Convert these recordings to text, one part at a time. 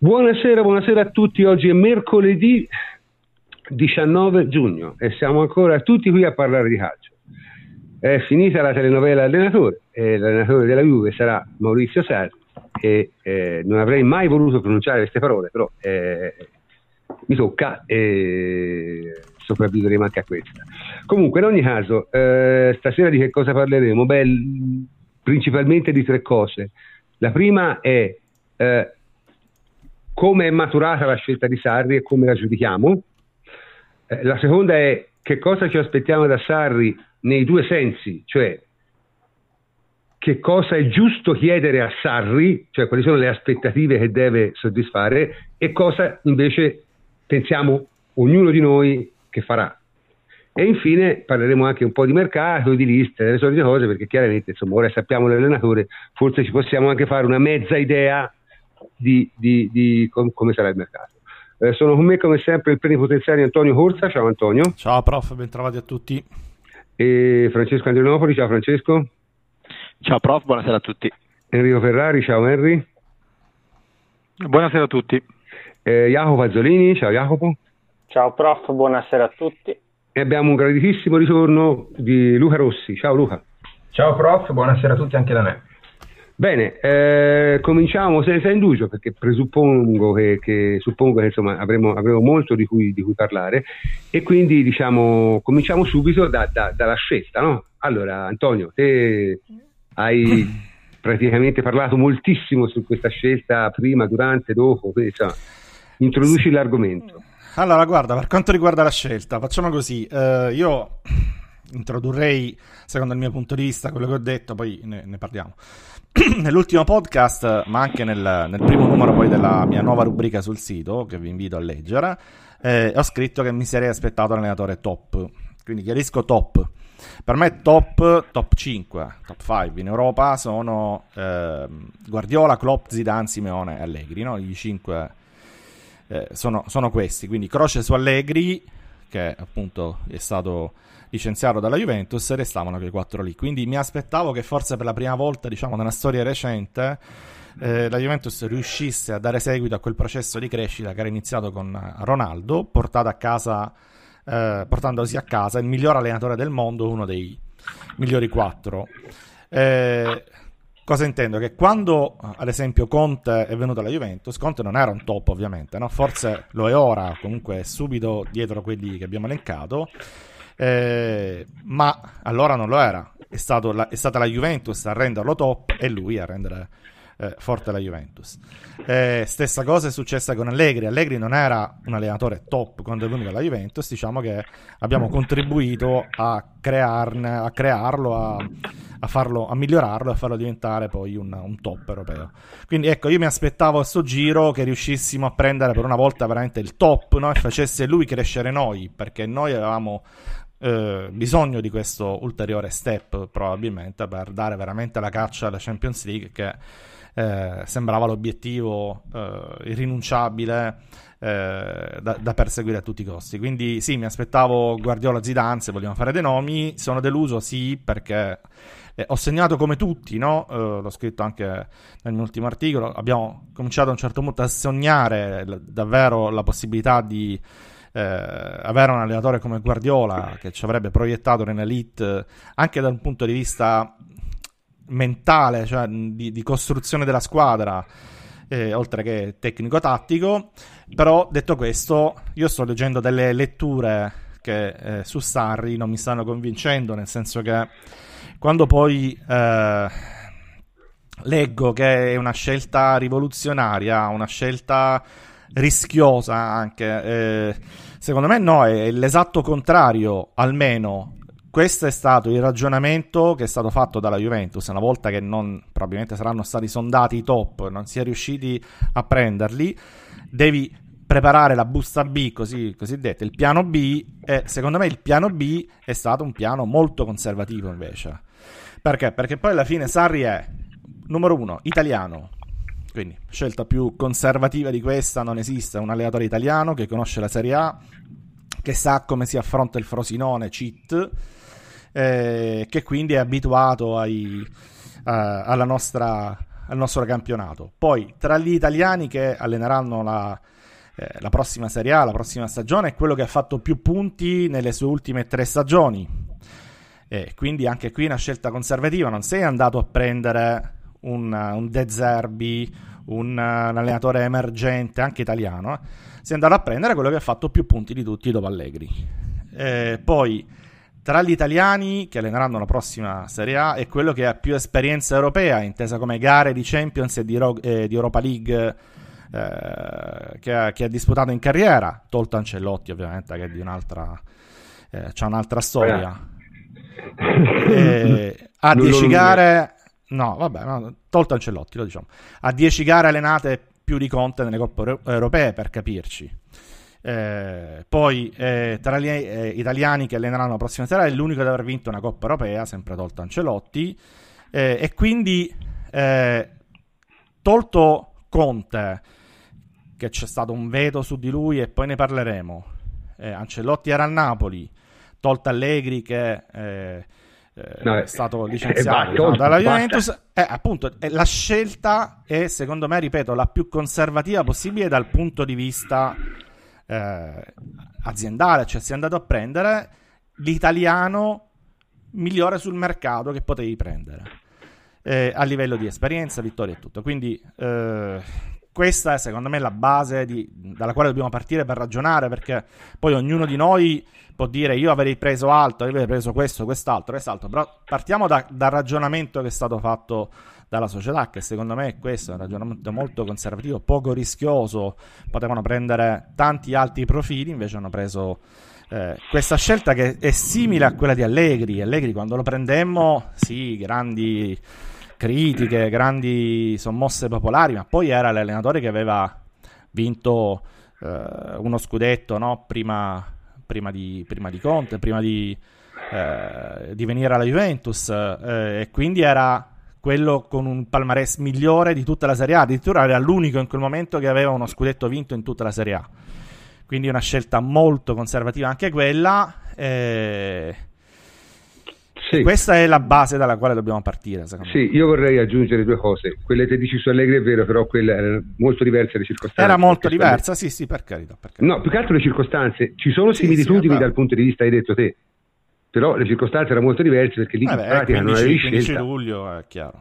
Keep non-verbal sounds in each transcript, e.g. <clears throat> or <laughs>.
Buonasera, buonasera a tutti. Oggi è mercoledì 19 giugno e siamo ancora tutti qui a parlare di calcio. È finita la telenovela allenatore e l'allenatore della Juve sarà Maurizio Sarri e eh, non avrei mai voluto pronunciare queste parole, però eh, mi tocca e sopravviveremo anche a questa. Comunque, in ogni caso, eh, stasera di che cosa parleremo? Beh, principalmente di tre cose. La prima è eh, come è maturata la scelta di Sarri e come la giudichiamo. Eh, la seconda è che cosa ci aspettiamo da Sarri nei due sensi, cioè che cosa è giusto chiedere a Sarri, cioè quali sono le aspettative che deve soddisfare e cosa invece pensiamo ognuno di noi che farà. E infine parleremo anche un po' di mercato, di liste, delle solite cose, perché chiaramente insomma, ora sappiamo l'allenatore, forse ci possiamo anche fare una mezza idea di, di, di com- come sarà il mercato. Eh, sono con me come sempre il plenipotenziario Antonio Corsa, ciao Antonio. Ciao prof, bentrovati a tutti. E Francesco Andrianopoli, ciao Francesco. Ciao prof, buonasera a tutti. Enrico Ferrari, ciao Henry. Buonasera a tutti. Eh, Jacopo Azzolini, ciao Jacopo. Ciao prof, buonasera a tutti. E abbiamo un graditissimo ritorno di Luca Rossi, ciao Luca. Ciao prof, buonasera a tutti anche da me. Bene, eh, cominciamo senza indugio perché presuppongo che, che, suppongo che insomma, avremo, avremo molto di cui, di cui, parlare e quindi diciamo, cominciamo subito da, da, dalla scelta. No? Allora Antonio, te hai <laughs> praticamente parlato moltissimo su questa scelta prima, durante, dopo, quindi, insomma, introduci l'argomento. Allora guarda, per quanto riguarda la scelta, facciamo così, eh, io introdurrei secondo il mio punto di vista quello che ho detto, poi ne, ne parliamo. <clears throat> nell'ultimo podcast, ma anche nel, nel, primo numero poi della mia nuova rubrica sul sito, che vi invito a leggere, eh, ho scritto che mi sarei aspettato l'allenatore top. Quindi chiarisco top. Per me top, top 5, top 5 in Europa sono eh, Guardiola, Klopp, Zidane, Simeone e Allegri. No? I 5 eh, sono, sono, questi. Quindi croce su Allegri, che appunto è stato licenziato dalla Juventus restavano quei quattro lì. Quindi mi aspettavo che forse per la prima volta, diciamo, nella storia recente, eh, la Juventus riuscisse a dare seguito a quel processo di crescita che era iniziato con Ronaldo, portato a casa, eh, portandosi a casa il miglior allenatore del mondo, uno dei migliori quattro. Eh, cosa intendo? Che quando, ad esempio, Conte è venuto alla Juventus, Conte non era un top, ovviamente, no? forse lo è ora, comunque è subito dietro quelli che abbiamo elencato. Eh, ma allora non lo era. È, la, è, stata la Juventus a renderlo top e lui a rendere eh, forte la Juventus. Eh, stessa cosa è successa con Allegri. Allegri non era un allenatore top quando è venuto alla Juventus. Diciamo che abbiamo contribuito a, crearne, a crearlo, a, a, farlo, a migliorarlo e a farlo diventare poi un, un, top europeo. Quindi ecco, io mi aspettavo a questo giro che riuscissimo a prendere per una volta veramente il top no? e facesse lui crescere noi, perché noi avevamo eh, bisogno di questo ulteriore step probabilmente per dare veramente la caccia alla Champions League che eh, sembrava l'obiettivo eh, irrinunciabile eh, da, da, perseguire a tutti i costi. Quindi sì, mi aspettavo Guardiola Zidane se vogliamo fare dei nomi, sono deluso sì perché eh, ho segnato come tutti, no? uh, l'ho scritto anche nel mio ultimo articolo, abbiamo cominciato a un certo punto a sognare l- davvero la possibilità di eh, avere un allenatore come Guardiola che ci avrebbe proiettato nell'elite anche dal punto di vista mentale, cioè di, di costruzione della squadra, eh, oltre che tecnico-tattico. Però detto questo, io sto leggendo delle letture che eh, su Sarri non mi stanno convincendo, nel senso che quando poi eh, leggo che è una scelta rivoluzionaria, una scelta rischiosa anche. Secondo me no, è l'esatto contrario, almeno. Questo è stato il ragionamento che è stato fatto dalla Juventus una volta che non, probabilmente saranno stati sondati i top, non si è riusciti a prenderli. Devi preparare la busta B, così, cosiddetta, il piano B, e secondo me il piano B è stato un piano molto conservativo invece. Perché? Perché poi alla fine Sarri è, numero uno, italiano, quindi, scelta più conservativa di questa non esiste. Un allenatore italiano che conosce la Serie A, che sa come si affronta il Frosinone cheat, eh, che quindi è abituato ai, alla nostra al nostro campionato. Poi tra gli italiani che alleneranno la, eh, la prossima Serie A, la prossima stagione, è quello che ha fatto più punti nelle sue ultime tre stagioni. Quindi anche qui una scelta conservativa, non sei andato a prendere un, un De Zerbi, un, un, allenatore emergente, anche italiano, eh? sei andato a prendere quello che ha fatto più punti di tutti dopo Allegri. E poi tra gli italiani che alleneranno la prossima Serie A è quello che ha più esperienza europea, intesa come gare di Champions e di, Ro- eh, di Europa League eh, che, ha, che, ha, disputato in carriera, tolto Ancellotti ovviamente che è di un'altra, eh, c'ha un'altra storia. <laughs> Eh, a 10 gare, no vabbè, no, tolto Ancellotti lo diciamo, a 10 gare allenate più di Conte nelle coppe europee per capirci. Eh, poi eh, tra gli eh, italiani che alleneranno la prossima sera è l'unico ad aver vinto una Coppa Europea, sempre tolto Ancelotti. Eh, e quindi eh, tolto Conte, che c'è stato un veto su di lui e poi ne parleremo. Eh, Ancelotti era a Napoli, tolto Allegri che no, è stato licenziato diciamo, dalla Juventus. appunto, la scelta è, secondo me, ripeto, la più conservativa possibile dal punto di vista eh, aziendale, cioè si è andato a prendere l'italiano migliore sul mercato che potevi prendere eh, a livello di esperienza, vittoria e tutto. Quindi eh, questa è secondo me la base di, dalla quale dobbiamo partire per ragionare, perché poi ognuno di noi può dire io avrei preso alto, io avrei preso questo, quest'altro, quest'altro, però partiamo da, dal ragionamento che è stato fatto dalla società, che secondo me è questo, è un ragionamento molto conservativo, poco rischioso, potevano prendere tanti altri profili, invece hanno preso eh, questa scelta che è simile a quella di Allegri. Allegri quando lo prendemmo, sì, grandi critiche, grandi sommosse popolari, ma poi era l'allenatore che aveva vinto eh, uno scudetto no? prima, prima, di, prima, di, Conte, prima di, eh, di venire alla Juventus eh, e quindi era quello con un palmarès migliore di tutta la Serie A, addirittura era l'unico in quel momento che aveva uno scudetto vinto in tutta la Serie A. Quindi una scelta molto conservativa anche quella. Eh... Sì. Questa è la base dalla quale dobbiamo partire. Sì, me. io vorrei aggiungere due cose. Quelle che dici su Allegri è vero, però quelle erano molto diverse le circostanze. Era molto diversa, sì, sì, per carità, per carità, No, più che altro le circostanze. Ci sono sì, similitudini sì, dal punto di vista, hai detto te però le circostanze erano molto diverse perché lì Vabbè, in pratica 15, non avevi 15 scelta. luglio è chiaro.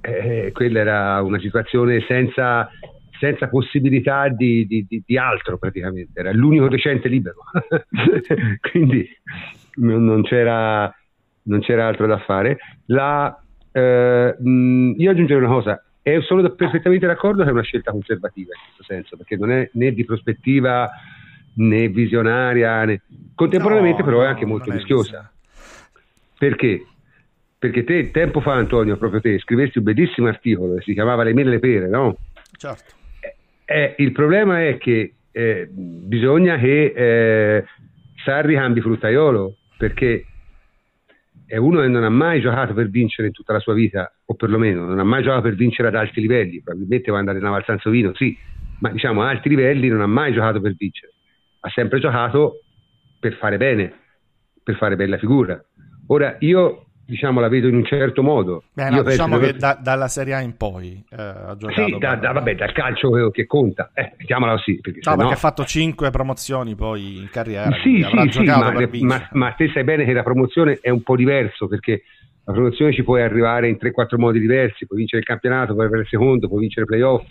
Eh, quella era una situazione senza, senza possibilità di, di, di, di, altro praticamente, era l'unico decente libero, <laughs> quindi non, non, c'era, non, c'era, altro da fare. La, eh, io aggiungerei una cosa, e sono perfettamente d'accordo che è una scelta conservativa in questo senso, perché non è né di prospettiva né visionaria, né... contemporaneamente no, però no, è anche molto rischiosa. Perché? Perché te tempo fa, Antonio, proprio te, scrivesti un bellissimo articolo che si chiamava Le mele e le pere, no? Certo. Eh, eh, il problema è che eh, bisogna che eh, Sarri cambi fruttaiolo, perché è uno che non ha mai giocato per vincere in tutta la sua vita, o perlomeno non ha mai giocato per vincere ad alti livelli, probabilmente va andare in Avalsanzovino, sì, ma diciamo a alti livelli non ha mai giocato per vincere ha sempre giocato per fare bene, per fare bella figura. Ora io diciamo la vedo in un certo modo. Beh, no, diciamo che da, dalla Serie A in poi eh, ha giocato. Sì, da, da, vabbè, dal calcio che conta, eh, mettiamola così. Perché, no, perché ha fatto 5 promozioni poi in carriera. Sì, sì, sì ma, ma, ma, te sai bene che la promozione è un po' diverso perché la promozione ci puoi arrivare in 3-4 modi diversi, puoi vincere il campionato, puoi avere il secondo, puoi vincere il playoff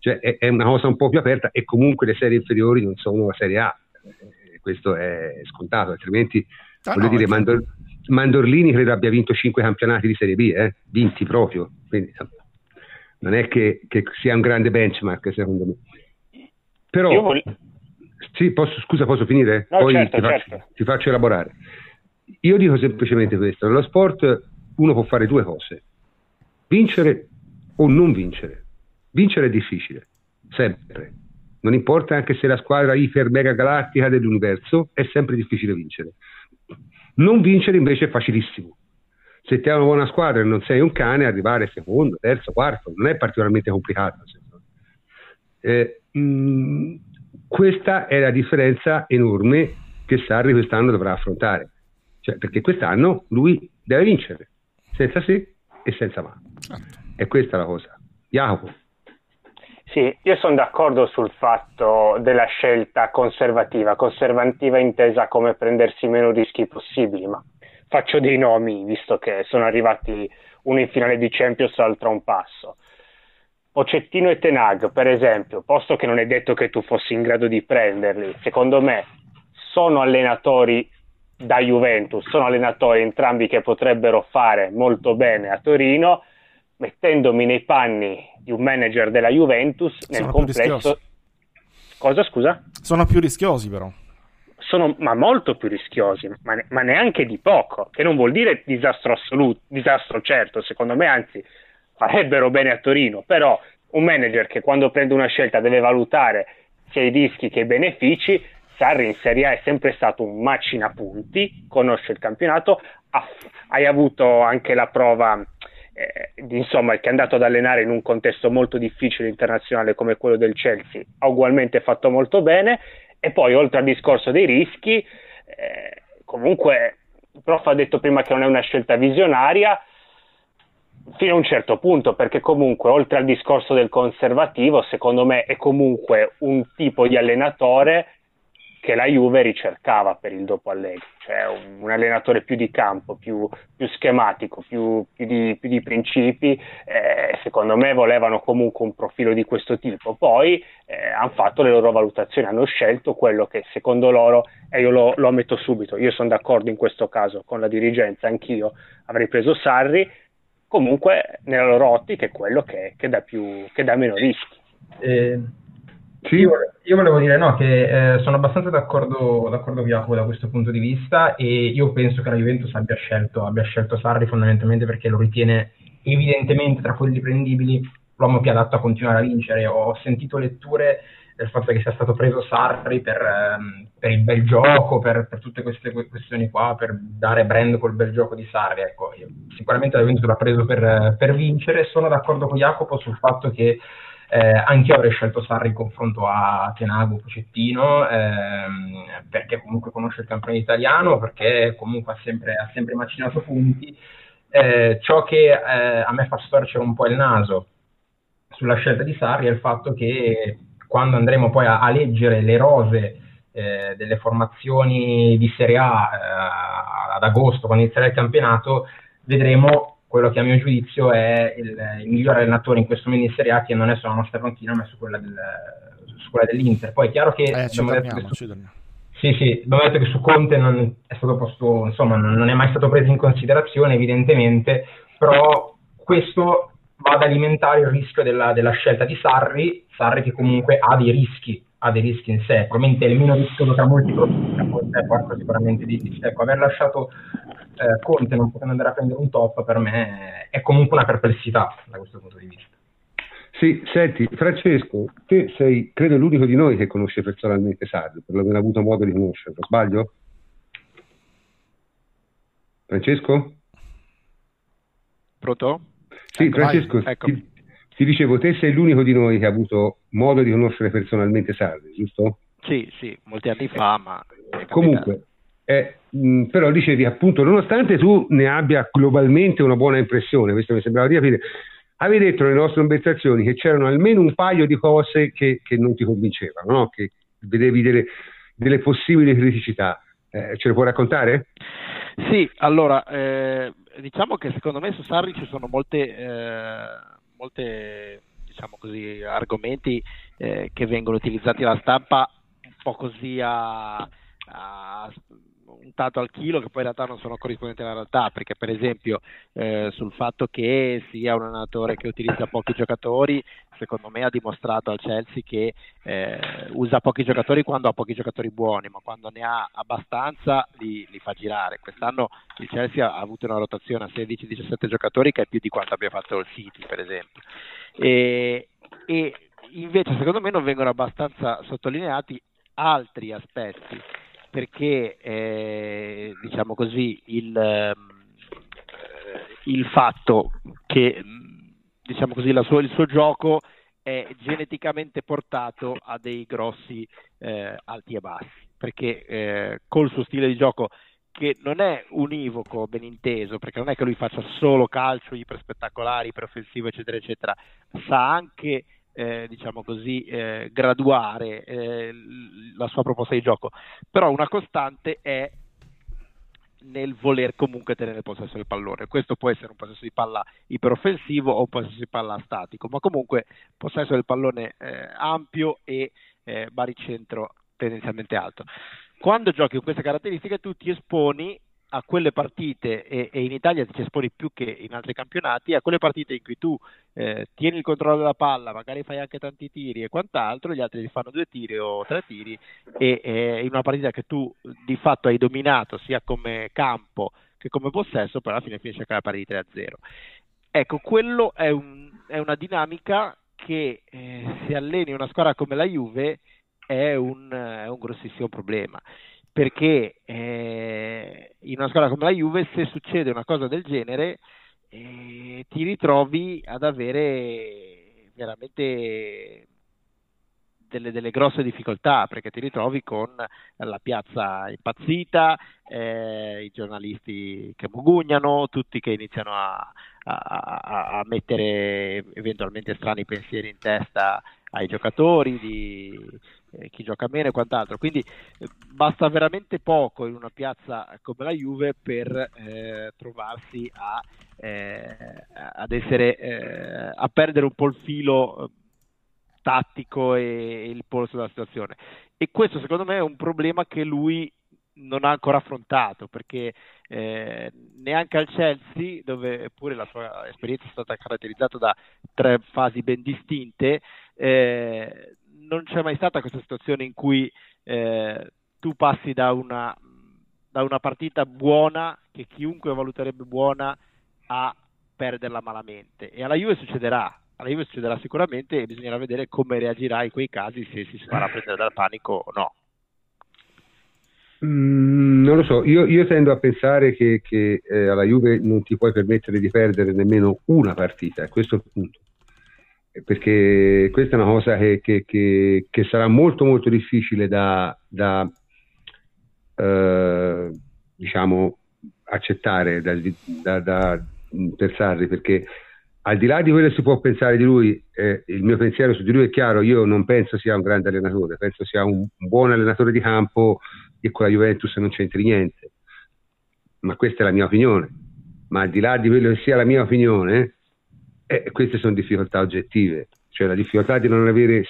cioè è, è, una cosa un po' più aperta e comunque le serie inferiori non sono la Serie A, eh, questo è scontato, altrimenti ah, voglio no, dire, Mandor, Mandorlini credo abbia vinto 5 campionati di Serie B, eh? vinti proprio, quindi non è che, che, sia un grande benchmark secondo me. Però, voglio... sì, posso, scusa, posso finire? No, Poi certo, ti, faccio, certo. ti faccio elaborare. Io dico semplicemente questo, nello sport uno può fare due cose, vincere o non vincere Vincere è difficile, sempre. Non importa anche se la squadra iper mega galattica dell'universo, è sempre difficile vincere. Non vincere invece è facilissimo. Se ti hai una buona squadra e non sei un cane, arrivare secondo, terzo, quarto non è particolarmente complicato. Eh, mh, mm, questa è la differenza enorme che Sarri quest'anno dovrà affrontare. Cioè, perché quest'anno lui deve vincere, senza se e senza ma. Certo. È questa la cosa Jacopo. Sì, io sono d'accordo sul fatto della scelta conservativa, conservativa intesa come prendersi meno rischi possibili, ma faccio dei nomi visto che sono arrivati uno in finale di Champions, l'altro a un passo. Pocettino e Tenag, per esempio, posto che non è detto che tu fossi in grado di prenderli, secondo me sono allenatori da Juventus, sono allenatori entrambi che potrebbero fare molto bene a Torino, mettendomi nei panni di un manager della Juventus nel Sono complesso. Cosa scusa? Sono più rischiosi però. Sono ma molto più rischiosi, ma, ne- ma neanche di poco, che non vuol dire disastro assoluto, disastro certo, secondo me anzi farebbero bene a Torino, però un manager che quando prende una scelta deve valutare sia i rischi che i benefici, Sarri in Serie A è sempre stato un macina punti, conosce il campionato, ha- hai avuto anche la prova eh, insomma, che è andato ad allenare in un contesto molto difficile internazionale come quello del Chelsea, ha ugualmente fatto molto bene. E poi oltre al discorso dei rischi, eh, comunque il prof ha detto prima che non è una scelta visionaria, fino a un certo punto, perché comunque oltre al discorso del conservativo, secondo me è comunque un tipo di allenatore che la Juve ricercava per il dopo Allegri, cioè un, un allenatore più di campo, più, più schematico, più, più, di, più, di, principi, eh, secondo me volevano comunque un profilo di questo tipo, poi eh, hanno fatto le loro valutazioni, hanno scelto quello che secondo loro, e io lo, lo ammetto subito, io sono d'accordo in questo caso con la dirigenza, anch'io avrei preso Sarri, comunque nella loro ottica è quello che, che, dà, più, che dà meno rischi. Eh, sì. io, io, volevo dire no, che eh, sono abbastanza d'accordo, d'accordo con Jacopo da questo punto di vista e io penso che la Juventus abbia scelto, abbia scelto Sarri fondamentalmente perché lo ritiene evidentemente tra quelli prendibili l'uomo più adatto a continuare a vincere. Ho sentito letture del fatto che sia stato preso Sarri per, ehm, per il bel gioco, per, per, tutte queste questioni qua, per dare brand col bel gioco di Sarri. Ecco, sicuramente la Juventus l'ha preso per, per, vincere. Sono d'accordo con Jacopo sul fatto che eh, anche io avrei scelto Sarri in confronto a Tenago Pocettino, ehm, perché comunque conosce il campione italiano, perché comunque ha sempre, ha sempre macinato punti. Eh, ciò che eh, a me fa storcere un po' il naso sulla scelta di Sarri è il fatto che quando andremo poi a, a leggere le rose eh, delle formazioni di Serie A eh, ad agosto, quando inizierà il campionato, vedremo quello che a mio giudizio è il, il migliore allenatore in questo momento in Serie A, che non è sulla nostra panchina, ma è su quella, del, su quella dell'Inter. Poi è chiaro che... Eh, ci torniamo, su, ci torniamo. Sì, sì, abbiamo detto che su Conte non è stato posto, insomma, non è mai stato preso in considerazione, evidentemente, però questo va ad alimentare il rischio della, della, scelta di Sarri, Sarri che comunque ha dei rischi, ha dei rischi in sé, probabilmente è il meno rischioso tra molti porta sicuramente di rischi. Ecco, aver lasciato eh, Conte non potendo andare a prendere un top per me è comunque una perplessità da questo punto di vista. Sì, senti, Francesco, te sei, credo, l'unico di noi che conosce personalmente Sarri, per aver avuto modo di conoscerlo, sbaglio? Francesco? Pronto? Sì, ecco, Francesco, ecco. ti, ti, dicevo, te sei l'unico di noi che ha avuto modo di conoscere personalmente Sarri, giusto? Sì, sì, molti anni fa, ma... Comunque, eh, mh, però dicevi appunto, nonostante tu ne abbia globalmente una buona impressione, questo mi sembrava di capire, avevi detto nelle nostre conversazioni che c'erano almeno un paio di cose che, che non ti convincevano, no? che vedevi delle, delle possibili criticità. Eh, ce le puoi raccontare? Sì, allora, eh, diciamo che secondo me su Sarri ci sono molte, eh, molte diciamo così, argomenti eh, che vengono utilizzati dalla stampa un po' così a, a un tanto al chilo che poi in realtà non sono corrispondenti alla realtà, perché per esempio eh, sul fatto che sia un allenatore che utilizza pochi giocatori, secondo me ha dimostrato al Chelsea che eh, usa pochi giocatori quando ha pochi giocatori buoni, ma quando ne ha abbastanza li, li fa girare. Quest'anno il Chelsea ha avuto una rotazione a 16-17 giocatori che è più di quanto abbia fatto il City, per esempio. E, e invece secondo me non vengono abbastanza sottolineati altri aspetti perché eh, diciamo così il, ehm, il, fatto che diciamo così, sua, il suo gioco è geneticamente portato a dei grossi eh, alti e bassi. Perché eh, col suo stile di gioco che non è univoco, ben inteso, perché non è che lui faccia solo calcio, iperspettacolari, iperoffensivo, eccetera, eccetera, sa anche eh, diciamo così, eh, graduare eh, la sua proposta di gioco, però una costante è nel voler comunque tenere il possesso del pallone. Questo può essere un possesso di palla iperoffensivo o un possesso di palla statico, ma comunque possesso del pallone eh, ampio e eh, baricentro tendenzialmente alto. Quando giochi con queste caratteristiche tu ti esponi a quelle partite, e, e, in Italia ti esponi più che in altri campionati, a quelle partite in cui tu eh, tieni il controllo della palla, magari fai anche tanti tiri e quant'altro, gli altri ti fanno due tiri o tre tiri, e, e in una partita che tu di fatto hai dominato sia come campo che come possesso, però alla fine finisce a la partita 3 a 0. Ecco, quello è, un, è una dinamica che eh, se alleni una squadra come la Juve è un, è un grossissimo problema perché eh, in una squadra come la Juve se succede una cosa del genere eh, ti ritrovi ad avere veramente delle, delle, grosse difficoltà perché ti ritrovi con la piazza impazzita, eh, i giornalisti che mugugnano, tutti che iniziano a, a, a, mettere eventualmente strani pensieri in testa ai giocatori, di eh, chi gioca meno e quant'altro. Quindi eh, basta veramente poco in una piazza come la Juve per eh, trovarsi a, eh, ad essere, a perdere un po' il filo tattico e il polso della situazione. E questo secondo me è un problema che lui non ha ancora affrontato perché eh, neanche al Chelsea, dove pure la sua esperienza è stata caratterizzata da tre fasi ben distinte, eh, non c'è mai stata questa situazione in cui eh, tu passi da una, da una partita buona, che chiunque valuterebbe buona, a perderla malamente. E alla Juve succederà, alla Juve succederà sicuramente e bisognerà vedere come reagirà in quei casi, se si farà prendere dal panico o no. Mm, non lo so, io, io, tendo a pensare che, che eh, alla Juve non ti puoi permettere di perdere nemmeno una partita, questo è il punto. Perché questa è una cosa che, che, che sarà molto molto difficile da, da eh, diciamo, accettare da, da, da, per Sarri, perché al di là di quello che si può pensare di lui, eh, il mio pensiero su di lui è chiaro, io non penso sia un grande allenatore, penso sia un, un buon allenatore di campo e con la Juventus non c'entri niente. Ma questa è la mia opinione. Ma al di là di quello che sia la mia opinione, eh, queste sono difficoltà oggettive. Cioè la difficoltà di non avere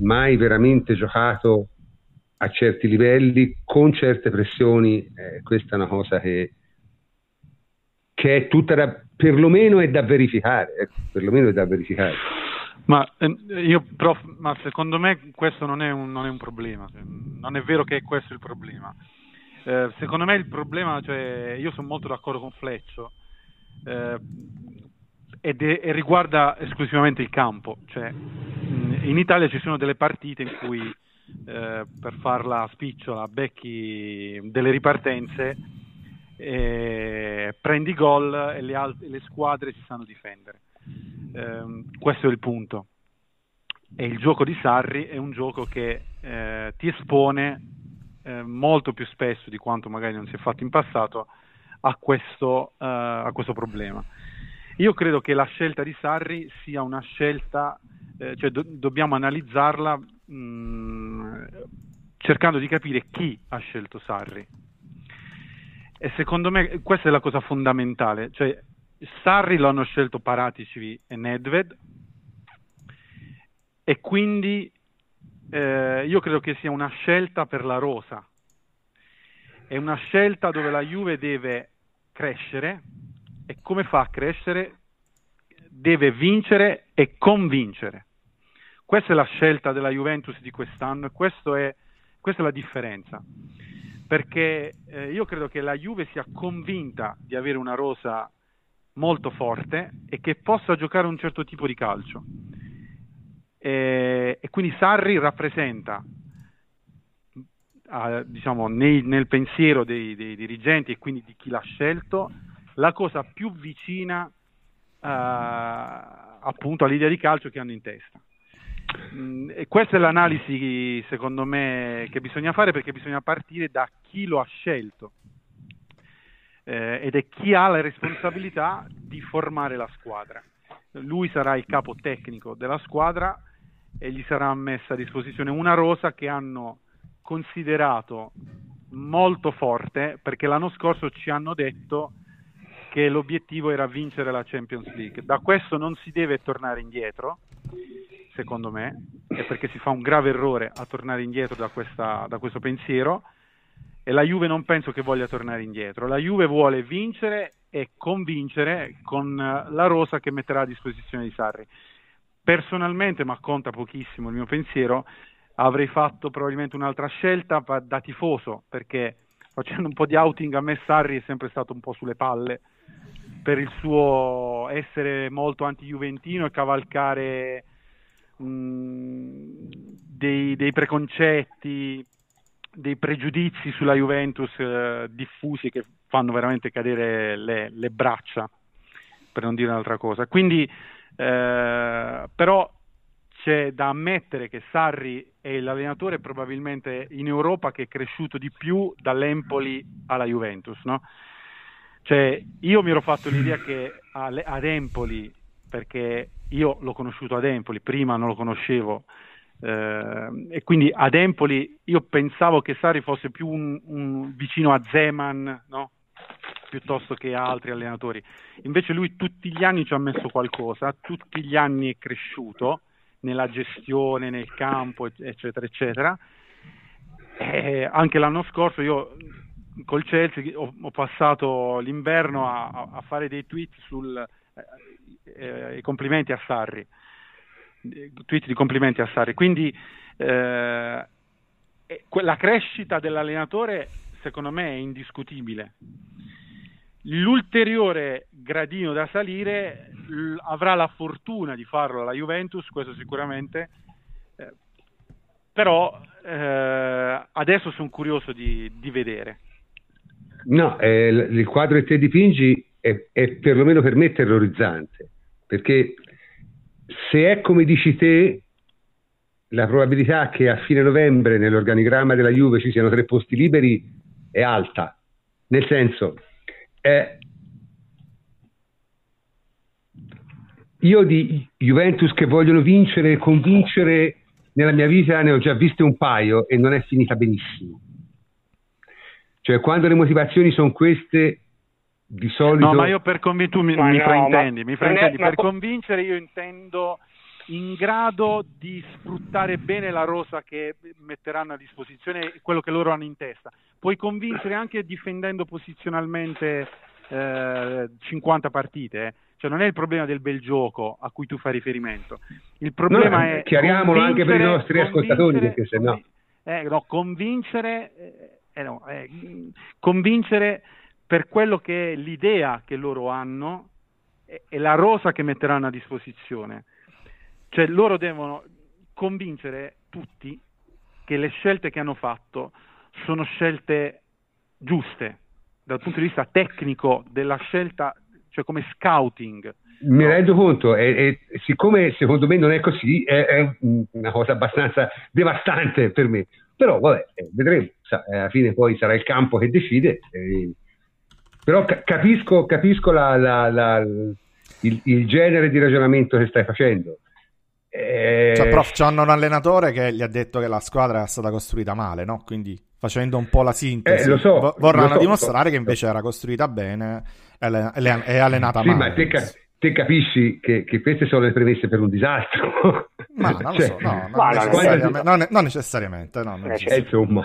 mai veramente giocato a certi livelli, con certe pressioni, eh, questa è una cosa che, che è tutta da, perlomeno è da verificare. Ecco, perlomeno è da verificare. Ma, eh, io, prof, ma secondo me questo non è, un, non è, un, problema, cioè, non è vero che è questo il problema. Eh, secondo me il problema, cioè, io sono molto d'accordo con Fleccio, eh, ed è, e riguarda esclusivamente il campo. Cioè, in Italia ci sono delle partite in cui, eh, per farla spicciola, becchi delle ripartenze, prendi gol e le, alt- le squadre si sanno difendere eh, questo è il punto. E il gioco di Sarri è un gioco che eh, ti espone eh, molto più spesso di quanto magari non si è fatto in passato a questo, uh, a questo problema. Io credo che la scelta di Sarri sia una scelta, eh, cioè do- dobbiamo analizzarla mh, mm, cercando di capire chi ha scelto Sarri. E secondo me questa è la cosa fondamentale, cioè Sarri lo hanno scelto Paratici e Nedved e quindi eh, io credo che sia una scelta per la rosa. È una scelta dove la Juve deve crescere e come fa a crescere? Deve vincere e convincere. Questa è la scelta della Juventus di quest'anno e è, questa è la differenza. Perché eh, io credo che la Juve sia convinta di avere una rosa molto forte e che possa giocare un certo tipo di calcio. E, e quindi Sarri rappresenta, uh, diciamo, nei, nel pensiero dei, dei, dirigenti e quindi di chi l'ha scelto, la cosa più vicina uh, appunto all'idea di calcio che hanno in testa. Mm, e questa è l'analisi, secondo me, che bisogna fare perché bisogna partire da chi lo ha scelto eh, ed è chi ha la responsabilità di formare la squadra. Lui sarà il capo tecnico della squadra e gli sarà messa a disposizione una rosa che hanno considerato molto forte perché l'anno scorso ci hanno detto che l'obiettivo era vincere la Champions League. Da questo non si deve tornare indietro, secondo me, è perché si fa un grave errore a tornare indietro da, questa, da questo pensiero e la Juve non penso che voglia tornare indietro. La Juve vuole vincere e convincere con la rosa che metterà a disposizione di Sarri. Personalmente, ma conta pochissimo il mio pensiero, avrei fatto probabilmente un'altra scelta da tifoso, perché facendo un po' di outing a me Sarri è sempre stato un po' sulle palle per il suo essere molto anti-juventino e cavalcare mh, dei, dei, preconcetti, dei pregiudizi sulla Juventus eh, diffusi che fanno veramente cadere le, le, braccia, per non dire un'altra cosa. Quindi, eh, però c'è da ammettere che Sarri è l'allenatore probabilmente in Europa che è cresciuto di più dall'Empoli alla Juventus, no? Cioè, io mi ero fatto l'idea che ad Empoli, perché io l'ho conosciuto ad Empoli, prima non lo conoscevo, eh, e quindi ad Empoli io pensavo che Sari fosse più un, un vicino a Zeman, no? piuttosto che a altri allenatori. Invece lui tutti gli anni ci ha messo qualcosa, tutti gli anni è cresciuto nella gestione, nel campo, eccetera, eccetera. E anche l'anno scorso io col Chelsea ho, ho passato l'inverno a, a, fare dei tweet sui eh, eh, complimenti a Sarri, tweet di complimenti a Sarri. Quindi eh, la crescita dell'allenatore secondo me è indiscutibile. L'ulteriore gradino da salire l- avrà la fortuna di farlo la Juventus, questo sicuramente, eh, però eh, adesso sono curioso di, di vedere. No, eh, il quadro che te dipingi è, è perlomeno per me terrorizzante, perché se è come dici te, la probabilità che a fine novembre nell'organigramma della Juve ci siano tre posti liberi è alta. Nel senso, eh, io di Juventus che vogliono vincere e convincere nella mia vita ne ho già viste un paio e non è finita benissimo. Cioè, quando le motivazioni sono queste, di solito... No, ma io per convincere, tu mi, mi no, fraintendi, mi fraintendi. per convincere io intendo in grado di sfruttare bene la rosa che metteranno a disposizione quello che loro hanno in testa. Puoi convincere anche difendendo posizionalmente eh, 50 partite, eh. cioè non è il problema del bel gioco a cui tu fai riferimento. Il problema no, è chiariamolo anche per i nostri ascoltatori perché se no eh, no convincere eh, no, eh, convincere per quello che è l'idea che loro hanno e la rosa che metteranno a disposizione. Cioè loro devono convincere tutti che le scelte che hanno fatto sono scelte giuste dal punto di vista tecnico della scelta, cioè come scouting. Mi rendo conto, e, e siccome secondo me non è così, è, è, una cosa abbastanza devastante per me. Però vabbè, eh, vedremo, Sa, alla fine poi sarà il campo che decide. Eh, però ca- capisco, capisco la, la, la, il, il, genere di ragionamento che stai facendo. Eh... Cioè, prof, c'hanno un allenatore che gli ha detto che la squadra è stata costruita male, no? Quindi facendo un po' la sintesi, eh, so, vorranno so, dimostrare so, che invece era costruita bene e allenata sì, male. Ma te, te capisci che, che, queste sono le premesse per un disastro. Ma non cioè, lo so, no, non, necessariamente, non, non necessariamente, no, non eh, insomma.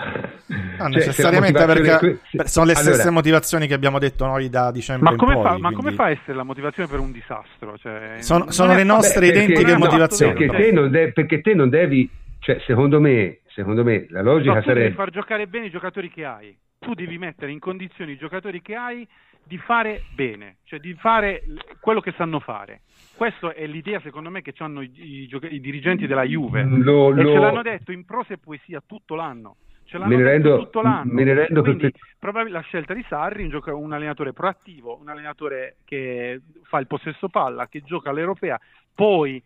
Non cioè, necessariamente perché que... sono le stesse allora, motivazioni che abbiamo detto noi da dicembre ma come, poi, fa, quindi... ma come fa a essere la motivazione per un disastro? Cioè, sono, sono le nostre beh, identiche perché, motivazioni. perché, te non de- perché te non devi, cioè, secondo me, secondo me la logica no, sarebbe... devi far giocare bene i giocatori che hai. Tu devi mettere in condizioni i giocatori che hai di fare bene, cioè di fare quello che sanno fare. Questa è l'idea, secondo me, che hanno i, i, i dirigenti della Juve. Lo, e lo... ce l'hanno detto in prosa e poesia tutto l'anno. ce l'hanno me rendo, tutto l'anno. me ne rendo Quindi probabil- la scelta di Sarri, un, gioca- un allenatore proattivo, un allenatore che fa il possesso palla, che gioca all'europea, poi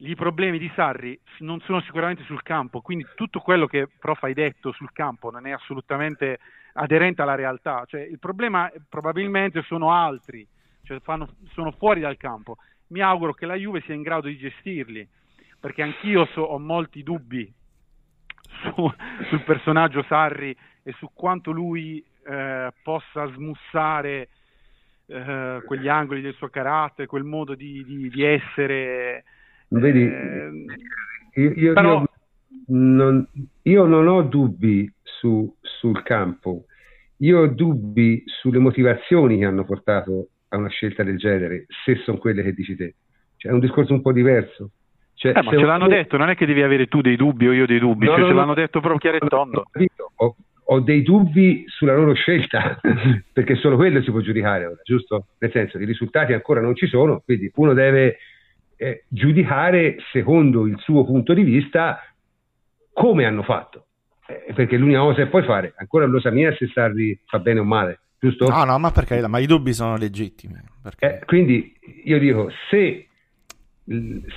i problemi di Sarri non sono sicuramente sul campo, quindi tutto quello che prof hai detto sul campo non è assolutamente aderente alla realtà, cioè, il problema probabilmente sono altri, cioè fanno, sono fuori dal campo. Mi auguro che la Juve sia in grado di gestirli, perché anch'io so, ho molti dubbi su, sul personaggio Sarri e su quanto lui eh, possa smussare eh, quegli angoli del suo carattere, quel modo di, di, di essere. Vedi, eh, io, io, però- io non, io non ho dubbi su- sul campo, io ho dubbi sulle motivazioni che hanno portato a una scelta del genere, se sono quelle che dici te. Cioè, è un discorso un po' diverso. Cioè, Eh, ma ce uno- l'hanno detto, non è che devi avere tu dei dubbi o io dei dubbi, No, cioè, no, ce no. l'hanno detto proprio chiaro e tondo. Ho, ho dei dubbi sulla loro scelta, <laughs> perché solo quello si può giudicare ora, giusto? Nel senso, i risultati ancora non ci sono, quindi uno deve eh, giudicare secondo il suo punto di vista come hanno fatto. Eh, perché l'unica cosa che puoi fare, ancora lo sa mia se Sarri fa bene o male, giusto? No, no, ma perché? Ma i dubbi sono legittimi. Perché... Eh, quindi io dico, se,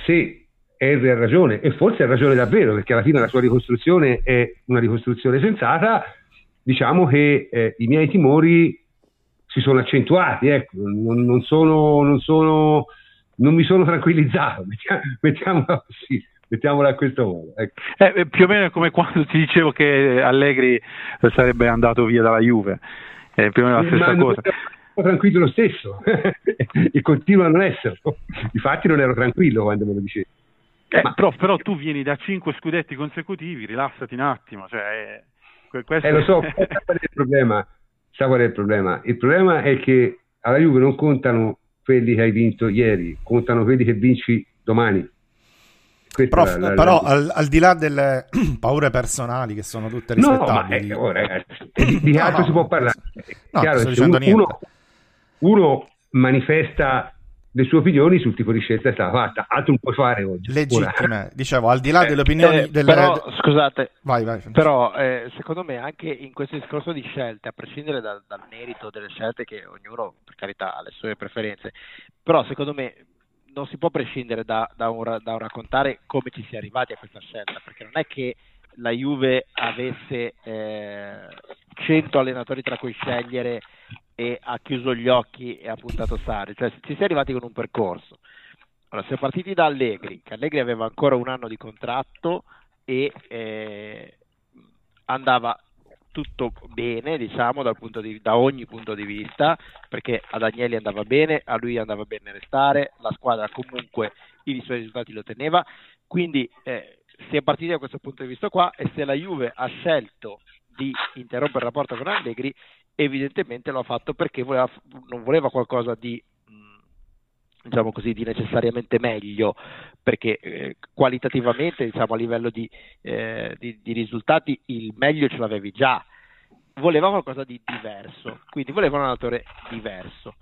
se Henry ha ragione, e forse ha ragione davvero, perché alla fine la sua ricostruzione è una ricostruzione sensata, diciamo che eh, i miei timori si sono accentuati, ecco, non, non sono, non sono, non mi sono tranquillizzato, <laughs> mettiamo, mettiamola così, mettiamola a questo modo. Ecco. Eh, eh, più o meno è come quando ti dicevo che Allegri sarebbe andato via dalla Juve, è più o meno la stessa Ma cosa. ero tranquillo lo stesso <laughs> e continuo a non esserlo. Infatti non ero tranquillo quando me lo dicevi. Eh, Ma- però, però tu vieni da cinque scudetti consecutivi, rilassati un attimo. Cioè, eh, que- questo Eh, lo so, <laughs> qual è il problema? Sa qual è il problema? Il problema è che alla Juve non contano quelli che hai vinto ieri, contano quelli che vinci domani. Questa Prof, è la- la- però la- al, al di là delle <clears throat> paure personali che sono tutte No, ma rispettabili, eh, oh, ragazzi, <clears throat> di, di No, altro no, si può parlare? È no, chiaro sto dicendo uno, uno, niente. uno manifesta le sue opinioni sul tipo di scelta che è stata fatta, altro non puoi fare oggi. legittime, dicevo, al di là Eh, delle opinioni eh, delle... però, scusate, Vai, vai. Però eh, secondo me anche in questo discorso di scelte, a prescindere dal, dal merito delle scelte che ognuno per carità ha le sue preferenze, però secondo me non si può prescindere da, da un, da un raccontare come ci si è arrivati a questa scelta, perché non è che la Juve avesse eh, 100 allenatori tra cui scegliere e ha chiuso gli occhi e ha puntato Sarri, cioè ci si è arrivati con un percorso. Allora, siamo partiti da Allegri, che Allegri aveva ancora un anno di contratto e eh, andava tutto bene, diciamo, dal punto di- da ogni punto di vista, perché ad Agnelli andava bene, a lui andava bene restare, la squadra comunque i suoi risultati lo teneva, quindi eh, si è partiti da questo punto di vista qua e se la Juve ha scelto di interrompere il rapporto con Allegri, evidentemente lo ha fatto perché voleva- non voleva qualcosa di diciamo così, di necessariamente meglio, perché eh, qualitativamente, diciamo, a livello di, eh, di- di risultati, il meglio ce l'avevi già. Voleva qualcosa di diverso, quindi voleva un allenatore diverso.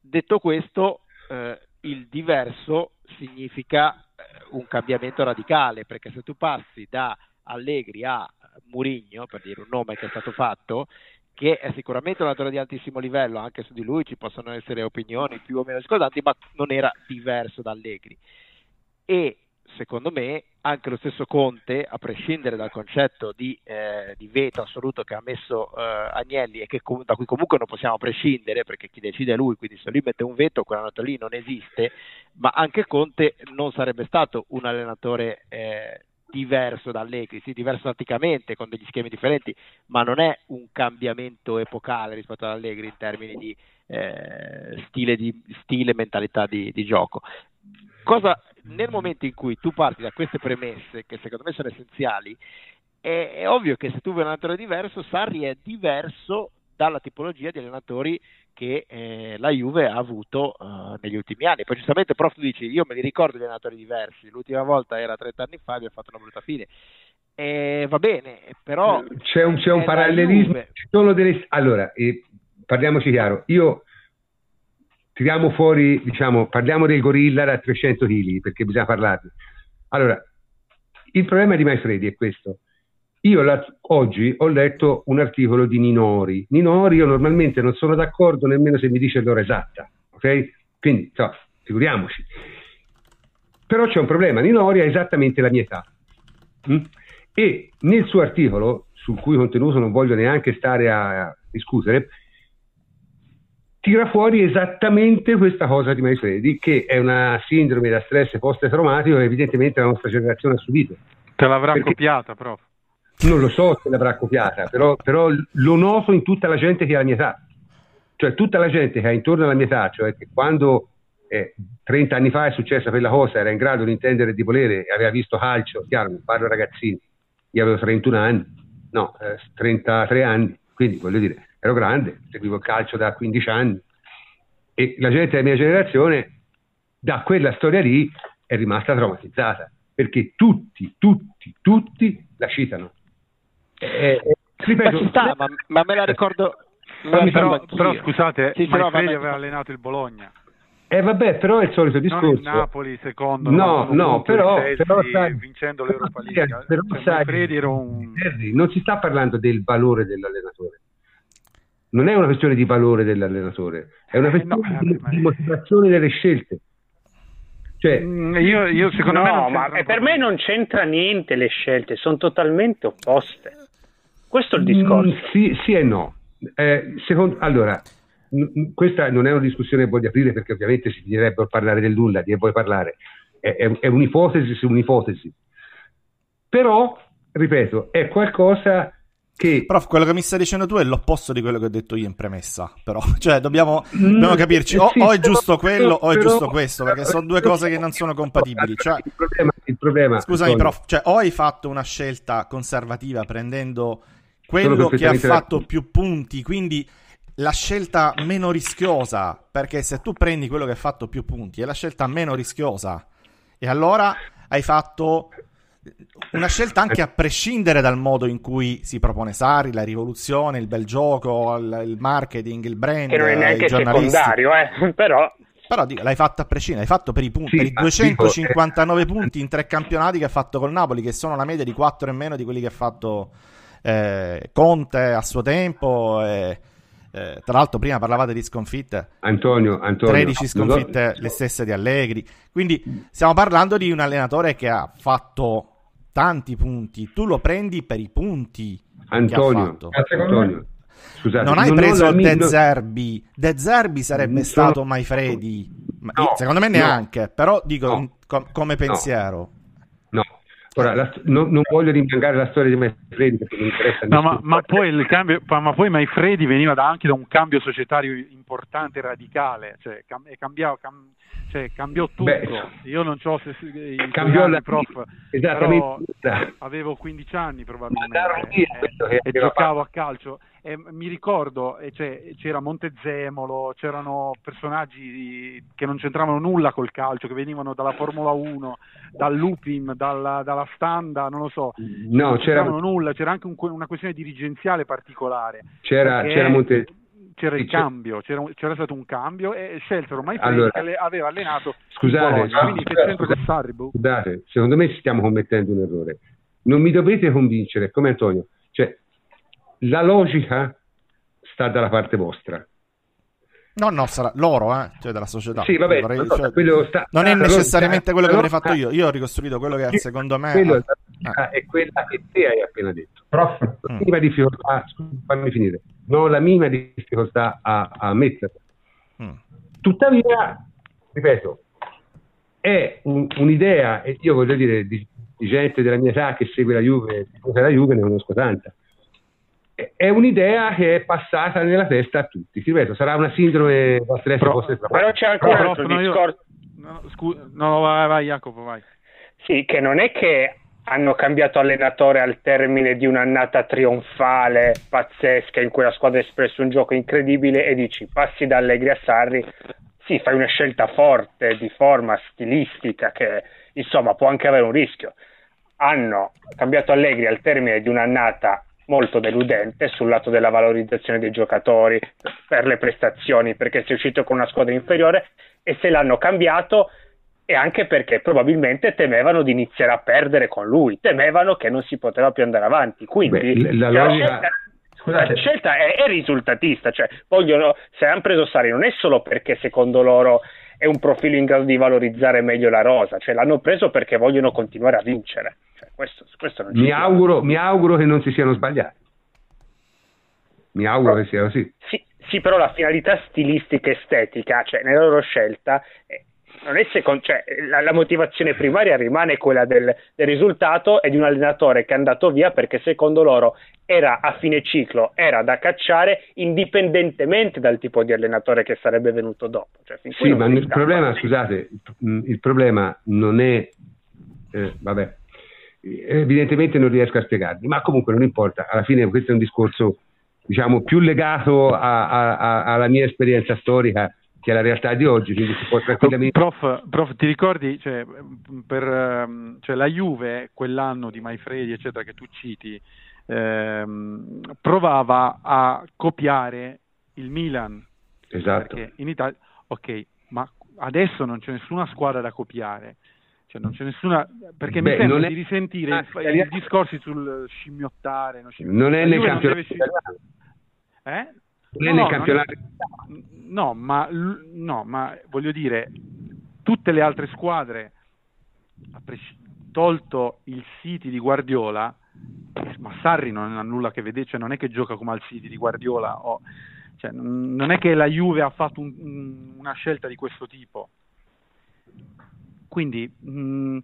Detto questo, eh, il diverso significa eh, un cambiamento radicale, perché se tu passi da Allegri a Murigno, per dire un nome che è stato fatto, che è sicuramente un allenatore di altissimo livello, anche su di lui ci possono essere opinioni più o meno scodanti, ma non era diverso da Allegri. E secondo me anche lo stesso Conte, a prescindere dal concetto di, eh, di veto assoluto che ha messo eh, Agnelli e che da cui comunque non possiamo prescindere perché chi decide è lui, quindi se lui mette un veto quell'allenatore lì non esiste, ma anche Conte non sarebbe stato un allenatore eh, diverso da Allegri, sì, diverso tatticamente con degli schemi differenti, ma non è un cambiamento epocale rispetto ad Allegri in termini di eh, stile, stile mentalità di, di gioco. Cosa, nel momento in cui tu parti da queste premesse, che secondo me sono essenziali, è, è ovvio che se tu vuoi un allenatore diverso, Sarri è diverso dalla tipologia di allenatori che eh, la Juve ha avuto eh, negli ultimi anni. Poi giustamente prof tu dici, io me li ricordo di allenatori diversi, l'ultima volta era 30 anni fa e abbiamo fatto una brutta fine. E va bene, però c'è un, c'è un parallelismo. Juve. Ci sono delle... Allora, eh, parliamoci chiaro, io tiriamo fuori, diciamo, parliamo del gorilla da 300 kg perché bisogna parlarne. Allora, il problema di Maifredi è questo. Io la, oggi ho letto un articolo di Ninori. Ninori, io normalmente non sono d'accordo nemmeno se mi dice l'ora esatta, ok? Quindi, so, figuriamoci. Però c'è un problema, Ninori ha esattamente la mia età. Mm? E nel suo articolo, sul cui contenuto non voglio neanche stare a discutere, tira fuori esattamente questa cosa di Maifredi, che è una sindrome da stress post-traumatico che evidentemente la nostra generazione ha subito. Te l'avrà Perché... copiata, prof. Non lo so se l'avrà copiata, però, però, lo noto in tutta la gente che ha la mia età. Cioè tutta la gente che ha intorno alla mia età, cioè che quando eh, 30 anni fa è successa quella cosa, era in grado di intendere di volere, aveva visto calcio, chiaro, non parlo ragazzini, io avevo 31 anni, no, eh, 33 anni, quindi voglio dire, ero grande, seguivo il calcio da 15 anni e la gente della mia generazione da quella storia lì è rimasta traumatizzata perché tutti, tutti, tutti la citano. Eh, eh, ripeto, ma, sta, ma, ma, me la ricordo. Me però, però, scusate, sì, Manfredi aveva allenato il Bologna. Eh vabbè, però è il solito discorso. Non il Napoli secondo No, no, però, Chelsea, però sai, vincendo l'Europa League. Però cioè, sai, un... non si sta parlando del valore dell'allenatore. Non è una questione di valore dell'allenatore, è una questione eh, no, di, di motivazione delle scelte. Cioè, mm, io, io, secondo no, me ma per me non c'entra niente le scelte, sono totalmente opposte. Questo è il discorso. Mm, sì, sì, e no. Eh, secondo, allora, questa non è una discussione che voglio aprire perché ovviamente si finirebbe a parlare del nulla, di che vuoi parlare. È, è, è un'ipotesi su un'ipotesi. Però, ripeto, è qualcosa che... Prof, quello che mi stai dicendo tu è l'opposto di quello che ho detto io in premessa, però. <laughs> Cioè, dobbiamo, dobbiamo capirci, o, sì, o, è giusto quello o è giusto questo, perché sono due cose che non sono compatibili. Cioè, il problema, il problema scusami, prof, cioè, o hai fatto una scelta conservativa prendendo quello che ha fatto più punti, quindi la scelta meno rischiosa, perché se tu prendi quello che ha fatto più punti, è la scelta meno rischiosa. E allora hai fatto una scelta anche a prescindere dal modo in cui si propone Sari, la rivoluzione, il bel gioco, il, il marketing, il brand, che non è neanche secondario, eh, <laughs> però però dico, l'hai fatta a prescindere, l'hai fatto per i, punti, sì, per i 259 dico, eh, punti in tre campionati che ha fatto col Napoli, che sono una media di 4 e meno di quelli che ha fatto eh, Conte a suo tempo. Eh, eh, tra l'altro, prima parlavate di sconfitte. Antonio, Antonio 13 sconfitte le stesse di Allegri. Quindi stiamo parlando di un allenatore che ha fatto tanti punti. Tu lo prendi per i punti Antonio, Antonio. Scusate, non hai non preso la... De Zerbi. De Zerbi sarebbe non stato sono... Maifredi. No, secondo me neanche. No, però dico no, com- come pensiero. Ora, la, no, non voglio rimangare la storia di Maifredi perché mi interessa. No, ma, ma, poi il cambio, ma poi Maifredi veniva da, anche da un cambio societario importante e radicale, cioè, cam, cambiavo, cam, cioè, cambiò tutto. Beh, Io non so se i cambiò la prof, però avevo 15 anni probabilmente e, e giocavo a calcio e mi ricordo cioè, c'era Montezemolo, c'erano personaggi che non c'entravano nulla col calcio, che venivano dalla Formula 1, dal Lupin, dalla, dalla Standa, non lo so, no, non c'era nulla, c'era anche un, una questione dirigenziale particolare. C'era, c'era Montezemolo c'era il cambio, c'era, c'era, stato un cambio e scelsero mai allora, aveva allenato scusate, Bologna, no, quindi che Sarribo. Scusate, secondo me stiamo commettendo un errore. Non mi dovete convincere, come Antonio, cioè la logica sta dalla parte vostra. No, no, sarà loro, eh? cioè della società. Sì, vabbè, Vorrei, no, cioè, sta, non è necessariamente quello che avrei fatto io. Io ho ricostruito quello che secondo me. Quello ah. è quella che te hai appena detto. Prof, mm. minima difficoltà, fammi finire. Non ho la minima difficoltà a, a metterla. Mm. Tuttavia, ripeto, è un, un'idea, e io voglio dire, di, di, gente della mia età che segue la Juve, la Juve ne conosco tanta è un'idea che è passata nella testa a tutti. Ti ripeto, sarà una sindrome da stress però, però c'è anche un altro discorso. No, scusa, no, vai, vai, Jacopo, vai. Sì, che non è che hanno cambiato allenatore al termine di un'annata trionfale pazzesca in cui la squadra ha espresso un gioco incredibile e dici passi da Allegri a Sarri, sì, fai una scelta forte di forma stilistica che insomma può anche avere un rischio. Hanno cambiato Allegri al termine di un'annata molto deludente sul lato della valorizzazione dei giocatori per le prestazioni perché si è uscito con una squadra inferiore e se l'hanno cambiato e anche perché probabilmente temevano di iniziare a perdere con lui, temevano che non si poteva più andare avanti. Quindi Beh, la, la, logica... scelta, Scusate. la scelta è, è, risultatista, cioè vogliono, se hanno preso Sari non è solo perché secondo loro è un profilo in grado di valorizzare meglio la rosa, cioè l'hanno preso perché vogliono continuare a vincere. Cioè, questo, questo mi, auguro, mi auguro che non si siano sbagliati. Mi auguro però, che sia così. Sì, sì, però la finalità stilistica e estetica, cioè nella loro scelta, è, non è secondo, cioè, la, la, motivazione primaria rimane quella del, del, risultato e di un allenatore che è andato via perché secondo loro era a fine ciclo, era da cacciare indipendentemente dal tipo di allenatore che sarebbe venuto dopo. Cioè, sì, ma il problema, scusate, il problema non è, eh, vabbè, evidentemente non riesco a spiegarvi, ma comunque non importa, alla fine questo è un discorso diciamo più legato a, a, a, alla mia esperienza storica che è la realtà di oggi, quindi si può tranquillamente... Prof, prof ti ricordi, cioè, per, ehm, cioè, la Juve, quell'anno di Maifredi, eccetera, che tu citi, ehm, provava a copiare il Milan. Esatto. in Italia, ok, ma adesso non c'è nessuna squadra da copiare. Cioè non c'è nessuna perché Beh, mi sembra è... di risentire ah, i, discorsi sul scimmiottare non, scimmiottare. non è nel campionato eh? Non è nel campionato no ma, no, ma voglio dire tutte le altre squadre tolto il City di Guardiola ma Sarri non ha nulla a che vedere cioè non è che gioca come al City di Guardiola o, cioè, non è che la Juve ha fatto un, una scelta di questo tipo. Quindi mh,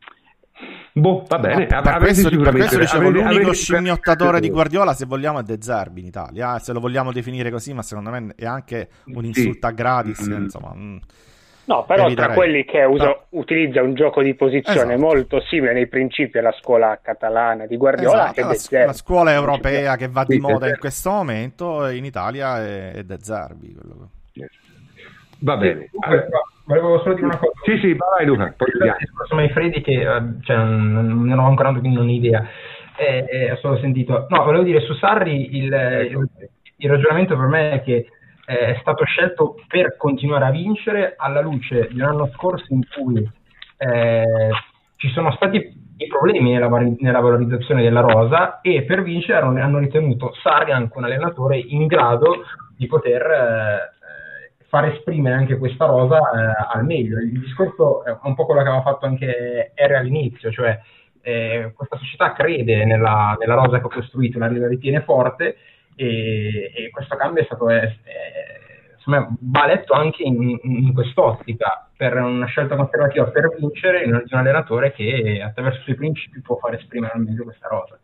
Boh, va bene. per, questo, per questo dicevo, l'unico scimmiottatore di Guardiola, se vogliamo, è De Zerbi in Italia. Eh, se lo vogliamo definire così, ma secondo me è anche un insulto a gratis. Mm. Insomma, mm, no, però eviterei. tra quelli che usa, no. utilizza un gioco di posizione esatto. molto simile nei principi alla scuola catalana di Guardiola, esatto, la, la, scuola europea che va di moda in questo momento, in Italia è, è De Zerbi. Quello. Va bene. Allora, volevo solo dire una cosa. Sì, sì, vai Luca. Poi il discorso Manfredi che eh, cioè, non, non ho ancora un'idea, eh, eh, ho solo sentito. No, volevo dire su Sarri il, il, il ragionamento per me è che eh, è stato scelto per continuare a vincere alla luce di un anno scorso in cui eh, ci sono stati i problemi nella, nella, valorizzazione della rosa e per vincere hanno, hanno ritenuto Sarri anche un allenatore in grado di poter eh, far esprimere anche questa rosa eh, al meglio. Il discorso è un po' quello che aveva fatto anche Harry all'inizio, cioè eh, questa società crede nella, nella, rosa che ho costruito, la, la ritiene forte e, e, questo cambio è stato, è, è, insomma, va letto anche in, in, quest'ottica, per una scelta conservativa per vincere di un allenatore che attraverso i suoi principi può far esprimere al meglio questa rosa.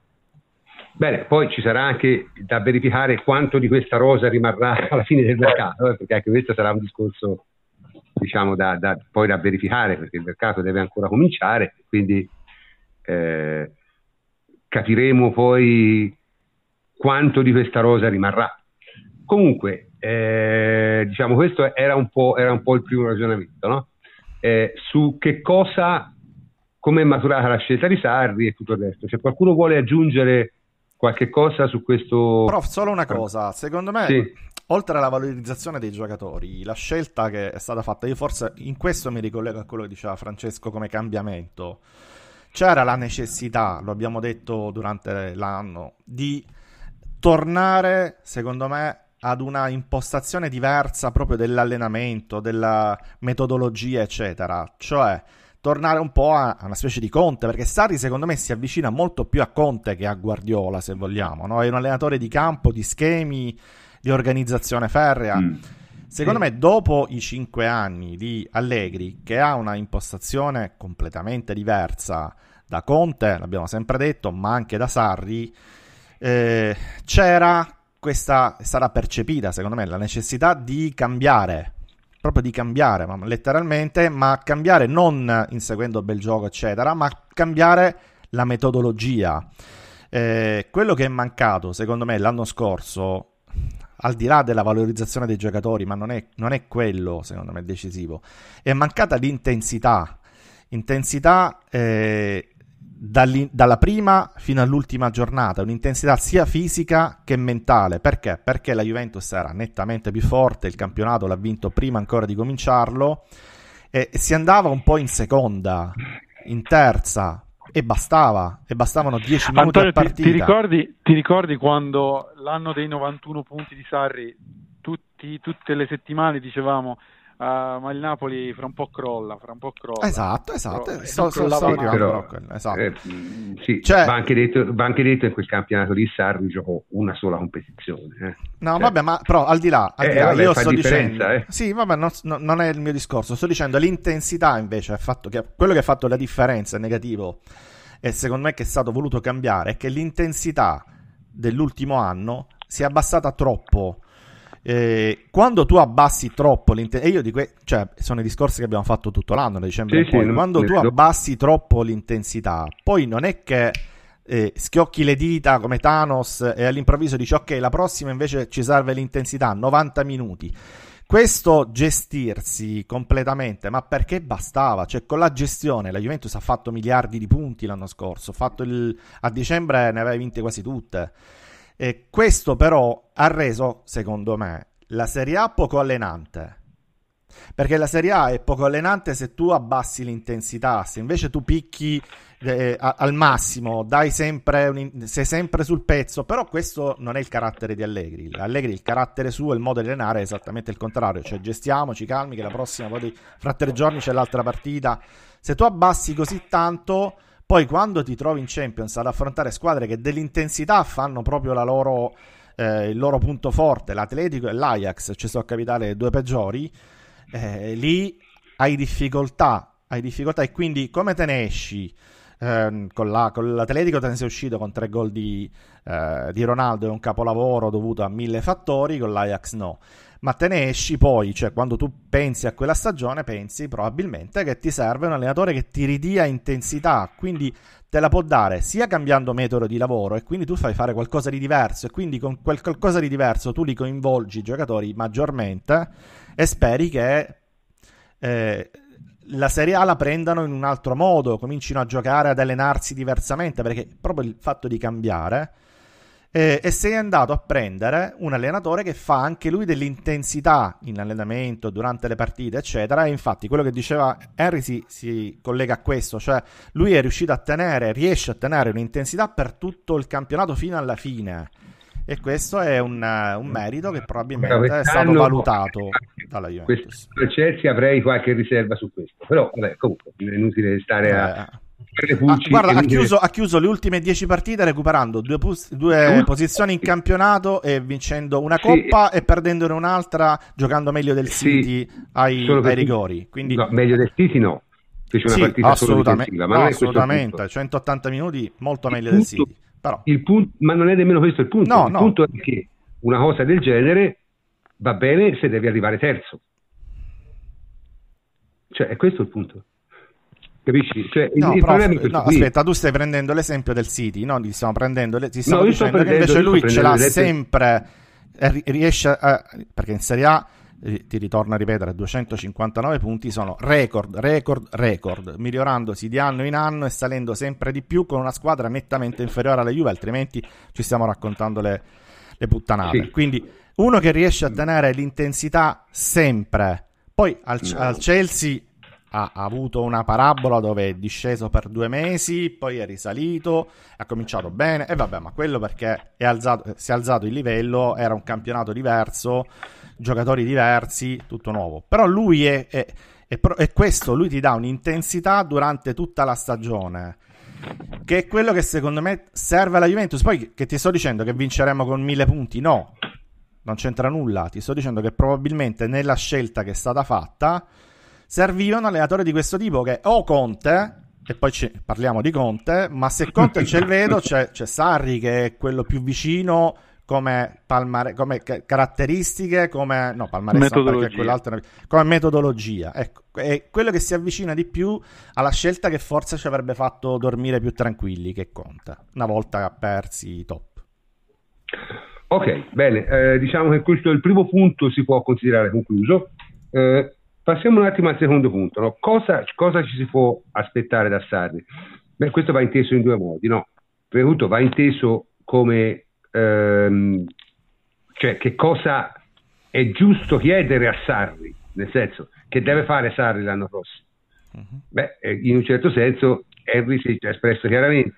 Bene, poi ci sarà anche da verificare quanto di questa rosa rimarrà <laughs> alla fine del mercato, eh, perché anche questo sarà un discorso diciamo da, da, poi da verificare, perché il mercato deve ancora cominciare, quindi eh, capiremo poi quanto di questa rosa rimarrà. Comunque, eh, diciamo, questo era un, era un, po', il primo ragionamento, no? eh, su che cosa, come è maturata la scelta di Sarri e tutto il resto. Se qualcuno vuole aggiungere qualche cosa su questo. Prof, solo una cosa, secondo me, sì. oltre alla valorizzazione dei giocatori, la scelta che è stata fatta, io forse in questo mi ricollego a quello che diceva Francesco come cambiamento. C'era la necessità, lo abbiamo detto durante l'anno, di tornare, secondo me, ad una impostazione diversa proprio dell'allenamento, della metodologia, eccetera. Cioè, tornare un po' a, una specie di Conte, perché Sarri secondo me si avvicina molto più a Conte che a Guardiola, se vogliamo, no? È un allenatore di campo, di schemi, di organizzazione ferrea. Mm. Secondo sì. me, dopo i cinque anni di Allegri, che ha una impostazione completamente diversa da Conte, l'abbiamo sempre detto, ma anche da Sarri, eh, c'era questa, sarà percepita, secondo me, la necessità di cambiare proprio di cambiare, ma letteralmente, ma cambiare non inseguendo bel gioco, eccetera, ma cambiare la metodologia. Eh, quello che è mancato, secondo me, l'anno scorso, al di là della valorizzazione dei giocatori, ma non è, non è quello, secondo me, decisivo, è mancata l'intensità. Intensità eh, dalla prima fino all'ultima giornata, un'intensità sia fisica che mentale. Perché? Perché la Juventus era nettamente più forte, il campionato l'ha vinto prima ancora di cominciarlo e si andava un po' in seconda, in terza, e bastava, e bastavano 10 minuti Antonio, a partita. Ti, ti, ricordi, ti ricordi quando l'anno dei 91 punti di Sarri, tutti, tutte le settimane dicevamo Uh, ma il Napoli fra un po' crolla, fra un po' crolla. Esatto, esatto. Però, sto, sto, sto sì, però, esatto. eh, sì, cioè, va, anche detto, va, anche detto, in quel campionato lì Sarri giocò una sola competizione. Eh. No, cioè, vabbè, ma però al di là, al di eh, là vabbè, io sto dicendo... Eh. Sì, vabbè, non, non, è il mio discorso, sto dicendo l'intensità invece, che, quello che ha fatto la differenza è negativo e secondo me che è stato voluto cambiare è che l'intensità dell'ultimo anno si è abbassata troppo eh, quando tu abbassi troppo l'intensità, e io di que- cioè, sono i discorsi che abbiamo fatto tutto l'anno, da dicembre sì, poi, sì, quando tu abbassi troppo l'intensità, poi non è che eh, schiocchi le dita come Thanos e all'improvviso dici ok, la prossima invece ci serve l'intensità, 90 minuti. Questo gestirsi completamente, ma perché bastava? Cioè, con la gestione la Juventus ha fatto miliardi di punti l'anno scorso, il... a dicembre ne aveva vinte quasi tutte. E questo però ha reso, secondo me, la Serie A poco allenante. Perché la Serie A è poco allenante se tu abbassi l'intensità, se invece tu picchi eh, al massimo, sempre un, sei sempre sul pezzo, però questo non è il carattere di Allegri. Allegri, il carattere suo, il modo di allenare è esattamente il contrario, cioè gestiamoci, calmi che la prossima, poi fra tre giorni c'è l'altra partita. Se tu abbassi così tanto, poi quando ti trovi in Champions ad affrontare squadre che dell'intensità fanno proprio loro, eh, il loro punto forte, l'Atletico e l'Ajax, ci sono capitali le due peggiori, eh, lì hai difficoltà, hai difficoltà e quindi come te ne esci? Eh, con, la, con, l'Atletico te ne sei uscito con tre gol di, eh, di Ronaldo e un capolavoro dovuto a mille fattori, con l'Ajax no. Ma te ne esci poi, cioè quando tu pensi a quella stagione, pensi probabilmente che ti serve un allenatore che ti ridia intensità, quindi te la può dare sia cambiando metodo di lavoro e quindi tu fai fare qualcosa di diverso e quindi con quel qualcosa di diverso tu li coinvolgi i giocatori maggiormente e speri che eh, la Serie A la prendano in un altro modo, comincino a giocare, ad allenarsi diversamente, perché proprio il fatto di cambiare eh, e sei andato a prendere un allenatore che fa anche lui dell'intensità in allenamento, durante le partite, eccetera. E infatti quello che diceva Henry si, si, collega a questo, cioè lui è riuscito a tenere, riesce a tenere un'intensità per tutto il campionato fino alla fine. E questo è un, un merito che probabilmente è stato valutato dalla Juventus. Questo Chelsea avrei qualche riserva su questo, però vabbè, comunque è inutile stare a eh, Ah, guarda, ha chiuso, ha chiuso, le ultime 10 partite recuperando due, pos- due posizioni in campionato e vincendo una coppa sì. e perdendone un'altra giocando meglio del City sì, ai, ai, rigori. Quindi... No, meglio del City no. Fece una sì, partita assolutamente, ma no, assolutamente 180 minuti molto meglio del City. Però... Punto, ma non è nemmeno questo il punto. No, il no. punto è che una cosa del genere va bene se devi arrivare terzo. Cioè, è questo il punto. Capisci? Cioè, no, il, prof, no aspetta, tu stai prendendo l'esempio del City, no? Ti stiamo prendendo, ti stiamo no, dicendo che invece lui ce l'ha sempre, eh, riesce a, perché in Serie A ti ritorno a ripetere, 259 punti sono record, record, record, migliorandosi di anno in anno e salendo sempre di più con una squadra nettamente inferiore alla Juve, altrimenti ci stiamo raccontando le, le puttanate. Sì. Quindi uno che riesce a tenere l'intensità sempre, poi al, al Chelsea ha, avuto una parabola dove è disceso per due mesi, poi è risalito, ha cominciato bene e vabbè, ma quello perché è alzato, si è alzato il livello, era un campionato diverso, giocatori diversi, tutto nuovo. Però lui è, è, è, è questo, lui ti dà un'intensità durante tutta la stagione che è quello che secondo me serve alla Juventus. Poi che ti sto dicendo che vinceremo con mille punti? No, non c'entra nulla. Ti sto dicendo che probabilmente nella scelta che è stata fatta serviva un allenatore di questo tipo che o Conte, e poi ci, parliamo di Conte, ma se Conte c'è il vedo, c'è, c'è Sarri che è quello più vicino come, palmare, come caratteristiche, come no, metodologia. come metodologia. Ecco, è quello che si avvicina di più alla scelta che forse ci avrebbe fatto dormire più tranquilli che conta, una volta persi i top. Ok, bene, eh, diciamo che questo è il primo punto si può considerare concluso. Eh, Passiamo un attimo al secondo punto. No? Cosa, cosa, ci si può aspettare da Sarri? Beh, questo va inteso in due modi. No? Prima di tutto va inteso come ehm, cioè che cosa è giusto chiedere a Sarri nel senso che deve fare Sarri l'anno prossimo? Uh-huh. Beh, eh, in un certo senso Henry si è espresso chiaramente,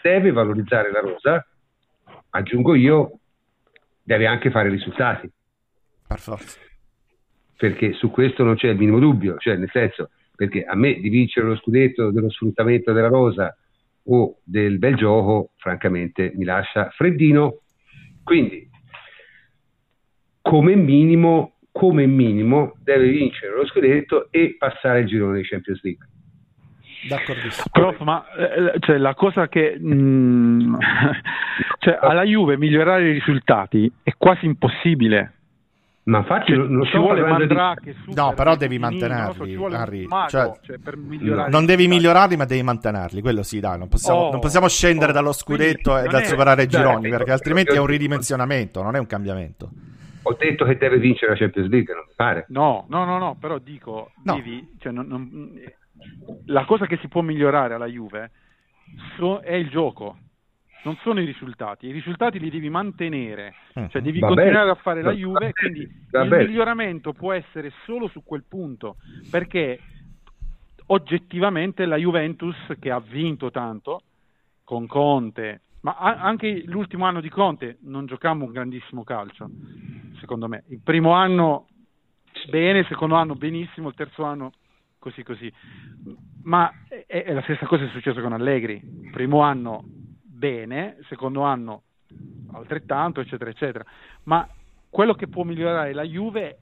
deve valorizzare la rosa, aggiungo io, deve anche fare risultati. Per forza. Perché su questo non c'è il minimo dubbio, cioè nel senso, perché a me di vincere lo scudetto dello sfruttamento della rosa o del bel gioco, francamente mi lascia freddino. Quindi, come minimo, come minimo, deve vincere lo scudetto e passare il girone di Champions League. Prof, ma eh, cioè, la cosa che mh, mm, <laughs> cioè, alla Juve migliorare i risultati è quasi impossibile. Ma infatti cioè, non ci vuole Mandrake di... No, però devi mantenerli, so, Harry. Mago, cioè, cioè, non devi migliorarli, ma devi mantenerli. Quello sì, dai, non possiamo, oh, non possiamo scendere oh, dallo scudetto e dal superare i gironi, perché altrimenti è un ridimensionamento, non è un cambiamento. Ho detto che deve vincere la Champions League, non mi pare. No, no, no, no però dico, no. Devi, cioè, non, non, la cosa che si può migliorare alla Juve so, è il gioco, non sono i risultati. I risultati li devi mantenere, mm. cioè devi Va continuare a fare la Juve, quindi Va il miglioramento può essere solo su quel punto, perché oggettivamente la Juventus che ha vinto tanto con Conte, ma anche l'ultimo anno di Conte non giocammo un grandissimo calcio, secondo me. Il primo anno bene, il secondo anno benissimo, il terzo anno così così. Ma è, è la stessa cosa è successo con Allegri. Primo anno bene, secondo anno altrettanto, eccetera, eccetera. Ma quello che può migliorare la Juve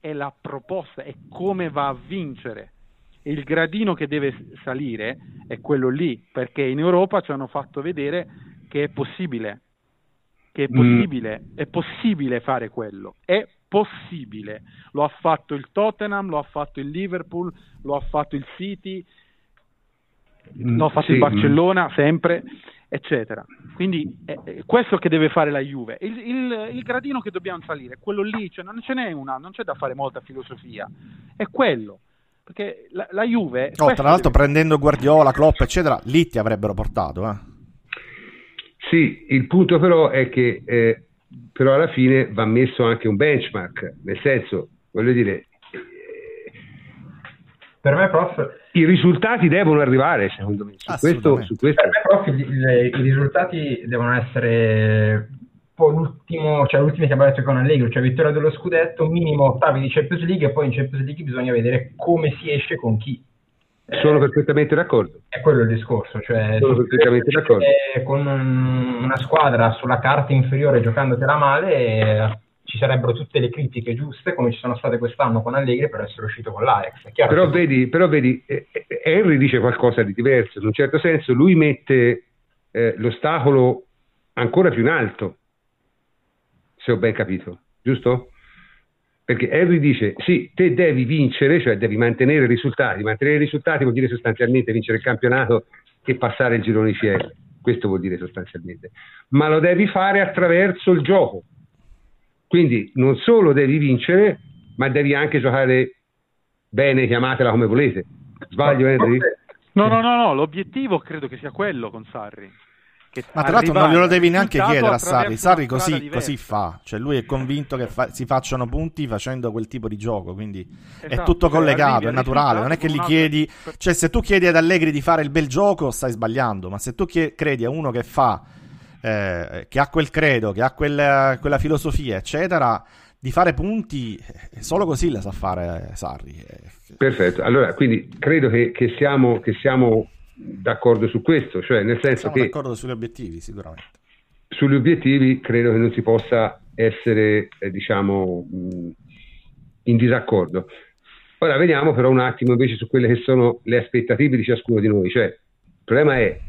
è la proposta, è come va a vincere. E il gradino che deve salire è quello lì, perché in Europa ci hanno fatto vedere che è possibile, che è mm. possibile, mm. è possibile fare quello. È possibile. Lo ha fatto il Tottenham, lo ha fatto il Liverpool, lo ha fatto il City, lo ha fatto sì, il Barcellona sempre, eccetera. Quindi è, questo che deve fare la Juve. Il, il, il, gradino che dobbiamo salire quello lì, cioè non ce n'è una, non c'è da fare molta filosofia, è quello. Perché la, la Juve... Oh, tra l'altro deve... prendendo Guardiola, Klopp, eccetera, lì ti avrebbero portato. Eh. Sì, il punto però è che eh, però alla fine va messo anche un benchmark, nel senso, voglio dire, per me, prof, i risultati devono arrivare, secondo me. Su questo, su questo... Per me, prof, i, i risultati devono essere poi l'ultimo, cioè l'ultimo che abbiamo detto con Allegro, cioè vittoria dello scudetto, minimo ottavi di Champions League e poi in Champions League bisogna vedere come si esce con chi. Sono perfettamente d'accordo. È quello il discorso, cioè Sono perfettamente d'accordo. con una squadra sulla carta inferiore giocandotela male eh, ci sarebbero tutte le critiche giuste come ci sono state quest'anno con Allegri per essere uscito con l'Ajax. Però vedi, però vedi, eh, eh, Henry dice qualcosa di diverso, in un certo senso lui mette eh, l'ostacolo ancora più in alto, se ho ben capito, giusto? Perché Henry dice, sì, te devi vincere, cioè devi mantenere i risultati. Mantenere i risultati vuol dire sostanzialmente vincere il campionato e passare il girone CL. Questo vuol dire sostanzialmente. Ma lo devi fare attraverso il gioco. Quindi non solo devi vincere, ma devi anche giocare bene, chiamatela come volete. Sbaglio, Henry? No, no, no, no, l'obiettivo credo che sia quello con Sarri. Ma tra l'altro non glielo devi neanche chiedere a Sarri. Sarri così, così, fa, cioè lui è convinto che fa, si facciano punti facendo quel tipo di gioco, quindi esatto, è tutto cioè, collegato, è naturale. Non è che gli chiedi, cioè se tu chiedi ad Allegri di fare il bel gioco stai sbagliando, ma se tu credi a uno che fa, eh, che ha quel credo, che ha quella, quella filosofia, eccetera, di fare punti, eh, solo così la sa fare Sarri. Perfetto, allora quindi credo che, che siamo, che siamo d'accordo su questo, cioè nel senso Siamo che... d'accordo sugli obiettivi sicuramente. Sugli obiettivi credo che non si possa essere, eh, diciamo, mh, in disaccordo. Ora vediamo però un attimo invece su quelle che sono le aspettative di ciascuno di noi, cioè il problema è,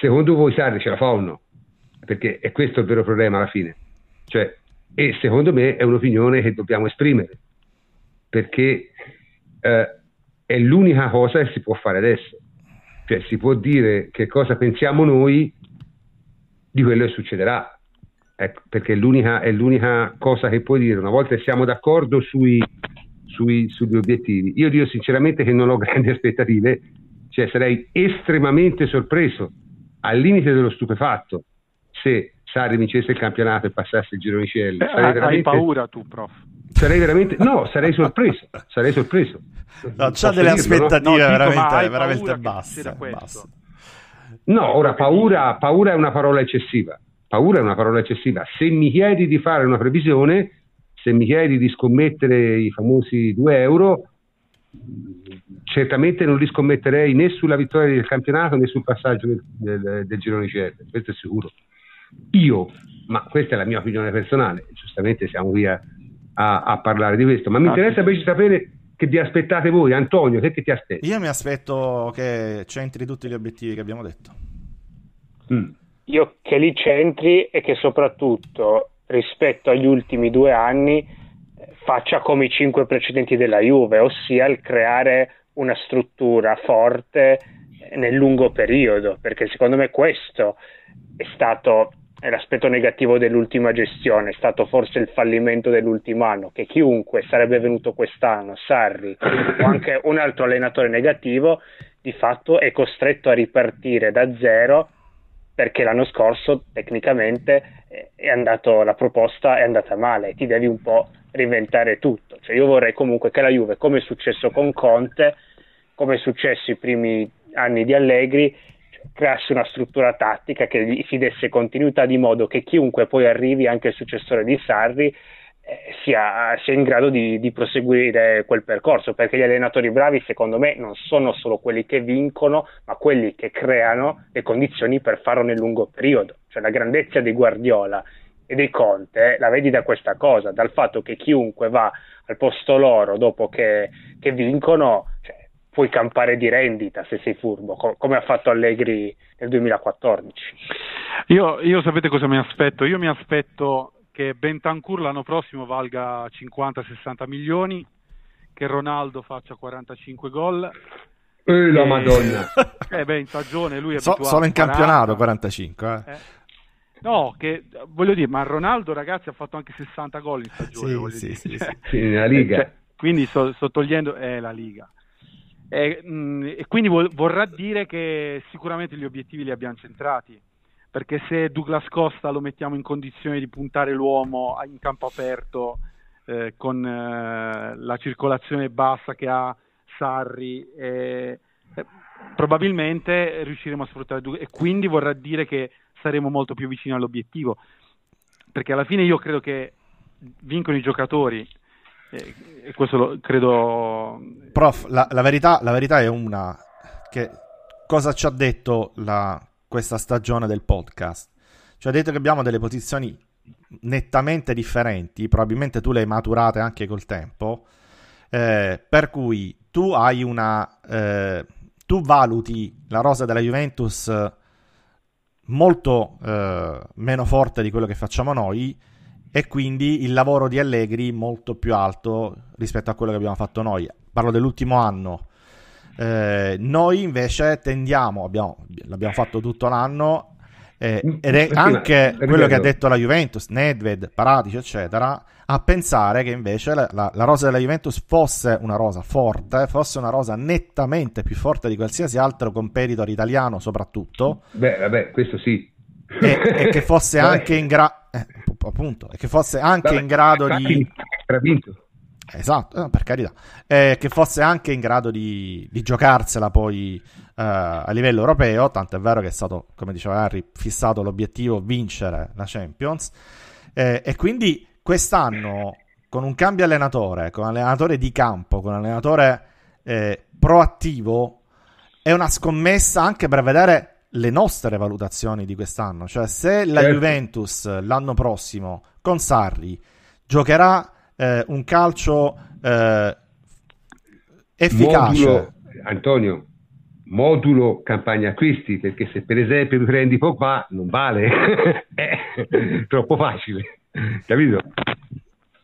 secondo voi Sarri ce la fa o no? Perché è questo il vero problema alla fine. Cioè, e secondo me è un'opinione che dobbiamo esprimere, perché eh, è l'unica cosa che si può fare adesso. Cioè si può dire che cosa pensiamo noi di quello che succederà, ecco, perché è l'unica, è l'unica, cosa che puoi dire. Una volta che siamo d'accordo sui, sui, sugli obiettivi, io dico sinceramente che non ho <laughs> grandi aspettative, cioè sarei estremamente sorpreso, al limite dello stupefatto, se Sarri vincesse il campionato e passasse il girone CL. Eh, hai, veramente... hai paura tu, prof? sarei veramente, no, <laughs> sarei sorpreso, sarei sorpreso. No, c'ha delle dirlo, aspettative no? veramente, veramente basse, basse. No, ora paura, paura è una parola eccessiva. Paura è una parola eccessiva. Se mi chiedi di fare una previsione, se mi chiedi di scommettere i famosi 2 euro, certamente non li scommetterei né sulla vittoria del campionato né sul passaggio del, del, del girone CR, questo è sicuro. Io, ma questa è la mia opinione personale, giustamente siamo qui a, a, a parlare di questo, ma mi ah, interessa invece sapere che vi aspettate voi, Antonio, che, che ti aspetti? Io mi aspetto che centri tutti gli obiettivi che abbiamo detto. Mm. Io che li centri e che soprattutto rispetto agli ultimi due anni faccia come i cinque precedenti della Juve, ossia il creare una struttura forte nel lungo periodo, perché secondo me questo è stato l'aspetto negativo dell'ultima gestione, è stato forse il fallimento dell'ultimo anno, che chiunque sarebbe venuto quest'anno, Sarri o anche un altro allenatore negativo, di fatto è costretto a ripartire da zero perché l'anno scorso tecnicamente è andato, la proposta è andata male, ti devi un po' riventare tutto. Cioè io vorrei comunque che la Juve, come è successo con Conte, come è successo i primi anni di Allegri, creasse una struttura tattica che gli si desse continuità di modo che chiunque poi arrivi, anche il successore di Sarri, eh, sia, sia, in grado di, di, proseguire quel percorso, perché gli allenatori bravi secondo me non sono solo quelli che vincono, ma quelli che creano le condizioni per farlo nel lungo periodo. Cioè la grandezza di Guardiola e dei Conte la vedi da questa cosa, dal fatto che chiunque va al posto loro dopo che, che vincono, cioè, puoi campare di rendita se sei furbo, co- come ha fatto Allegri nel 2014. Io, io sapete cosa mi aspetto? Io mi aspetto che Bentancur l'anno prossimo valga 50-60 milioni, che Ronaldo faccia 45 gol. Eh, la e... Madonna! <laughs> Eh beh, in stagione lui è so, Solo in campionato 45, eh. eh. No, che voglio dire, ma Ronaldo ragazzi ha fatto anche 60 gol in stagione. Sì, sì, sì, sì, nella Liga. Cioè, quindi sto, sto togliendo eh, la Liga. E, mh, mm, e quindi vol- vorrà dire che sicuramente gli obiettivi li abbiamo centrati, perché se Douglas Costa lo mettiamo in condizione di puntare l'uomo in campo aperto eh, con eh, la circolazione bassa che ha Sarri, eh, probabilmente riusciremo a sfruttare Douglas, e quindi vorrà dire che saremo molto più vicini all'obiettivo, perché alla fine io credo che vincono i giocatori e questo lo credo. Prof, la, la, verità, la verità è una che cosa ci ha detto la, questa stagione del podcast? Ci ha detto che abbiamo delle posizioni nettamente differenti, probabilmente tu le hai maturate anche col tempo, eh, per cui tu hai una... Eh, tu valuti la rosa della Juventus molto eh, meno forte di quello che facciamo noi e quindi il lavoro di Allegri molto più alto rispetto a quello che abbiamo fatto noi. Parlo dell'ultimo anno. Eh, noi invece tendiamo, abbiamo, l'abbiamo fatto tutto l'anno, eh, mm, ed è anche quello che ha detto la Juventus, Nedved, Paratici, eccetera, a pensare che invece la, la, la, rosa della Juventus fosse una rosa forte, fosse una rosa nettamente più forte di qualsiasi altro competitor italiano, soprattutto. Beh, vabbè, questo sì. E, e che <laughs> fosse anche in grado eh, appunto, e che fosse anche Vabbè, in grado di... Esatto, eh, per carità, eh, che fosse anche in grado di, di giocarsela poi a livello europeo, tanto è vero che è stato, come diceva Harry, fissato l'obiettivo vincere la Champions, eh, e quindi quest'anno con un cambio allenatore, con un allenatore di campo, con un allenatore eh, proattivo, è una scommessa anche per vedere le nostre valutazioni di quest'anno. Cioè, se la certo. Juventus l'anno prossimo con Sarri giocherà eh, un calcio eh, efficace. Modulo, Antonio, modulo campagna acquisti, perché se per esempio mi prendi Pogba non vale, è <laughs> troppo facile, capito?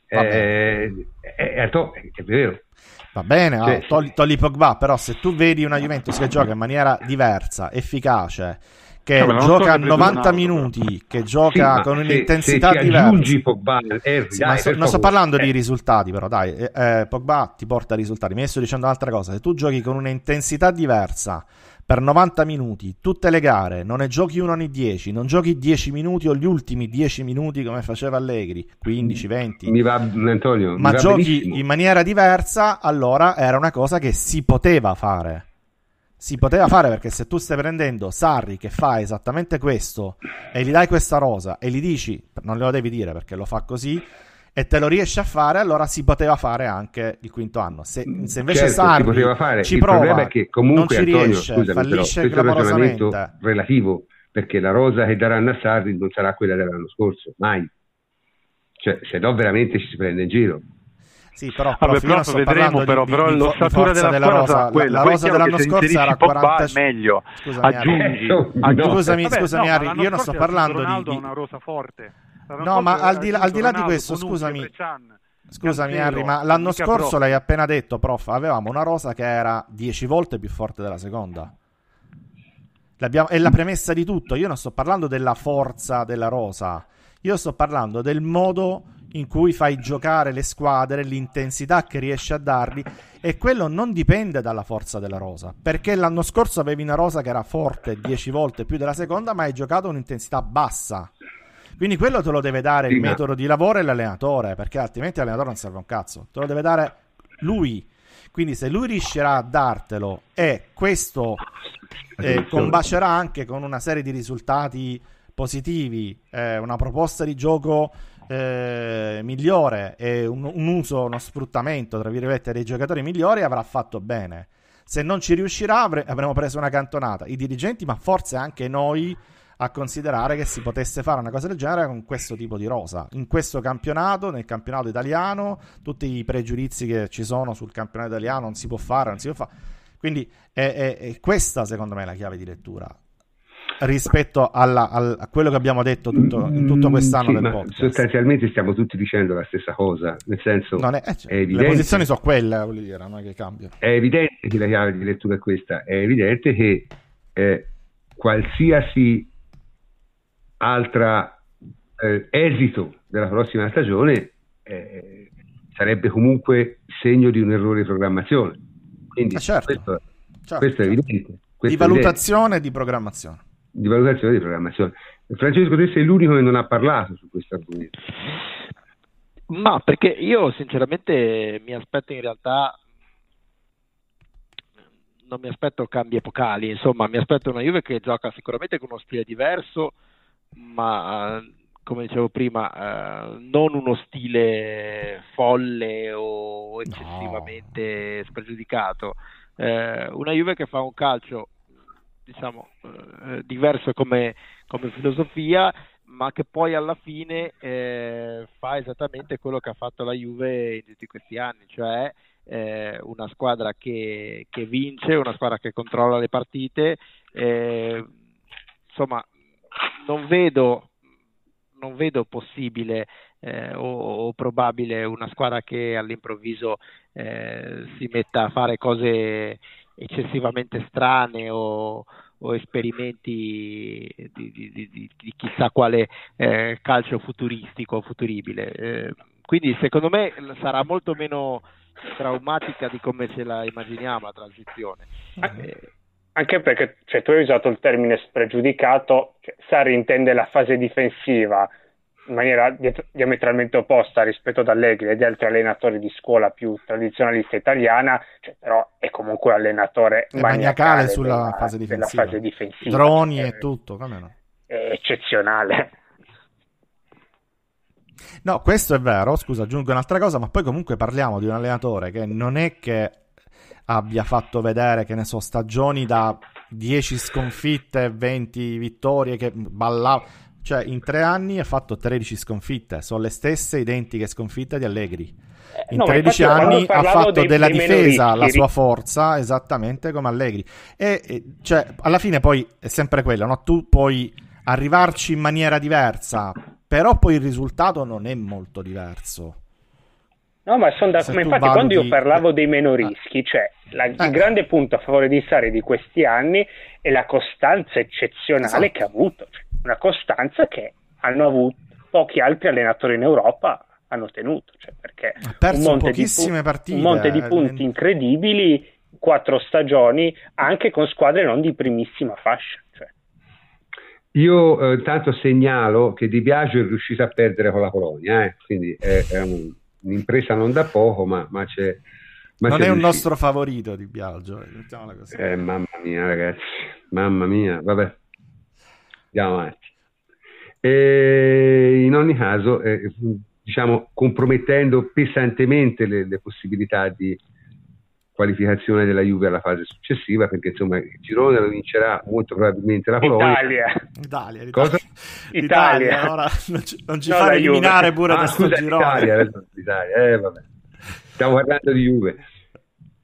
È, è, è, è, vero. Va bene, sì. oh, togli, togli, Pogba, però se tu vedi una Juventus che gioca in maniera diversa, efficace, che no, gioca a 90 minuti, che gioca sì, con un'intensità se, se diversa. Pogba, eh, sì, dai, so, non sto parlando eh. di risultati, però dai, eh, eh, Pogba ti porta risultati. Mi sto dicendo un'altra cosa, se tu giochi con un'intensità diversa, per 90 minuti, tutte le gare, non ne giochi uno nei 10, non giochi 10 minuti o gli ultimi 10 minuti come faceva Allegri, 15, 20. Mi va, Antonio, ma mi giochi benissimo. in maniera diversa, allora era una cosa che si poteva fare. Si poteva fare perché se tu stai prendendo Sarri che fa esattamente questo e gli dai questa rosa e gli dici, non lo devi dire perché lo fa così, e te lo riesci a fare, allora si poteva fare anche il quinto anno. Se, se invece certo, Sarri fare. ci il prova, problema è che comunque non ci Antonio, riesce, scusami, però, fallisce un ragionamento relativo perché la rosa che daranno a Sarri non sarà quella dell'anno scorso, mai. Cioè, se no veramente ci si prende in giro. Sì, però, Vabbè, prof, io però non sto vedremo, parlando però, di, però di, di, l'ossatura forza della della rosa. La, quella. la rosa dell'anno scorso era Pogba 40. è meglio. Scusami. Aggiungi, Eh, aggiungi. Scusami, Vabbè, scusami, no, l'anno io non sto parlando di- Ronaldo di- ha una rosa forte. No, ma al di là- al di là di questo, scusami. Scusami Harry, ma l'anno scorso l'hai appena detto, prof, avevamo una rosa che era 10 volte più forte della seconda. L'abbiamo- è la premessa di tutto. Io non sto parlando della forza della rosa, io sto parlando del modo in cui fai giocare le squadre, l'intensità che riesci a dargli e quello non dipende dalla forza della rosa, perché l'anno scorso avevi una rosa che era forte 10 volte più della seconda, ma hai giocato a un'intensità bassa. Quindi quello te lo deve dare il metodo di lavoro e l'allenatore, perché altrimenti l'allenatore non serve un cazzo. Te lo deve dare lui. Quindi se lui riuscirà a dartelo e questo eh, combacerà anche con una serie di risultati positivi, eh, una proposta di gioco eh, migliore e un, un uso, uno sfruttamento, tra virgolette, dei giocatori migliori, avrà fatto bene. Se non ci riuscirà, avre- avremo preso una cantonata. I dirigenti, ma forse anche noi, a considerare che si potesse fare una cosa del genere con questo tipo di rosa. In questo campionato, nel campionato italiano, tutti i pregiudizi che ci sono sul campionato italiano, non si può fare, non si può fare. Quindi è, è- è questa, secondo me, la chiave di lettura rispetto alla- al- a quello che abbiamo detto tutto, in tutto quest'anno Sì, del podcast. sostanzialmente stiamo tutti dicendo la stessa cosa, nel senso Non è- eh, cioè, è le evidente- posizioni sono quelle, voglio dire, non è che cambiano. è evidente che la chiave di lettura è questa, è evidente che eh, qualsiasi altra eh, esito della prossima stagione eh, sarebbe comunque segno di un errore di programmazione. Quindi Eh, certo. questo, Certo, questo è certo. evidente. Di Questo è valutazione e di programmazione. Di valutazione e di programmazione. Francesco, te sei l'unico che non ha parlato su questo argomento. Ma perché io sinceramente mi aspetto in realtà non mi aspetto cambi epocali, insomma, mi aspetto una Juve che gioca sicuramente con uno stile diverso, ma come dicevo prima, eh, non uno stile folle o eccessivamente spregiudicato. Eh, una Juve che fa un calcio, diciamo, eh, diverso come, come filosofia, ma che poi alla fine eh, fa esattamente quello che ha fatto la Juve in tutti questi anni, cioè eh, una squadra che, che vince, una squadra che controlla le partite. eh, insomma, non vedo, non vedo possibile eh, o, o probabile una squadra che all'improvviso eh, si metta a fare cose eccessivamente strane o, o esperimenti di, di- di- di- chissà quale eh, calcio futuristico o futuribile. Eh, quindi secondo me sarà molto meno traumatica di come ce la immaginiamo la transizione. Eh, Anche perché cioè, tu hai usato il termine spregiudicato, cioè, Sarri intende la fase difensiva in maniera diet- diametralmente opposta rispetto ad Allegri e gli altri allenatori di scuola più tradizionalista italiana, cioè, però è comunque un allenatore È maniacale sulla della- fase difensiva. fase difensiva. Droni e tutto, come no? È eccezionale. No, questo è vero. Scusa, aggiungo un'altra cosa, ma poi comunque parliamo di un allenatore che non è che abbia fatto vedere, che ne so, stagioni da 10 sconfitte, 20 vittorie, che ballava. Cioè, in tre anni ha fatto 13 sconfitte, sono le stesse identiche sconfitte di Allegri. In No, ma 13 infatti quando anni ha fatto dei- della dei difesa la sua forza, esattamente come Allegri. E, e, cioè, alla fine poi è sempre quello, no? Tu puoi arrivarci in maniera diversa, però poi il risultato non è molto diverso. No, ma sono da... Se ma tu infatti quando io valuti- parlavo dei meno Ah. rischi, cioè la- il Eh. grande punto a favore di Sarri di questi anni è la costanza eccezionale Esatto. che ha avuto, Cioè, una costanza che hanno avuto pochi altri allenatori in Europa hanno tenuto, cioè, perché Ha perso un monte, di, pochissime pu- partite, un monte di eh, punti eh. incredibili quattro stagioni anche con squadre non di primissima fascia. Cioè. Io eh, tanto segnalo che Di Biagio è riuscito a perdere con la Polonia, eh? quindi è, è un, un'impresa non da poco, ma, ma c'è... Ma non è un nostro favorito Di Biagio, così. Eh, mamma mia ragazzi, mamma mia, vabbè, andiamo avanti. E in ogni caso, eh, diciamo, compromettendo pesantemente le, le possibilità di, qualificazione della Juve alla fase successiva perché insomma il girone lo vincerà molto probabilmente la Polonia Italia Italia, Italia. Cosa? Italia, Italia. Ora, non ci, non ci no, fa eliminare pure ah, questo scusa, girone Italia, Italia. Eh, vabbè. stiamo parlando di Juve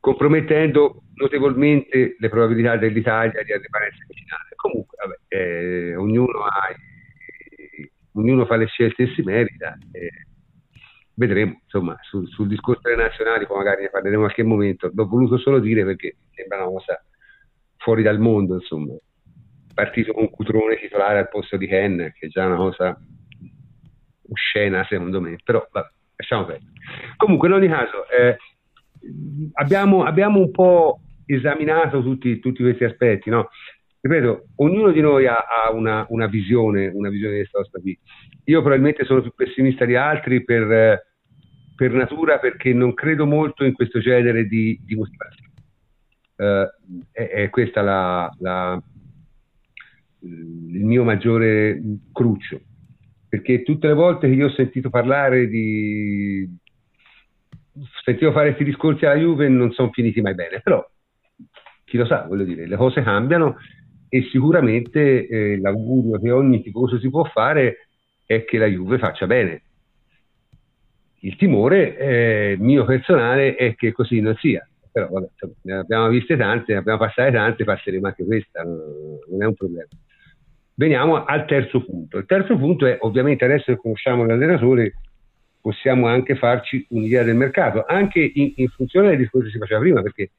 compromettendo notevolmente le probabilità dell'Italia di arrivare in finale comunque vabbè, eh, ognuno, ha, ognuno fa le scelte e si merita eh, vedremo, insomma, sul, sul, discorso delle nazionali, poi magari ne parleremo in qualche momento, l'ho voluto solo dire perché sembra una cosa fuori dal mondo, insomma, partito con Cutrone titolare al posto di Ken, che è già una cosa oscena secondo me, però vabbè, lasciamo perdere. Comunque, in ogni caso, eh, abbiamo, abbiamo, un po' esaminato tutti, tutti questi aspetti, no? ripeto, ognuno di noi ha, ha una, una, visione, una visione di questa qui. Io probabilmente sono più pessimista di altri per, per natura perché non credo molto in questo genere di, di motivazioni. Uh, è, è, questa la, la, il mio maggiore cruccio, perché tutte le volte che io ho sentito parlare di... sentivo fare questi discorsi alla Juve non sono finiti mai bene, però chi lo sa, voglio dire, le cose cambiano e sicuramente eh, l'augurio che ogni tifoso si può fare è che la Juve faccia bene. Il timore eh, mio personale è che così non sia, però vabbè, ne abbiamo viste tante, ne abbiamo passate tante, passeremo anche questa, non è un problema. Veniamo al terzo punto. Il terzo punto è ovviamente adesso che conosciamo l'allenatore possiamo anche farci un'idea del mercato, anche in, in funzione del discorso che si faceva prima, perché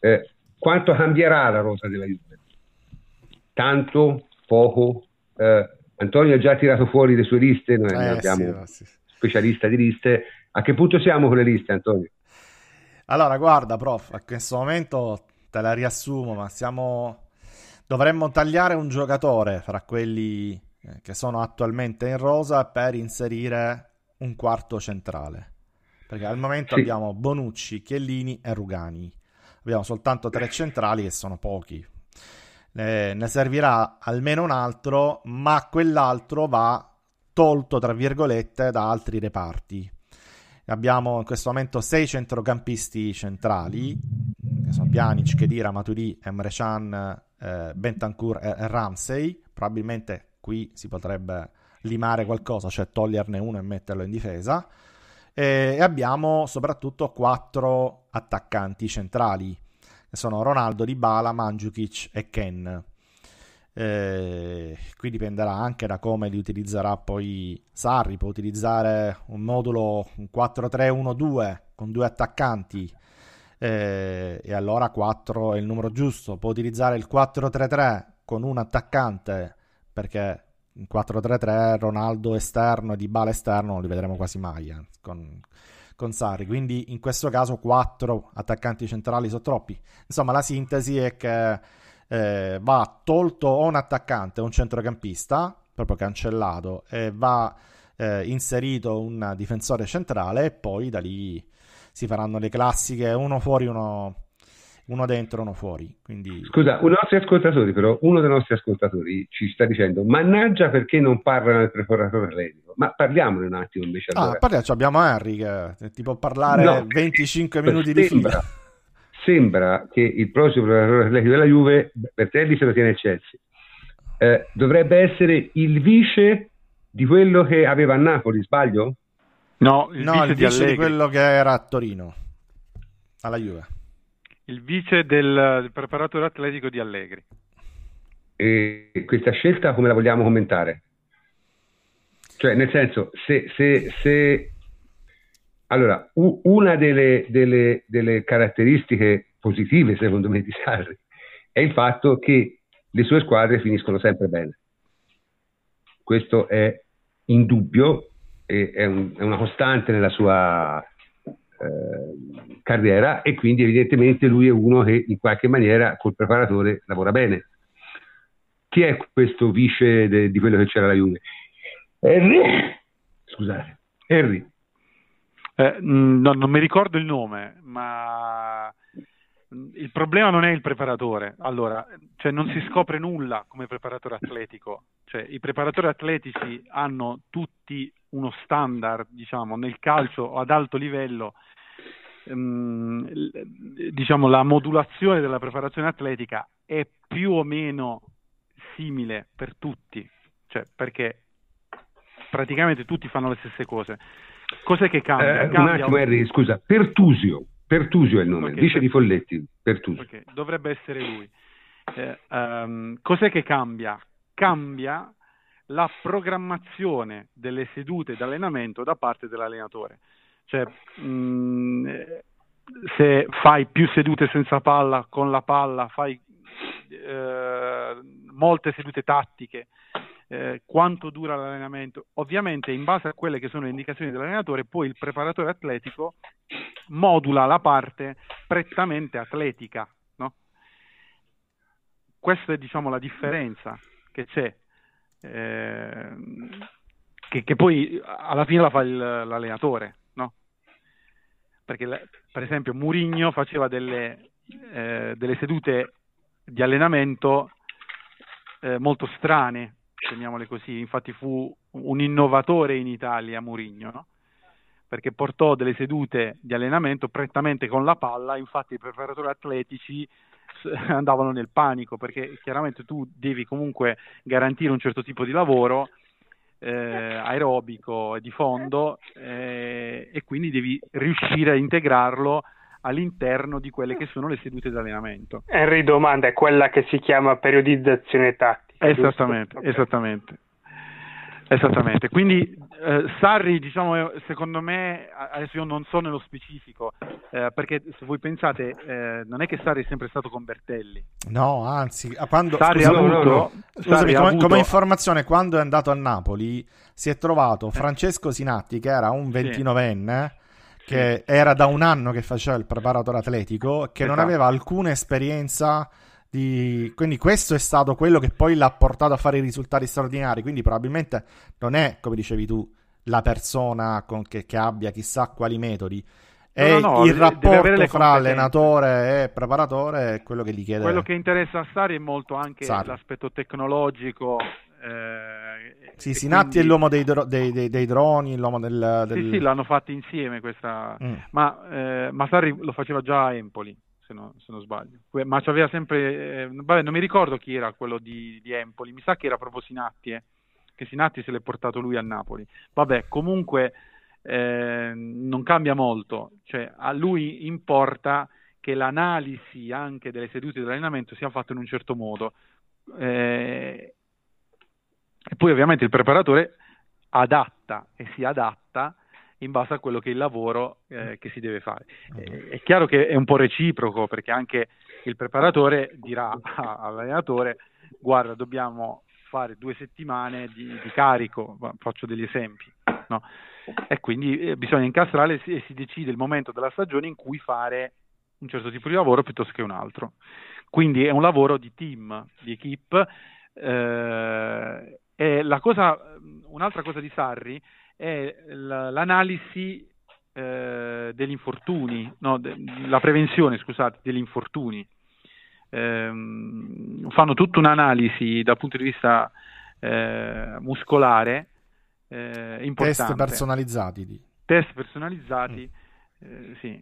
eh, quanto cambierà la rosa della Juve? tanto, poco. Eh, Antonio ha già tirato fuori le sue liste, noi eh, abbiamo sì, sì. Specialista di liste. A che punto siamo con le liste, Antonio? Allora, guarda, prof, a questo momento te la riassumo, ma siamo... dovremmo tagliare un giocatore fra quelli eh, che sono attualmente in rosa per inserire un quarto centrale. Perché al momento sì. abbiamo Bonucci, Chiellini e Rugani. Abbiamo soltanto tre centrali che sono pochi, eh, ne servirà almeno un altro, ma quell'altro va tolto, tra virgolette, da altri reparti. Abbiamo in questo momento sei centrocampisti centrali, che sono Pjanic, Kedira, Maturi, Emre Can, eh, Bentancur e, Ramsey. Probabilmente qui si potrebbe limare qualcosa, cioè toglierne uno e metterlo in difesa. E abbiamo soprattutto quattro attaccanti centrali sono Ronaldo, Dybala, Mandzukic e Ken. Eh, qui dipenderà anche da come li utilizzerà poi Sarri. Può utilizzare un modulo 4-3-1-2 con due attaccanti eh, e allora 4 è il numero giusto. Può utilizzare il 4-3-3 con un attaccante perché in 4-3-3 Ronaldo esterno e Dybala esterno non li vedremo quasi mai eh, con, con Sarri. Quindi in questo caso quattro attaccanti centrali sono troppi. Insomma, la sintesi è che eh, va tolto o un attaccante o un centrocampista, proprio cancellato, e va eh, inserito un difensore centrale e poi da lì si faranno le classiche uno fuori, uno uno dentro, uno fuori. Quindi... Scusa, un nostro ascoltatori, però, uno dei nostri ascoltatori ci sta dicendo: Mannaggia perché non parlano del preparatore atletico. Ma parliamone un attimo invece. Ah, allora. parliamo, abbiamo Henry che ti può parlare no, 25 <laughs> minuti di fila. Sembra che il prossimo preparatore atletico della Juve, Bertelli se lo tiene il Chelsea, eh, dovrebbe essere il vice di quello che aveva a Napoli, sbaglio? No, il no, vice, il vice di, di quello che era a Torino, alla Juve il vice del, del preparatore atletico di Allegri. E questa scelta come la vogliamo commentare? Cioè, nel senso, se, se, se... allora, una delle, delle, delle, caratteristiche positive, secondo me, di Sarri è il fatto che le sue squadre finiscono sempre bene. Questo è indubbio e è, un, è una costante nella sua eh, carriera e quindi evidentemente lui è uno che in qualche maniera col preparatore lavora bene. Chi è questo vice de, di quello che c'era la Juve? Henry. Scusate, Henry. Eh, no, non mi ricordo il nome, ma il problema non è il preparatore. Allora, cioè non si scopre nulla come preparatore atletico. Cioè, I preparatori atletici hanno tutti uno standard, diciamo, nel calcio ad alto livello. Ehm, diciamo, la modulazione della preparazione atletica è più o meno simile per tutti, cioè perché praticamente tutti fanno le stesse cose. Cos'è che cambia? Eh, cambia un attimo, Henry, scusa, Pertusio. Pertusio è il nome, okay, vice per... di Folletti. Pertusio. Okay, dovrebbe essere lui. Eh, um, cos'è che cambia? Cambia la programmazione delle sedute d'allenamento da parte dell'allenatore. Cioè, mh, mm, se fai più sedute senza palla, con la palla, fai eh, molte sedute tattiche, eh, quanto dura l'allenamento. Ovviamente in base a quelle che sono le indicazioni dell'allenatore, poi il preparatore atletico modula la parte prettamente atletica. No? Questa è diciamo la differenza che c'è, eh, che, che, poi alla fine la fa il, l'allenatore. No? Perché per esempio Murigno faceva delle, eh, delle sedute di allenamento eh, molto strane, chiamiamole così, infatti fu un innovatore in Italia Murigno, no? perché portò delle sedute di allenamento prettamente con la palla, infatti i preparatori atletici <laughs> andavano nel panico perché chiaramente tu devi comunque garantire un certo tipo di lavoro eh, aerobico e di fondo eh, e quindi devi riuscire a integrarlo all'interno di quelle che sono le sedute di allenamento. Henry domanda è quella che si chiama periodizzazione tattica. Esattamente, esattamente. Esattamente, quindi eh, Sarri, diciamo, secondo me, adesso io non so nello specifico, eh, perché se voi pensate, eh, non è che Sarri è sempre stato con Bertelli. No, anzi, quando, Sarri scusa, ha avuto, no, no. Scusami, come, avuto... come, informazione, quando è andato a Napoli si è trovato Francesco Sinatti, che era un 29enne, sì. che sì. era da un anno che faceva il preparatore atletico, che esatto. non aveva alcuna esperienza di... Quindi questo è stato quello che poi l'ha portato a fare i risultati straordinari. Quindi probabilmente non è, come dicevi tu, la persona che, che abbia chissà quali metodi. È no, no, il rapporto fra allenatore e preparatore quello che gli chiede. Quello che interessa a Sari è molto anche Sari. l'aspetto tecnologico. Eh, sì, Sinatti quindi... è l'uomo dei, dro- dei, dei, dei, droni, l'uomo del, del... Sì, sì, l'hanno fatto insieme questa... Mm. Ma, eh, ma Sarri lo faceva già a Empoli se, no, se non sbaglio. Ma c'aveva sempre, eh, vabbè, non mi ricordo chi era quello di, di, Empoli, mi sa che era proprio Sinatti, eh, che Sinatti se l'è portato lui a Napoli. Vabbè, comunque eh, non cambia molto, cioè a lui importa che l'analisi anche delle sedute dell'allenamento sia fatta in un certo modo. Eh, e poi ovviamente il preparatore adatta e si adatta in base a quello che è il lavoro eh, che si deve fare. Eh, è chiaro che è un po' reciproco perché anche il preparatore dirà all'allenatore guarda dobbiamo fare due settimane di, di carico, faccio degli esempi, no? e quindi eh, bisogna incastrare e si decide il momento della stagione in cui fare un certo tipo di lavoro piuttosto che un altro. Quindi è un lavoro di team, di equip. Eh, e la cosa, un'altra cosa di Sarri è l'analisi eh, degli infortuni, no, de, la prevenzione, scusate, degli infortuni. Eh, fanno tutta un'analisi dal punto di vista eh, muscolare eh, importante. Test personalizzati. Test personalizzati, mm. sì,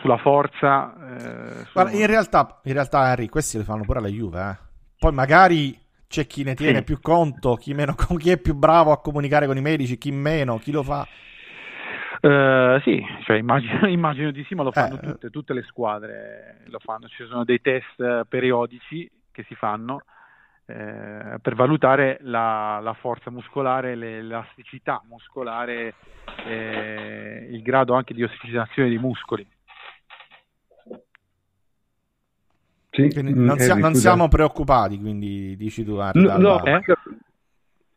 sulla forza. Eh, su... Guarda, in, realtà, in realtà, Harry, questi li fanno pure alla Juve. Eh. Poi magari c'è chi ne tiene sì. più conto, chi, meno, <laughs> chi è più bravo a comunicare con i medici, chi meno, chi lo fa. Uh, sì, cioè, immagino, <laughs> immagino, di sì, ma lo fanno eh, tutte, tutte, le squadre lo fanno. Ci sono dei test periodici che si fanno eh, per valutare la, la forza muscolare, l'elasticità muscolare, eh, il grado anche di ossigenazione dei muscoli. Sì, non, sia, non siamo preoccupati, quindi dici tu. Ah, no, no, eh?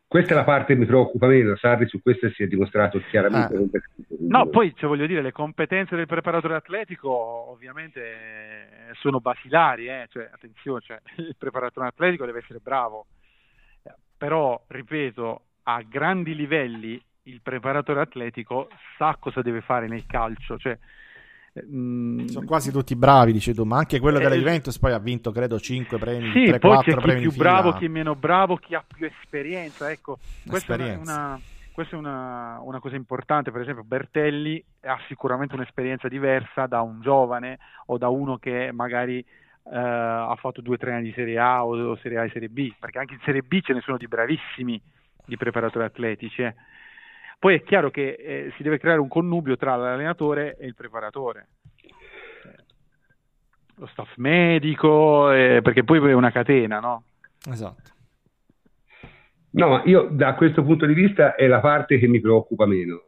questa è la parte che mi preoccupa meno. Sarri su questo si è dimostrato chiaramente. Ah. No, poi cioè, voglio dire, le competenze del preparatore atletico ovviamente sono basilari, eh? cioè, attenzione, cioè, <laughs> il preparatore atletico deve essere bravo, però, ripeto, a grandi livelli il preparatore atletico sa cosa deve fare nel calcio, cioè, Mm. Sono quasi tutti bravi, dice tu, ma anche quello eh, della Juventus poi ha vinto, credo, 5 premi. Sì, 3, poi 4 c'è chi più bravo, chi meno bravo, chi ha più esperienza. Ecco, questa è una, questa è una, una, cosa importante. Per esempio, Bertelli ha sicuramente un'esperienza diversa da un giovane o da uno che magari eh, ha fatto due o tre anni di Serie A o, o, Serie A e Serie B, perché anche in Serie B ce ne sono di bravissimi di preparatori atletici. Eh. Poi è chiaro che eh, si deve creare un connubio tra l'allenatore e il preparatore. Lo staff medico, eh, perché poi è una catena, no? Esatto. No, ma io da questo punto di vista è la parte che mi preoccupa meno,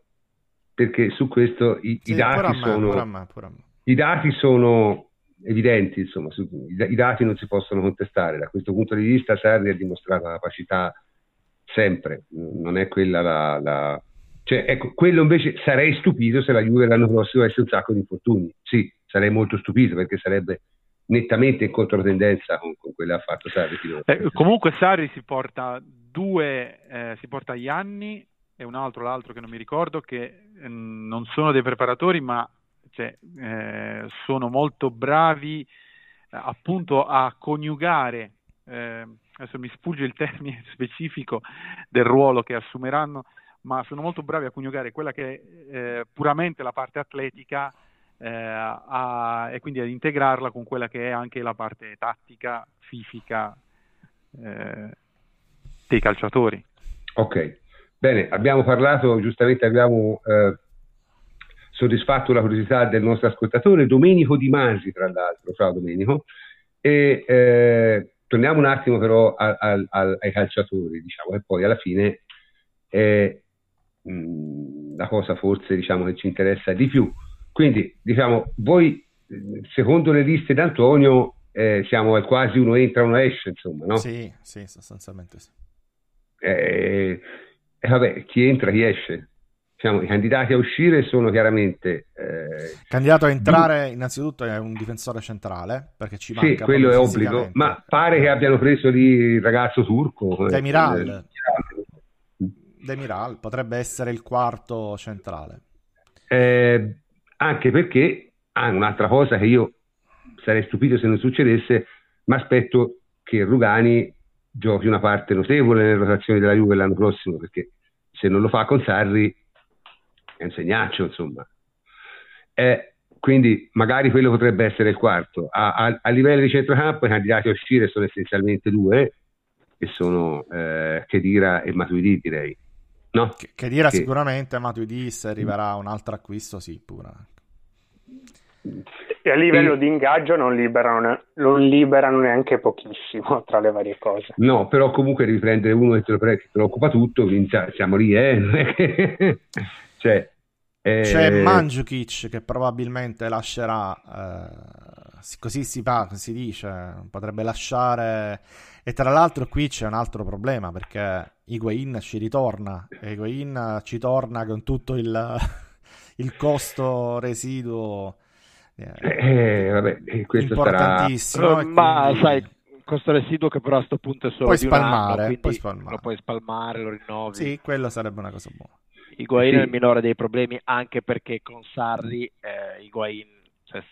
perché su questo i, sì, i dati sono... Pure me, pure I dati sono evidenti, insomma, su, i, i, dati non si possono contestare. Da questo punto di vista Sarri ha dimostrato la capacità sempre, non è quella la, la cioè, ecco, quello invece sarei stupito se la Juve l'anno prossimo avesse un sacco di infortuni. Sì, sarei molto stupito perché sarebbe nettamente in controtendenza con, con ha fatto Sarri. Eh, comunque Sarri si porta due, eh, si porta Ianni e un altro, l'altro che non mi ricordo, che eh, non sono dei preparatori ma cioè, eh, sono molto bravi eh, appunto a coniugare, eh, adesso mi sfugge il termine <laughs> specifico del ruolo che assumeranno, ma sono molto bravi a coniugare quella che è eh, puramente la parte atletica eh, a, e quindi ad integrarla con quella che è anche la parte tattica, fisica eh, dei calciatori. Ok, bene, abbiamo parlato, giustamente abbiamo eh, soddisfatto la curiosità del nostro ascoltatore Domenico Di Masi, tra l'altro, ciao Domenico, e eh, torniamo un attimo però a, a, ai calciatori, diciamo, e poi alla fine eh, la cosa forse diciamo, che ci interessa di più. Quindi, diciamo, voi, secondo le liste d'Antonio, eh, siamo quasi uno entra, uno esce, insomma, no? Sì, sì, sostanzialmente sì. Eh, eh, vabbè, chi entra, chi esce. Diciamo, I candidati a uscire sono chiaramente... Eh, Candidato a entrare, di... innanzitutto, è un difensore centrale, perché ci manca... Sì, quello è obbligo, ma pare che abbiano preso lì il ragazzo turco. Demiral. Eh, Demiral potrebbe essere il quarto centrale. Eh, anche perché ha un'altra cosa che io sarei stupito se non succedesse, ma aspetto che Rugani giochi una parte notevole nelle rotazioni della Juve l'anno prossimo, perché se non lo fa con Sarri è un segnaccio, insomma. Eh, quindi magari quello potrebbe essere il quarto. A, a, a livello di centrocampo i candidati a uscire sono essenzialmente due, che sono eh, Chedira e Matuidi, direi. No? Che, che dirà che... sicuramente Matuidi se arriverà un altro acquisto, sì, pure. E a livello e... di ingaggio non liberano, non liberano, neanche pochissimo tra le varie cose. No, però comunque devi prendere uno che te lo, pre- te lo occupa tutto, quindi siamo lì, eh? <laughs> cioè, eh... C'è Mandzukic che probabilmente lascerà, eh, così si, fa, si dice, potrebbe lasciare e tra l'altro qui c'è un altro problema perché Higuain ci ritorna e Higuain ci torna con tutto il, <laughs> il costo residuo eh, eh vabbè, importantissimo. Sarà... Ma quindi... sai, costo residuo che però a questo punto è solo puoi di spalmare, anno, puoi spalmare. lo puoi spalmare, lo rinnovi. Sì, quello sarebbe una cosa buona. Higuain sì. è il minore dei problemi anche perché con Sarri eh, Higuain cioè,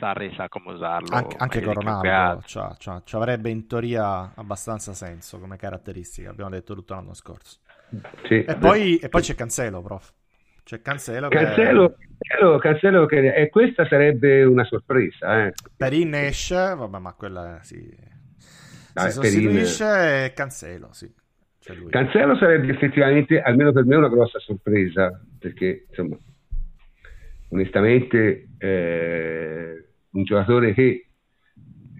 Sarri sa come usarlo. Anche, anche con Ronaldo cioè, cioè, cioè, avrebbe in teoria abbastanza senso come caratteristica, abbiamo detto tutto l'anno scorso. Sì. E, poi, e, poi, c'è Cancelo, prof. C'è Cancelo, Cancelo, che... Cancelo, Cancelo che... E questa sarebbe una sorpresa. Eh. Perin esce, vabbè, ma quella sì. Dai, si sostituisce e Cancelo, sì. Cancelo sarebbe effettivamente, almeno per me, una grossa sorpresa, perché insomma, onestamente eh, un giocatore che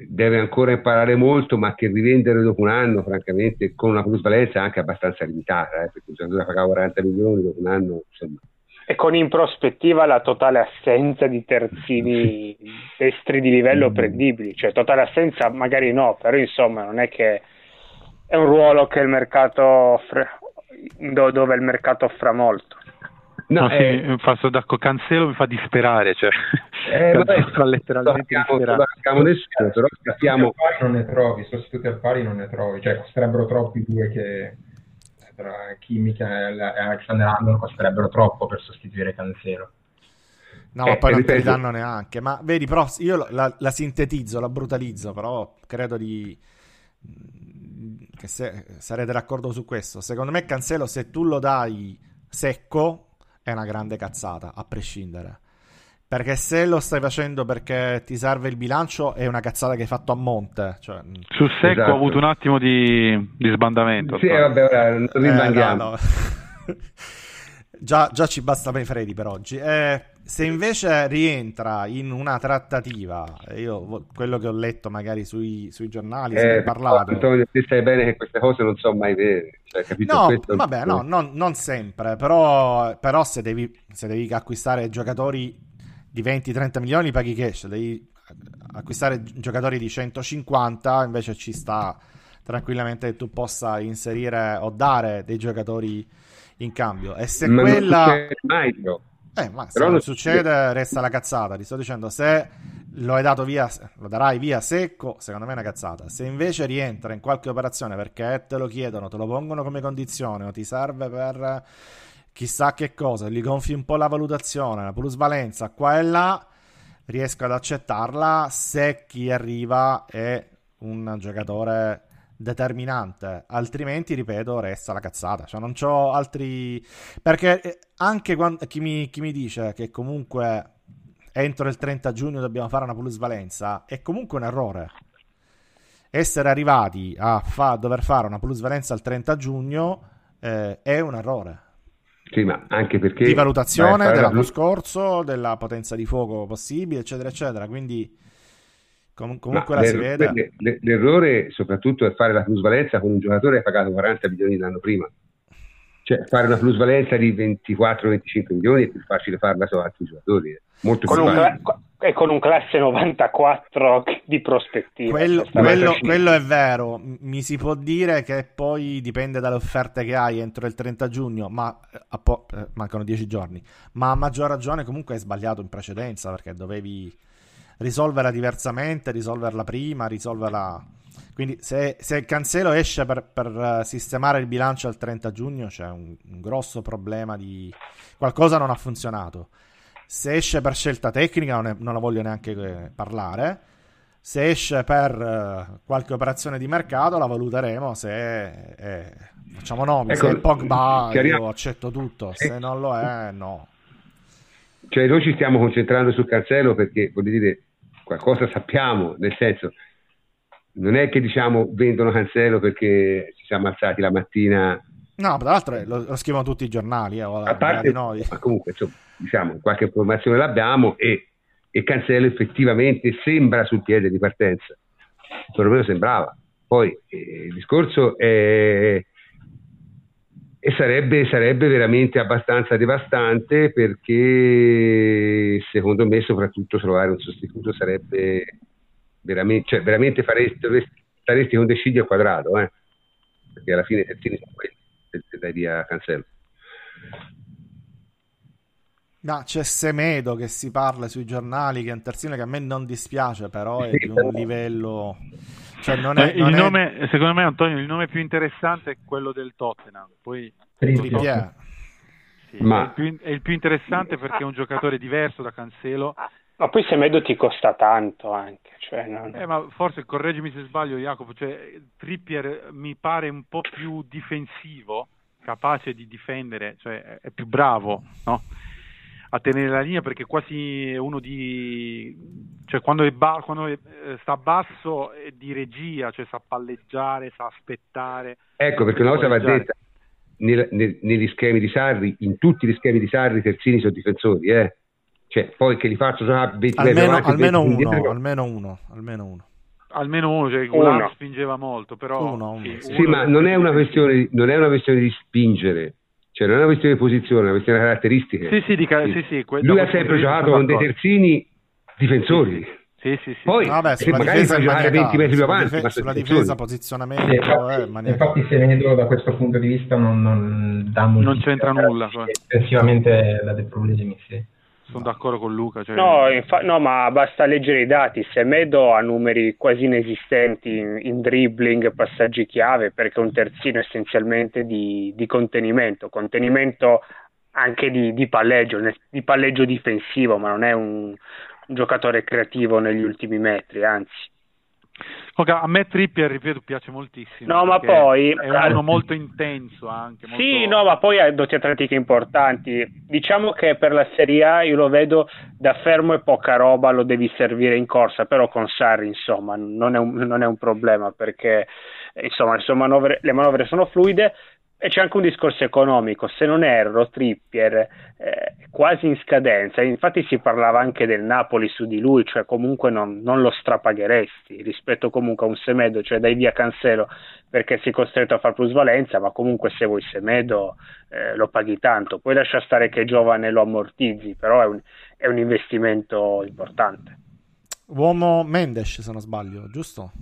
deve ancora imparare molto, ma che rivendere dopo un anno, francamente, con una plusvalenza anche abbastanza limitata, eh, perché un giocatore pagava 40 milioni dopo un anno, insomma. E con in prospettiva la totale assenza di terzini <laughs> destri di livello mm. prendibili, cioè totale assenza magari no, però insomma non è che è un ruolo che il mercato offre. do, dove il mercato offra molto. No, no eh, sì, fa, d'accordo, Cancelo mi fa disperare, cioè, eh, <laughs> vabbè, fa letteralmente disperare. Non nessuno, però capiamo... non ne trovi, sostituti al pari non ne trovi, cioè costerebbero troppi due che tra Chimica e Alexander Arnold costerebbero troppo per sostituire Cancelo. No, eh, poi non te li danno neanche. Ma vedi, però io la, la, sintetizzo, la brutalizzo, però credo di che se, sarete d'accordo su questo. Secondo me Cancelo se tu lo dai secco è una grande cazzata, a prescindere. Perché se lo stai facendo perché ti serve il bilancio è una cazzata che hai fatto a monte. Cioè... Su secco esatto. ho avuto un attimo di, di sbandamento. Sì, vabbè, ora non. Eh, no, no. <laughs> già, già, ci basta i Freddy per oggi. Eh, se invece rientra in una trattativa, io quello che ho letto magari sui, sui giornali, eh, si è parlato. Antonio, ti sai bene che queste cose non sono mai vere. Cioè, no, questo? vabbè, no, non, non sempre, però, però se, devi, se, devi, acquistare giocatori di 20-30 milioni paghi cash, devi acquistare giocatori di 150, invece ci sta tranquillamente che tu possa inserire o dare dei giocatori in cambio. E se Ma quella... Non mai, no eh, ma se non succede, resta la cazzata. Ti sto dicendo, se lo hai dato via, lo darai via secco, secondo me è una cazzata. Se invece rientra in qualche operazione perché te lo chiedono, te lo pongono come condizione o ti serve per chissà che cosa, gli gonfi un po' la valutazione, la plusvalenza qua e là, riesco ad accettarla se chi arriva è un giocatore determinante, altrimenti, ripeto, resta la cazzata. Cioè, non ho altri. Perché eh, anche quando, chi, mi, chi mi dice che comunque entro il 30 giugno dobbiamo fare una plusvalenza, è comunque un errore. Essere arrivati a fa, dover fare una plusvalenza il 30 giugno eh, è un errore. Sì, ma anche perché... Di valutazione dell'anno scorso, della potenza di fuoco possibile, eccetera, eccetera. Quindi Com- comunque Ma la si vede. L'errore soprattutto è fare la plusvalenza con un giocatore che ha pagato 40 milioni l'anno prima. Cioè fare una plusvalenza di 24-25 milioni è più facile farla su altri giocatori. Eh. Molto con più facile. Cla- e con un classe 94 <laughs> di prospettiva. Quello, quello, quello, è vero, mi si può dire che poi dipende dalle offerte che hai entro il 30 giugno, ma po- eh, mancano 10 giorni. Ma a maggior ragione comunque hai sbagliato in precedenza perché dovevi risolverla diversamente, risolverla prima, risolverla... Quindi se, se il Cancelo esce per, per, eh, sistemare il bilancio al 30 giugno c'è un, un, grosso problema di... qualcosa non ha funzionato. Se esce per scelta tecnica non, è, non la voglio neanche eh, parlare. Se esce per uh, qualche operazione di mercato la valuteremo se eh, facciamo nomi, ecco, se è Pogba io accetto tutto, se non lo è no. Cioè noi ci stiamo concentrando sul Cancelo perché voglio dire qualcosa sappiamo, nel senso, non è che diciamo vendono Cancelo perché ci siamo alzati la mattina. No, tra l'altro lo, lo scrivono tutti i giornali. Eh, a parte noi. Ma comunque, insomma, diciamo, qualche informazione l'abbiamo e, e Cancelo effettivamente sembra sul piede di partenza. Perlomeno sembrava. Poi eh, il discorso è, e sarebbe, sarebbe, veramente abbastanza devastante perché secondo me soprattutto trovare un sostituto sarebbe veramente, cioè veramente faresti, staresti con De Scigli al quadrato eh? perché alla fine i terzini sono quelli se dai via Cancello No, c'è Semedo che si parla sui giornali, che è un terzino che a me non dispiace, però è di un livello... Cioè non è, non il è... nome, secondo me Antonio, il nome più interessante è quello del Tottenham, poi... Trippier. Sì, Ma... è, il più, è, il più, interessante perché è un giocatore diverso da Cancelo. Ma poi Semedo ti costa tanto anche. Cioè non... eh, ma forse, correggimi se sbaglio Jacopo, cioè, Trippier mi pare un po' più difensivo, capace di difendere, cioè è più bravo, no? A tenere la linea perché quasi uno di cioè quando, è ba- quando è, eh, sta basso è di regia cioè sa palleggiare sa aspettare. Ecco perché una cosa va detta nel, nel, negli schemi di Sarri in tutti gli schemi di Sarri terzini sono difensori eh. Cioè poi che li faccio giocare 20 almeno, avanti, almeno, 20 uno, almeno uno almeno uno. Almeno uno, cioè Gulam spingeva molto, però uno, uno, sì, sì. ma non è, una questione, non è una questione di spingere, cioè non è una questione di posizione, è una questione di caratteristiche. Sì, sì, di ca- sì. sì, Lui ha sempre giocato con dei terzini difensori. Sì, sì, sì. Poi, Vabbè, sulla magari difesa giocare 20 metri più avanti. Sulla, sulla difesa, posizionamento. Sì, infatti, eh, infatti Semedo da questo punto di vista non, non dà Non c'entra nulla. Cioè. Effettivamente dà dei problemi, sì. Sono d'accordo con Luca. Cioè... No, infa- no, ma basta leggere i dati. Semedo ha numeri quasi inesistenti in, in dribbling, passaggi chiave, perché è un terzino essenzialmente di, di contenimento. Contenimento anche di, di, palleggio, di palleggio difensivo, ma non è un, un giocatore creativo negli ultimi metri, anzi. A me Trippier, ripeto, piace moltissimo. No, ma poi è uno molto intenso anche. Molto... Sì, no, ma poi ha doti atletiche importanti. Diciamo che per la Serie A io lo vedo da fermo e poca roba, lo devi servire in corsa, però con Sarri, insomma, non è un, non è un problema perché insomma, le, manovre, le manovre sono fluide. E c'è anche un discorso economico, se non erro, Trippier eh, quasi in scadenza, infatti si parlava anche del Napoli su di lui, cioè comunque non, non lo strapagheresti rispetto comunque a un Semedo, cioè dai via Cancelo perché sei costretto a far plusvalenza, ma comunque se vuoi Semedo eh, lo paghi tanto, poi lascia stare che è giovane lo ammortizzi, però è un, è un investimento importante. Uomo Mendes se non sbaglio, giusto?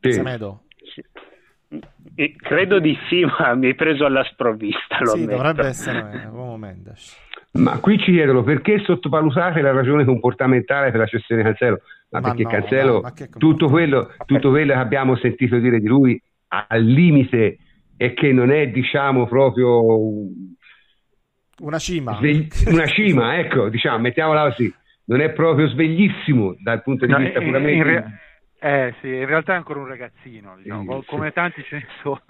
Sì. Semedo. Credo di sì, <laughs> ma mi hai preso alla sprovvista. Lo sì, ammetto. dovrebbe essere uomo Mendes. Ma qui ci chiedono perché sottovalutate la ragione comportamentale per la cessione di Cancelo? Ma, ma perché no, Cancelo, ma tutto, quello, tutto quello che abbiamo sentito dire di lui al limite e che non è, diciamo, proprio una cima. Svegli- una cima, ecco, diciamo, mettiamola così. Non è proprio sveglissimo dal punto di no, vista puramente. In, re- eh sì, in realtà è ancora un ragazzino, diciamo. sì, come sì. tanti ce ne sono.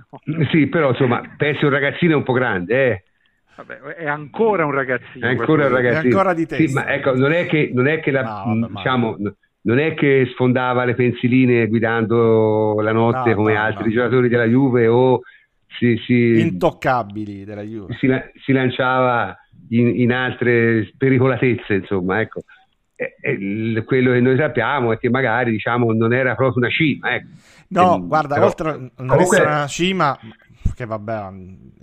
Sì, però insomma, penso un ragazzino un po' grande, eh. Vabbè, è ancora un ragazzino. È ancora un ragazzino. È ancora di testa. Sì, ma ecco, non è che, non è che, la, no, vabbè, diciamo, non è che sfondava le pensiline guidando la notte no, come no, altri giocatori della Juve o si, si, intoccabili della Juve. Si, si lanciava in, in, altre pericolatezze, insomma, ecco eh, quello che noi sappiamo è che magari diciamo non era proprio una cima. Ecco. No, e, guarda, però, oltre a non comunque... essere una cima, che vabbè,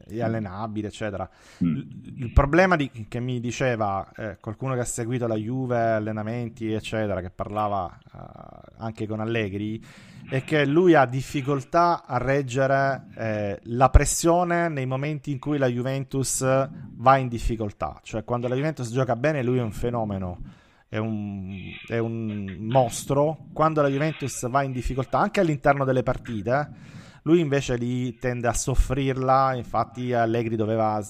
è allenabile, eccetera. Mm. Il, problema di, che mi diceva eh, qualcuno che ha seguito la Juve, allenamenti, eccetera, che parlava eh, anche con Allegri, è che lui ha difficoltà a reggere eh, la pressione nei momenti in cui la Juventus va in difficoltà. Cioè, quando la Juventus gioca bene, lui è un fenomeno è un, è un mostro. Quando la Juventus va in difficoltà, anche all'interno delle partite, lui invece lì tende a soffrirla. Infatti, Allegri doveva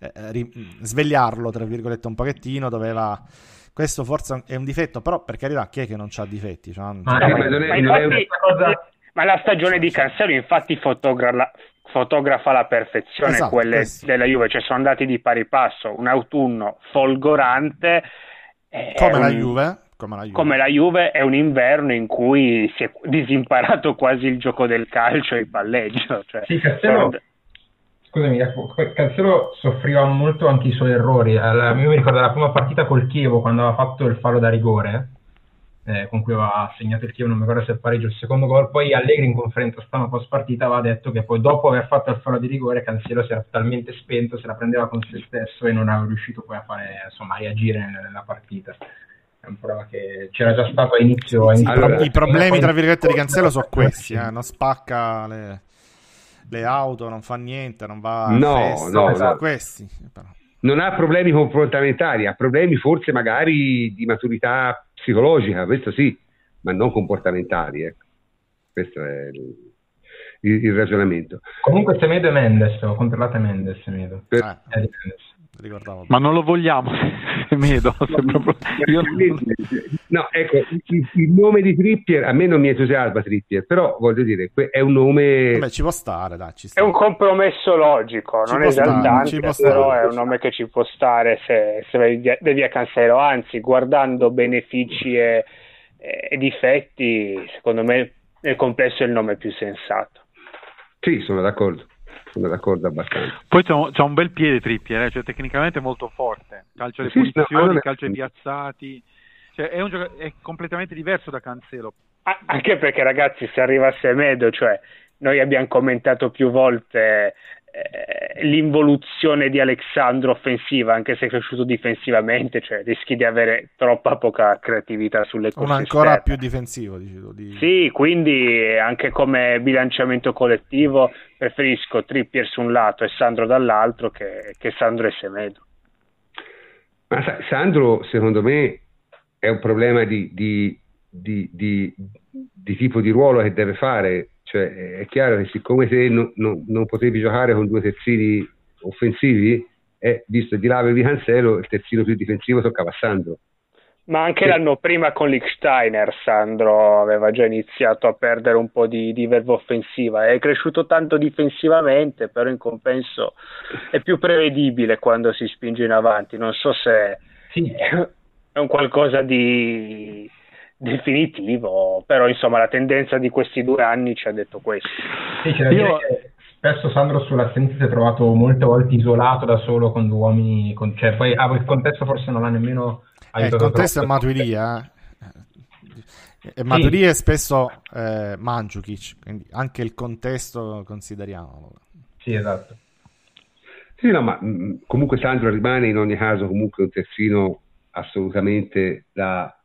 eh, ri- svegliarlo, tra virgolette, un pochettino. Doveva. Questo forse è un difetto, però per carità, chi è che non ha difetti? Cioè, ma, ma, infatti, ma, la stagione di Cancelo, infatti, fotogra- fotografa alla perfezione esatto, quelle questo. della Juve, cioè sono andati di pari passo. Un autunno folgorante come, un, la Juve, come, la Juve. come la Juve è un inverno in cui si è disimparato quasi il gioco del calcio e il palleggio. Cioè, sì, Castello, scusami, Cancelo soffriva molto anche i suoi errori. Io mi ricordo la prima partita col Chievo quando aveva fatto il fallo da rigore. Eh, con cui aveva segnato il Chievo, non mi ricordo se il pareggio il secondo gol. Poi Allegri in conferenza stampa post partita aveva detto che poi dopo aver fatto il fallo di rigore, Cancelo si era talmente spento, se la prendeva con se stesso e non aveva riuscito poi a fare, insomma, a reagire nella partita. È un prova che c'era già stato a inizio. Sì, allora, I problemi, tra virgolette, di Cancelo sono questi: eh? non spacca le, le, auto, non fa niente, non va a no, festa, no, sono no. questi. Però. Non ha problemi comportamentali, ha problemi forse magari di maturità psicologica, questo sì, ma non comportamentali. Ecco. Questo è il, il, il, ragionamento. Comunque Semedo e Mendes, ho controllato Mendes. Semedo. Per... Eh. Mendes. Ricordavo. Ma non lo vogliamo, <laughs> Semedo. proprio... <laughs> Io... No, ecco, il, il, nome di Trippier, a me non mi entusiasma Trippier, però voglio dire, è un nome... Beh, ci può stare, dai, ci sta. È un compromesso logico, ci non esaltante, però è un nome che ci può stare se, se vai via, via Cancelo, anzi, guardando benefici e, e difetti, secondo me nel complesso è il nome più sensato. Sì, sono d'accordo sono d'accordo abbastanza. Poi c'è un, c'è un bel piede Trippier, eh? cioè tecnicamente molto forte, calcio alle sì, posizioni, no, calcio ai piazzati, cioè, è, un gioc- è completamente diverso da Cancelo. Ah, anche perché ragazzi se arriva a Semedo, cioè noi abbiamo commentato più volte eh, l'involuzione di Alexandro offensiva, anche se è cresciuto difensivamente, cioè rischi di avere troppa poca creatività sulle cose. Un ancora esterne. più difensivo, dici tu. Di... Sì, quindi anche come bilanciamento collettivo preferisco Trippier su un lato e Sandro dall'altro che, che Sandro e Semedo. Ma sa, Sandro, secondo me, è un problema di, di, di, di, tipo di ruolo che deve fare. Cioè, è chiaro che siccome te non, non, non potevi giocare con due terzini offensivi, eh, visto di là avevi Cancelo, il terzino più difensivo toccava a Sandro. Ma anche sì. l'anno prima con Lichsteiner Sandro aveva già iniziato a perdere un po' di, di, verbo offensiva. È cresciuto tanto difensivamente, però in compenso è più prevedibile quando si spinge in avanti. Non so se sì. è un qualcosa di definitivo, però insomma la tendenza di questi due anni ci ha detto questo. Sì, c'è da Io... dire spesso Sandro sulla sinistra si è trovato molte volte isolato da solo con due uomini, con... cioè poi ah, il contesto forse non l'ha nemmeno eh, il contesto è Maturia, eh. E Maturia sì. è spesso eh, Mandzukic, quindi anche il contesto consideriamo. Sì, esatto. Sì, no, ma mm, comunque Sandro rimane in ogni caso comunque un terzino assolutamente da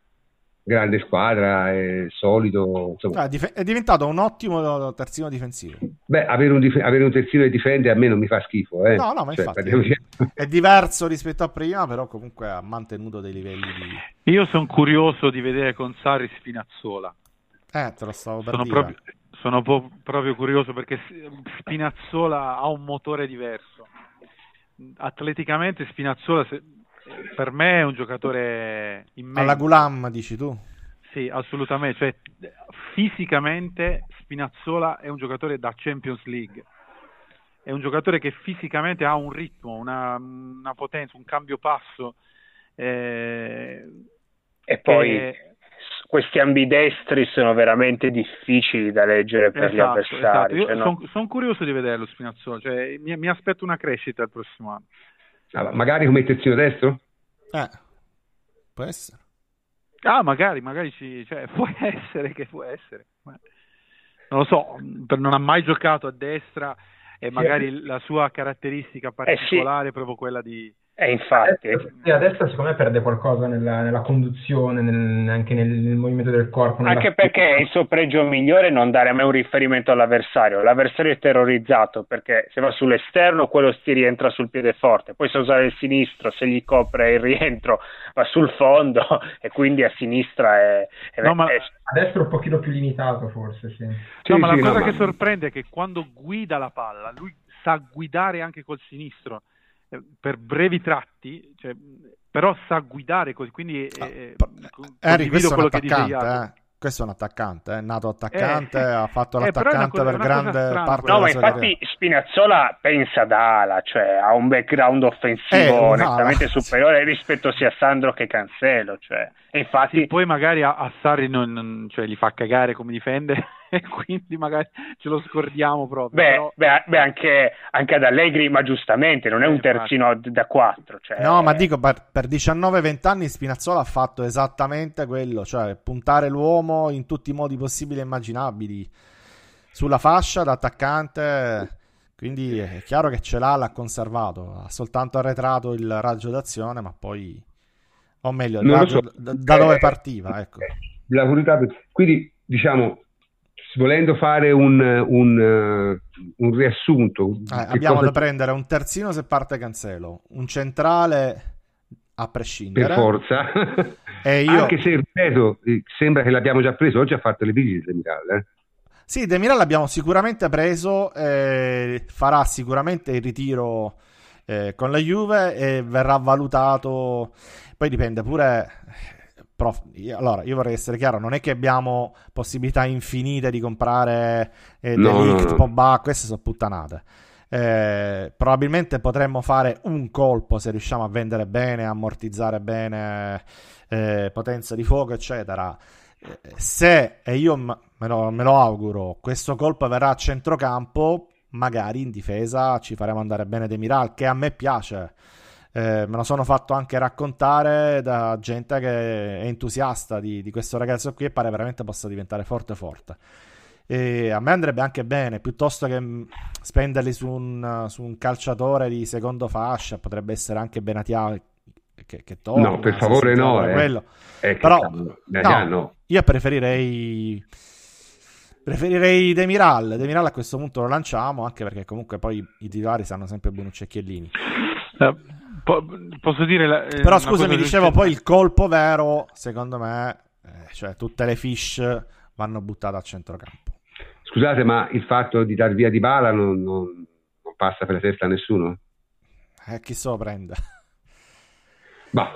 grande squadra, è solido. Ah, dif- è diventato un ottimo terzino difensivo. Beh, avere un, dif- avere un, terzino che difende a me non mi fa schifo. Eh. No, no, ma cioè, infatti è, <laughs> è diverso rispetto a prima, però comunque ha mantenuto dei livelli di... Io sono curioso di vedere con Sarri Spinazzola. Eh, te lo stavo per sono dire. Proprio, sono po- proprio curioso perché Spinazzola ha un motore diverso. Atleticamente Spinazzola... Se per me è un giocatore immenso. Alla Gulam, dici tu? Sì, assolutamente. Cioè, fisicamente Spinazzola è un giocatore da Champions League. È un giocatore che fisicamente ha un ritmo, una, una potenza, un cambio passo. Eh, e poi che... questi ambidestri sono veramente difficili da leggere per esatto, gli avversari. Esatto. Cioè, no... sono son curioso di vederlo Spinazzola, cioè, mi, mi aspetto una crescita il prossimo anno. Allora, magari come terzino destro? Eh, può essere. Ah, magari, magari ci, cioè, <laughs> può essere che può essere. Non lo so, non ha mai giocato a destra e magari sì. la sua caratteristica particolare eh sì. è proprio quella di, eh, infatti. A destra, secondo me perde qualcosa nella, nella conduzione, nel, anche nel, nel, movimento del corpo. Anche perché è il suo pregio migliore non dare mai un riferimento all'avversario. L'avversario è terrorizzato perché se va sull'esterno quello si rientra sul piede forte, poi sa usare il sinistro, se gli copre il rientro <laughs> va sul fondo <laughs> e quindi a sinistra è... è no, ma... A destra è un pochino più limitato forse, sì. No, sì, ma sì, la cosa no, che ma... sorprende è che quando guida la palla, lui sa guidare anche col sinistro per brevi tratti, cioè, però sa guidare così, quindi ah, eh, Henry, questo quello che dice eh. Questo è un attaccante, è nato attaccante, eh, ha fatto eh, l'attaccante cosa, per grande parte no, della sua infatti carriera. Spinazzola pensa da ala, cioè ha un background offensivo nettamente superiore rispetto sia a Sandro che Cancelo, cioè. E infatti... Sì, poi magari a, a Sarri non, non, cioè, gli fa cagare come difende <laughs> e quindi magari ce lo scordiamo proprio. Beh, però... beh, beh anche, anche, ad Allegri, ma giustamente, non è un terzino da 4. Cioè... No, ma dico, per, per 19-20 anni Spinazzola ha fatto esattamente quello, cioè puntare l'uomo in tutti i modi possibili e immaginabili sulla fascia da attaccante. Quindi è chiaro che ce l'ha, l'ha conservato, ha soltanto arretrato il raggio d'azione, ma poi, o meglio, il raggio so. da, da, dove eh, partiva. Ecco. La quindi diciamo volendo fare un, un, un riassunto, eh, abbiamo cosa... da prendere un terzino se parte Cancelo, un centrale a prescindere. Per forza. <laughs> e io... Anche se, ripeto, sembra che l'abbiamo già preso, oggi ha fatto le visite Demiral. Eh? Sì, Demiral l'abbiamo sicuramente preso, eh, farà sicuramente il ritiro eh, con la Juve e verrà valutato, poi dipende pure Prof, allora, io vorrei essere chiaro, non è che abbiamo possibilità infinite di comprare eh, no, Delict, no, no. Pogba, queste sono puttanate. Eh, probabilmente potremmo fare un colpo se riusciamo a vendere bene, ammortizzare bene eh, potenza di fuoco, eccetera. Eh, se, e io me lo, me lo auguro, questo colpo verrà a centrocampo, magari in difesa ci faremo andare bene Demiral, che a me piace. Eh, me lo sono fatto anche raccontare da gente che è entusiasta di, di, questo ragazzo qui e pare veramente possa diventare forte forte. E a me andrebbe anche bene, piuttosto che mm, spenderli su un, su un calciatore di secondo fascia, potrebbe essere anche Benatia che, che torna. No, per favore no. Eh. Quello. Eh, Però no, no. io preferirei preferirei Demiral. Demiral a questo punto lo lanciamo, anche perché comunque poi i titolari sanno sempre Bonucci e Chiellini. Uh, po- posso dire... La, eh, Però scusami, dicevo poi il colpo vero, secondo me, eh, cioè tutte le fish vanno buttate a centrocampo. Scusate, ma il fatto di dar via di bala non, non, non passa per la testa a nessuno? Eh, chi se lo prende? Bah.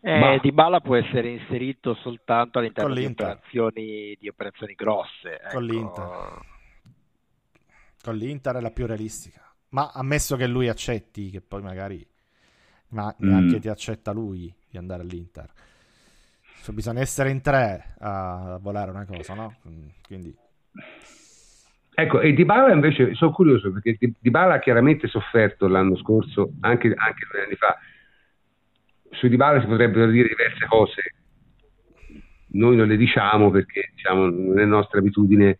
Eh, Ma- Di Bala può essere inserito soltanto all'interno Con di operazioni, di operazioni grosse. Con ecco. l'Inter. Con l'Inter è la più realistica. Ma ammesso che lui accetti, che poi magari ma neanche Mm. ti accetta lui di andare all'Inter. Cioè, bisogna essere in tre a volare una cosa, no? Quindi Ecco, e Di Bala invece sono curioso perché Di Di Bala ha chiaramente sofferto l'anno scorso, anche, anche due anni fa. Su Di Bala si potrebbero dire diverse cose, noi non le diciamo perché diciamo, non è nostra abitudine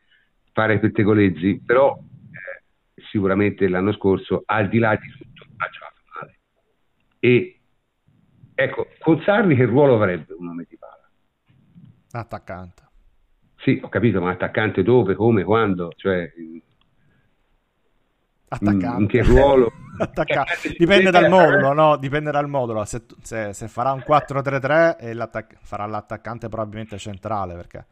fare pettegolezzi, però eh, sicuramente l'anno scorso, al di là di tutto, ha giocato male. E ecco, con Sarri che ruolo avrebbe un nome Di Bala? attaccante. Sì, ho capito, ma attaccante dove, come, quando? Cioè, Attaccante. in che ruolo? <laughs> Attacca- Dipende dal modulo, no? Dipende dal modulo. Se, se- se farà un 4-3-3 e l'attac- farà l'attaccante probabilmente centrale perché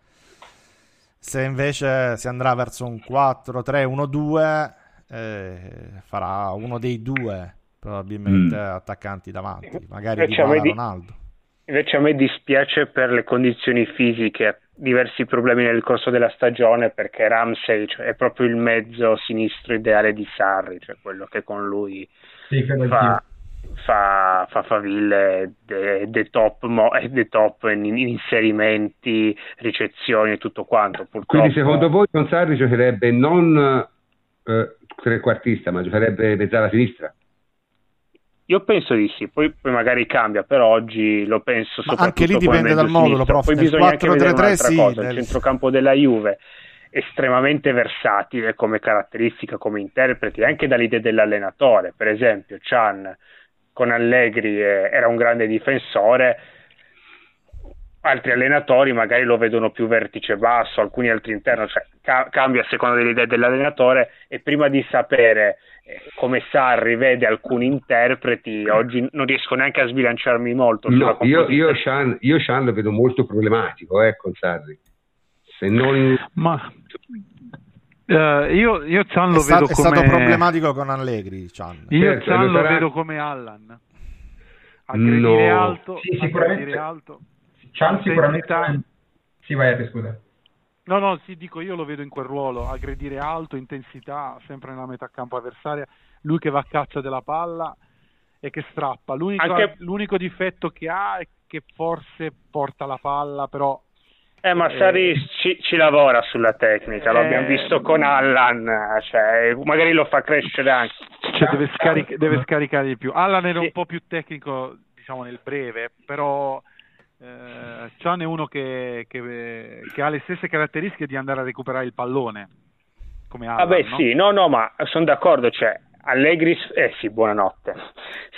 se invece si andrà verso un 4-3-1-2 eh, farà uno dei due probabilmente Mm. attaccanti davanti, magari Invece di- Ronaldo. Invece a me dispiace per le condizioni fisiche, diversi problemi nel corso della stagione perché Ramsey cioè, è proprio il mezzo sinistro ideale di Sarri, cioè quello che con lui Sì, fa, fa, fa faville de, de top, mo- de top in, in inserimenti, ricezioni e tutto quanto. Purtroppo, Quindi secondo voi con Sarri giocherebbe non eh, trequartista, ma giocherebbe mezzala sinistra? Io penso di sì, poi, poi magari cambia, però oggi lo penso Ma soprattutto anche lì dipende dal modulo, prof. Poi bisogna anche vedere 4-3-3 un'altra sì, cosa, nel- il centrocampo della Juve estremamente versatile come caratteristica, come interpreti, anche dall'idea dell'allenatore. Per esempio, Chan con Allegri eh, era un grande difensore, altri allenatori magari lo vedono più vertice basso, alcuni altri interno, cioè ca- cambia a seconda delle idee dell'allenatore e prima di sapere come Sarri vede alcuni interpreti, oggi non riesco neanche a sbilanciarmi molto. No, io, io, Sean, io Sean lo vedo molto problematico eh, con Sarri. Se non... Ma eh, io, io Chan È, lo sta- vedo è come... stato problematico con Allegri, Chan. Io Certo, Chan lo sarà- vedo come Allan. Aggredire No. alto, Sì, sicuramente. aggredire alto. Chan sicuramente... Sì, vai scusa. No, no, sì, dico io lo vedo in quel ruolo, aggredire alto, intensità, sempre nella metà campo avversaria, lui che va a caccia della palla e che strappa. L'unico, Anche- l'unico difetto che ha è che forse porta la palla, però Eh, ma Eh, Sarri ci, ci lavora sulla tecnica, eh, abbiamo visto con Allan, cioè, magari lo fa crescere anche. cioè, deve, scaric- deve scaricare di più. Allan era Sì. un po' più tecnico, diciamo, nel breve, però eh, Chan è uno che, che- che ha le stesse caratteristiche di andare a recuperare il pallone, come Allan, Vabbè no? sì, no no, ma sono d'accordo, cioè, Allegri, eh sì, buonanotte.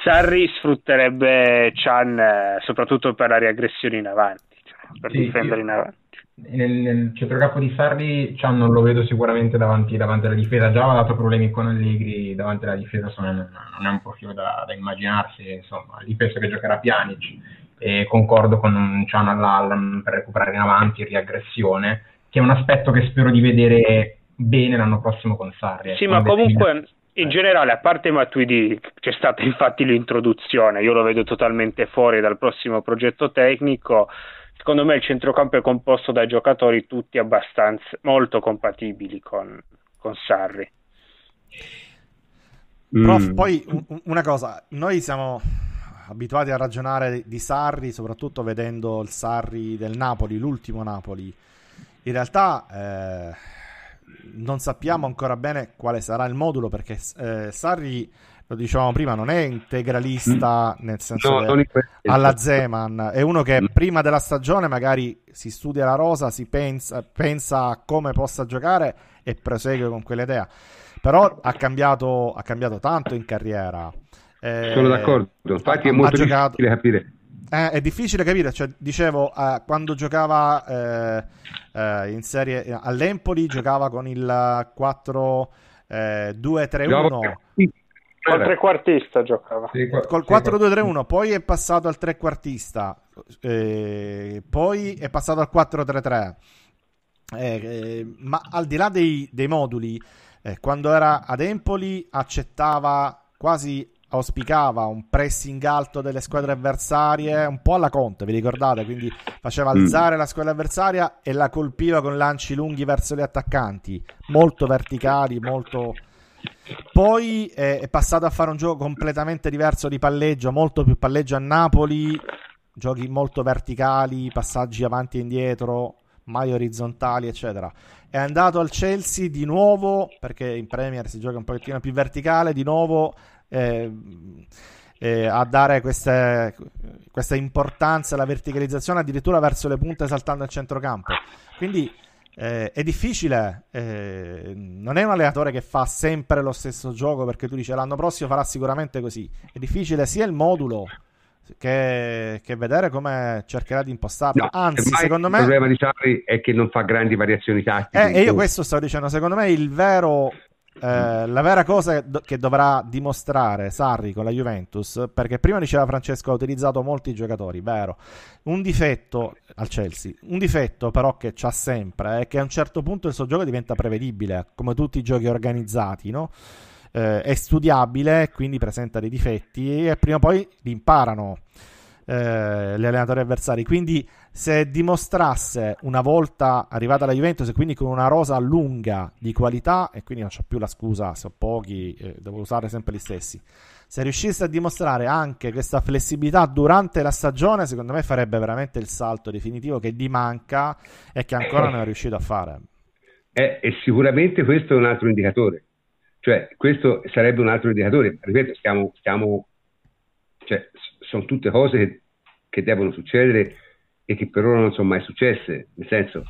Sarri sfrutterebbe Chan eh, soprattutto per la riaggressione in avanti, cioè, per Sì, difendere io- in avanti. Nel, nel centrocampo di Sarri Chan non lo vedo sicuramente davanti, davanti alla difesa, già aveva dato problemi con Allegri davanti alla difesa, insomma, non, non è un profilo da, da immaginarsi, insomma, lì penso che giocherà Pjanic e concordo con un Chan all'Allan per recuperare in avanti, riaggressione, che è un aspetto che spero di vedere bene l'anno prossimo con Sarri. Sì, ecco, ma comunque in generale, a parte Matuidi, c'è stata infatti l'introduzione, io lo vedo totalmente fuori dal prossimo progetto tecnico. Secondo me il centrocampo è composto da giocatori tutti abbastanza molto compatibili con, con Sarri. Prof, Mm. poi un- una cosa, noi siamo abituati a ragionare di Sarri, soprattutto vedendo il Sarri del Napoli, l'ultimo Napoli. In realtà eh, non sappiamo ancora bene quale sarà il modulo perché eh, Sarri lo dicevamo prima, non è integralista nel senso No, alla Zeman, è uno che Mm. prima della stagione magari si studia la rosa, si pensa, pensa a come possa giocare e prosegue con quell'idea. Però ha cambiato, ha cambiato tanto in carriera. Eh, Sono d'accordo, infatti è molto giocato- difficile capire. eh, è difficile capire, cioè, dicevo, eh, quando giocava eh, eh, in serie all'Empoli giocava con il 4 eh, 2-3-1 Col trequartista giocava. Col sì, 4-2-3-1, poi è passato al trequartista, eh, poi è passato al 4-3-3. Eh, eh, ma al di là dei, dei moduli, eh, quando era ad Empoli accettava quasi auspicava un pressing alto delle squadre avversarie, un po' alla Conte, vi ricordate? Quindi faceva alzare la squadra avversaria e la colpiva con lanci lunghi verso gli attaccanti, molto verticali, molto... Poi eh, è passato a fare un gioco completamente diverso di palleggio, molto più palleggio a Napoli, giochi molto verticali, passaggi avanti e indietro, mai orizzontali, eccetera. È andato al Chelsea di nuovo, perché in Premier si gioca un pochettino più verticale, di nuovo eh, eh, a dare queste- questa importanza alla verticalizzazione addirittura verso le punte saltando al centrocampo. Quindi eh, è difficile, eh, non è un allenatore che fa sempre lo stesso gioco perché tu dici l'anno prossimo farà sicuramente così. È difficile sia il modulo che, che vedere come cercherà di impostarlo. No, Anzi, secondo il me... problema di Sarri è che non fa grandi variazioni tattiche. Eh, e io questo stavo dicendo, secondo me il vero, eh, la vera cosa do- che dovrà dimostrare Sarri con la Juventus, perché prima diceva Francesco ha utilizzato molti giocatori, vero, un difetto al Chelsea, un difetto però che c'ha sempre è che a un certo punto il suo gioco diventa prevedibile, come tutti i giochi organizzati, no? Eh, è studiabile, quindi presenta dei difetti e prima o poi li imparano eh, gli allenatori avversari. Quindi, se dimostrasse una volta arrivata alla Juventus e quindi con una rosa lunga di qualità, e quindi non c'ho più la scusa se ho pochi, eh, devo usare sempre gli stessi. Se riuscisse a dimostrare anche questa flessibilità durante la stagione, secondo me farebbe veramente il salto definitivo che gli manca e che ancora non è riuscito a fare. Eh, e sicuramente questo è un altro indicatore. Cioè, questo sarebbe un altro indicatore. Ripeto, stiamo, stiamo cioè, sono tutte cose che, che devono succedere e che per ora non sono mai successe. Nel senso,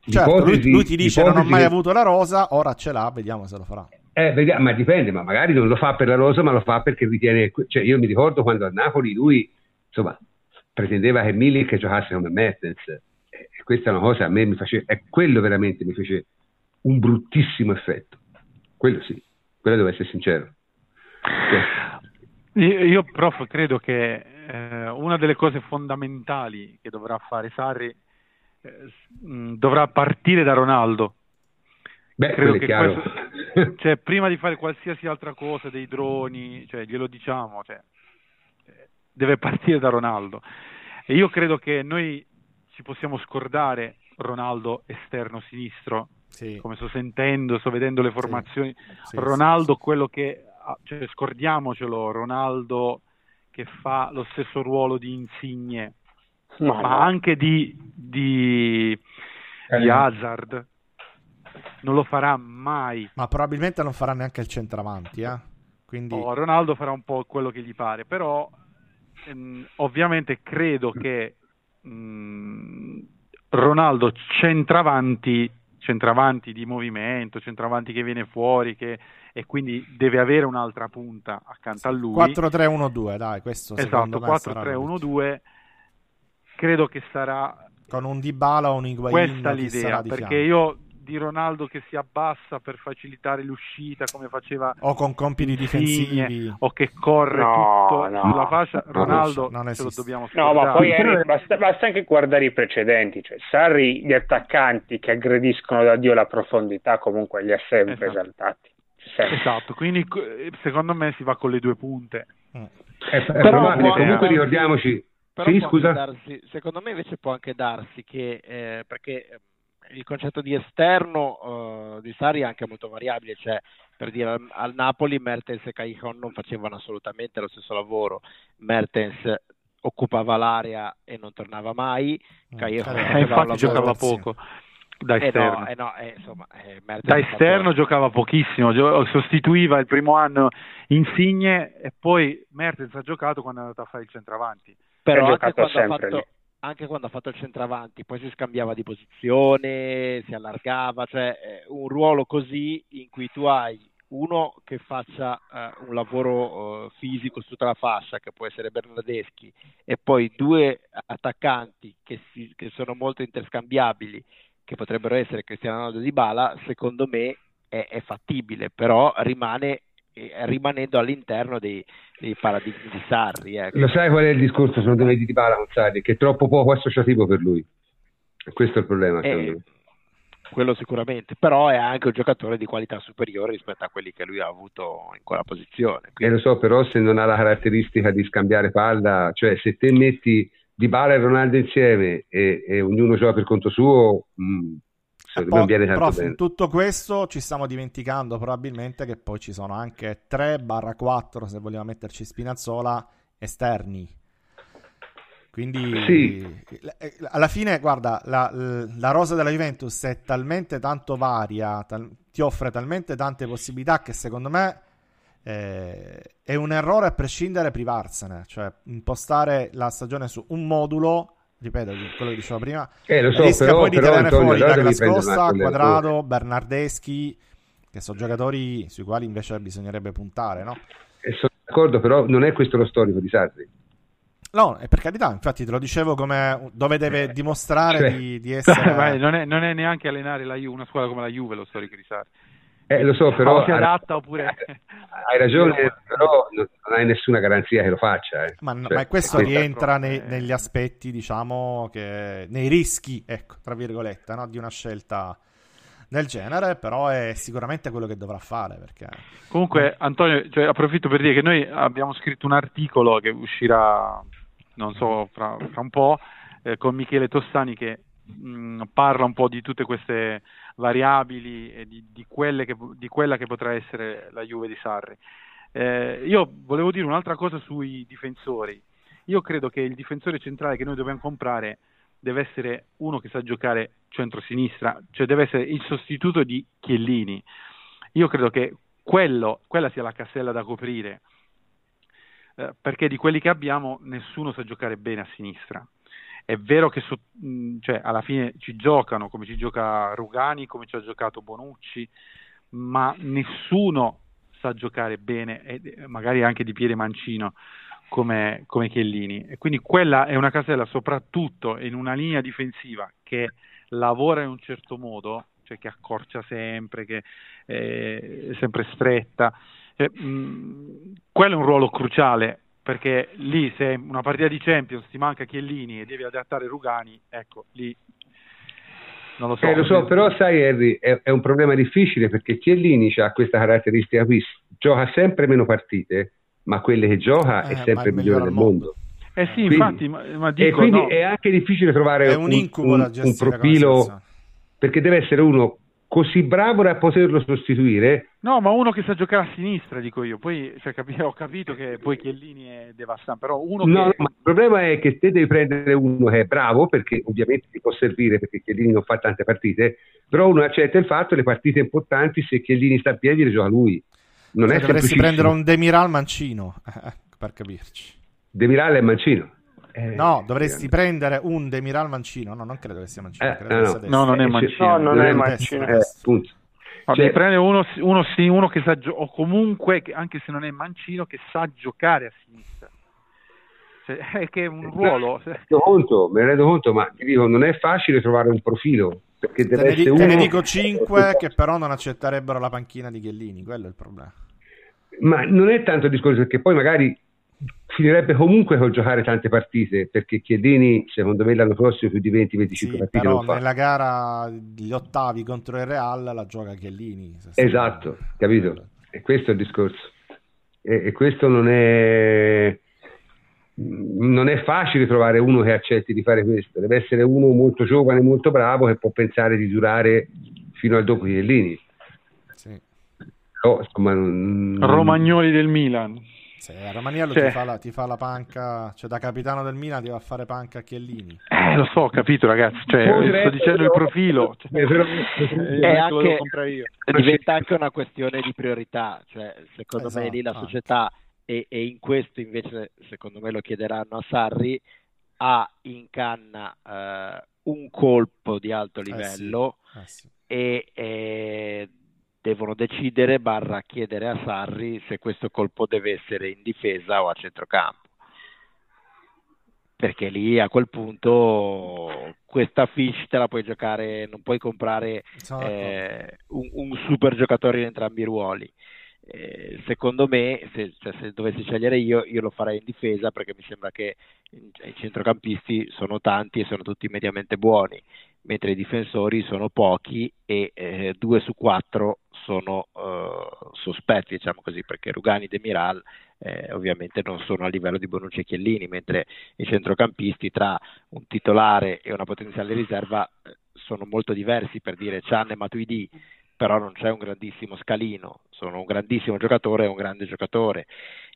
Certo, lui, lui ti dice non ho mai che- avuto la rosa, ora ce l'ha, vediamo se lo farà. Eh, vediamo, ma dipende, ma magari non lo fa per la rosa, ma lo fa perché ritiene. Cioè, io mi ricordo quando a Napoli lui, insomma, pretendeva che Milik giocasse come Mertens. E questa è una cosa a me mi faceva. E quello veramente mi fece un bruttissimo effetto. Quello sì, quello devo essere sincero. Cioè, Io, prof, credo che eh, una delle cose fondamentali che dovrà fare Sarri eh, dovrà partire da Ronaldo. beh, Credo che chiaro. questo- <laughs> cioè, prima di fare qualsiasi altra cosa, dei droni, cioè, glielo diciamo, cioè, deve partire da Ronaldo. E io credo che noi ci possiamo scordare Ronaldo esterno sinistro, Sì, come sto sentendo, sto vedendo le formazioni. sì, Ronaldo, quello che cioè, scordiamocelo, Ronaldo che fa lo stesso ruolo di Insigne, Ma, ma no. anche di, di, Eh, di Hazard. Non lo farà mai. Ma probabilmente non farà neanche il centravanti, eh? Quindi Oh, Ronaldo farà un po' quello che gli pare, però ehm, ovviamente credo che mh, Ronaldo centravanti, centravanti di movimento, centravanti che viene fuori che, e quindi deve avere un'altra punta accanto a lui. 4-3-1-2, dai, questo secondo esatto, me sarà 4-3-1-2 credo che sarà con un Dybala o un Higuain questa l'idea sarà di perché fianco. io di Ronaldo che si abbassa per facilitare l'uscita come faceva o con compiti Insigne, difensivi. o che corre No, tutto no. sulla fascia No, Ronaldo non ce lo dobbiamo No, scordare ma poi Però- Henry, basta, basta anche guardare i precedenti, cioè Sarri gli attaccanti che aggrediscono da Dio la profondità comunque li ha sempre Esatto. esaltati. Esatto quindi co- secondo me si va con le due punte Mm. È, è Però probabile, può- comunque ricordiamoci. Però Sì, scusa. darsi, secondo me invece può anche darsi che, eh, perché eh, il concetto di esterno eh, di Sari è anche molto variabile, cioè per dire al, al Napoli Mertens e Cajon non facevano assolutamente lo stesso lavoro, Mertens occupava l'area e non tornava mai, Mm, Caio- Caio- Eh, infatti giocava sì. Da esterno. Eh no, eh no, insomma, eh, da esterno giocava pochissimo, sostituiva il primo anno Insigne e poi Mertens ha giocato quando è andato a fare il centravanti. Però anche quando, fatto, anche quando, ha fatto, il centravanti, poi si scambiava di posizione, si allargava, cioè eh, un ruolo così in cui tu hai uno che faccia uh, un lavoro fisico su tutta la fascia, che può essere Bernardeschi, e poi due attaccanti che, si, che sono molto interscambiabili, che potrebbero essere Cristiano Ronaldo di Bala, secondo me è, è fattibile, però rimane eh, rimanendo all'interno dei, dei, paradigmi di Sarri. Ecco. Lo sai qual è il discorso secondo me di Dybala con Sarri? Che è troppo poco associativo per lui. Questo è il problema. Eh, quello sicuramente, però è anche un giocatore di qualità superiore rispetto a quelli che lui ha avuto in quella posizione. Quindi... Eh, lo so, però se non ha la caratteristica di scambiare palla, cioè se te metti Di Bala e Ronaldo insieme e, e ognuno gioca per conto suo, mh, mm, secondo viene tanto prof, bene. In tutto questo ci stiamo dimenticando probabilmente che poi ci sono anche 3-4, se vogliamo metterci Spinazzola, esterni quindi sì. Eh, alla fine, guarda, la, la, rosa della Juventus è talmente tanto varia, tal, ti offre talmente tante possibilità che secondo me eh, è un errore a prescindere privarsene, cioè impostare la stagione su un modulo, ripeto quello che dicevo prima, eh, lo so, rischia però, poi di però, tenere fuori Douglas Costa, Quadrado, Bernardeschi, che sono giocatori sui quali invece bisognerebbe puntare, no? Eh, sono d'accordo, però non è questo lo storico di Sarri. No, è per carità, infatti te lo dicevo come dove deve eh, dimostrare cioè, di, di, essere... <laughs> Vai, non, è, non, è, neanche allenare la Juve, una squadra come la Juve lo storico di Sarri. Eh, lo so, però... O si adatta oppure... <laughs> Hai ragione, però non hai nessuna garanzia che lo faccia. Eh. Ma, cioè, ma, questo rientra nei, negli aspetti, diciamo, che, nei rischi, ecco, tra virgolette, no? di una scelta del genere, però è sicuramente quello che dovrà fare. Perché... Comunque, Antonio, cioè, approfitto per dire che noi abbiamo scritto un articolo che uscirà non so, fra, fra un po', eh, con Michele Tossani che mh, mm, parla un po' di tutte queste variabili e di, di, che, di, quella che potrà essere la Juve di Sarri. Eh, io volevo dire un'altra cosa sui difensori. Io credo che il difensore centrale che noi dobbiamo comprare deve essere uno che sa giocare centro-sinistra, cioè deve essere il sostituto di Chiellini. Io credo che quello, quella sia la cassella da coprire eh, perché di quelli che abbiamo nessuno sa giocare bene a sinistra. È vero che so, mh, cioè, alla fine ci giocano come ci gioca Rugani, come ci ha giocato Bonucci, ma nessuno sa giocare bene, e magari anche di piede mancino come, come Chiellini. E quindi quella è una casella soprattutto in una linea difensiva che lavora in un certo modo, cioè che accorcia sempre, che è sempre stretta eh, mh, quello è un ruolo cruciale perché lì se una partita di Champions ti manca Chiellini e devi adattare Rugani, ecco, lì non lo so. Eh, lo so, però sai Henry, è, è, un problema difficile perché Chiellini ha questa caratteristica qui, gioca sempre meno partite, ma quelle che gioca eh, è sempre il migliore del mondo. mondo. Eh sì, quindi, infatti, ma, ma dico, e quindi no. è anche difficile trovare un, un, un, un profilo perché deve essere uno così bravo da poterlo sostituire. No, ma uno che sa giocare a sinistra, dico io. Poi cioè, capi- ho capito che poi Chiellini è devastante, però uno no, che... ma il problema è che te devi prendere uno che è bravo, perché ovviamente ti può servire, perché Chiellini non fa tante partite, però uno accetta il fatto che le partite importanti, se Chiellini sta a piedi, le gioca lui. Non cioè, è dovresti prendere un Demiral Mancino, <laughs> per capirci. Demiral è Mancino. Eh, no, dovresti eh, prendere un Demiral Mancino. No, non credo che sia Mancino. Eh, no, no, non è Mancino. No, non è Mancino. Eh, no, cioè, prendere uno, uno, sì, uno che sa giocare, o comunque, anche se non è Mancino, che sa giocare a sinistra. Cioè, <laughs> è che è un ruolo. Me ne rendo conto, me ne rendo conto, ma ti dico, non è facile trovare un profilo. Perché deve te, ne, uno... te ne dico 5 che però non accetterebbero la panchina di Ghellini, quello è il problema. Ma non è tanto il discorso perché poi magari finirebbe comunque col giocare tante partite perché Chiedini secondo me l'anno prossimo più di 20-25 sì, partite però nella gara gli ottavi contro il Real la gioca Chiellini esatto capito? E questo è il discorso. E, e, questo non è non è facile trovare uno che accetti di fare questo. Deve essere uno molto giovane molto bravo che può pensare di durare fino al dopo Chiellini. Sì. oh, insomma, non... Romagnoli del Milan Sì, Romaniello cioè, ti, fa la, ti, fa la, panca, cioè da capitano del Milan ti va a fare panca a Chiellini. Eh, lo so, ho capito ragazzi, cioè, sto dicendo il profilo. <laughs> Cioè, è anche, diventa anche una questione di priorità, cioè, secondo esatto, me lì la società, e, e, in questo invece secondo me lo chiederanno a Sarri, ha in canna eh, un colpo di alto livello eh sì, eh sì. e... e devono decidere barra chiedere a Sarri se questo colpo deve essere in difesa o a centrocampo. Perché lì a quel punto questa fish te la puoi giocare non puoi comprare esatto. eh, un, un, super giocatore in entrambi i ruoli. Eh, secondo me se, cioè, se, dovessi scegliere io io lo farei in difesa perché mi sembra che i centrocampisti sono tanti e sono tutti mediamente buoni mentre i difensori sono pochi e eh, due su quattro sono uh, sospetti, diciamo così, perché Rugani e Demiral eh, ovviamente non sono a livello di Bonucci e Chiellini, mentre i centrocampisti tra un titolare e una potenziale riserva eh, sono molto diversi, per dire Chan e Matuidi, però non c'è un grandissimo scalino, sono un grandissimo giocatore e un grande giocatore,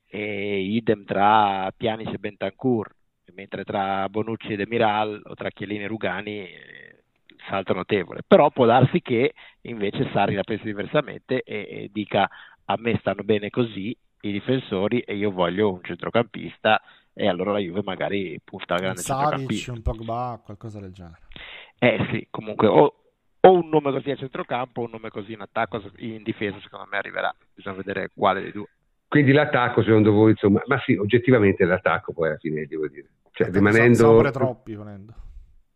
e idem tra Pianic e Bentancur, mentre tra Bonucci e Demiral o tra Chiellini e Rugani eh, salto notevole, però può darsi che invece Sarri la pensi diversamente e, e dica a me stanno bene così i difensori e io voglio un centrocampista e allora la Juve magari punta al grande Savic, centrocampista. un Pogba, qualcosa del genere. Eh sì, comunque o, o, un nome così a centrocampo o un nome così in attacco, in difesa secondo me arriverà, bisogna vedere quale dei due. Quindi l'attacco secondo voi, insomma, ma sì, oggettivamente l'attacco poi alla fine devo dire. Cioè, rimanendo... Sono pure troppi volendo.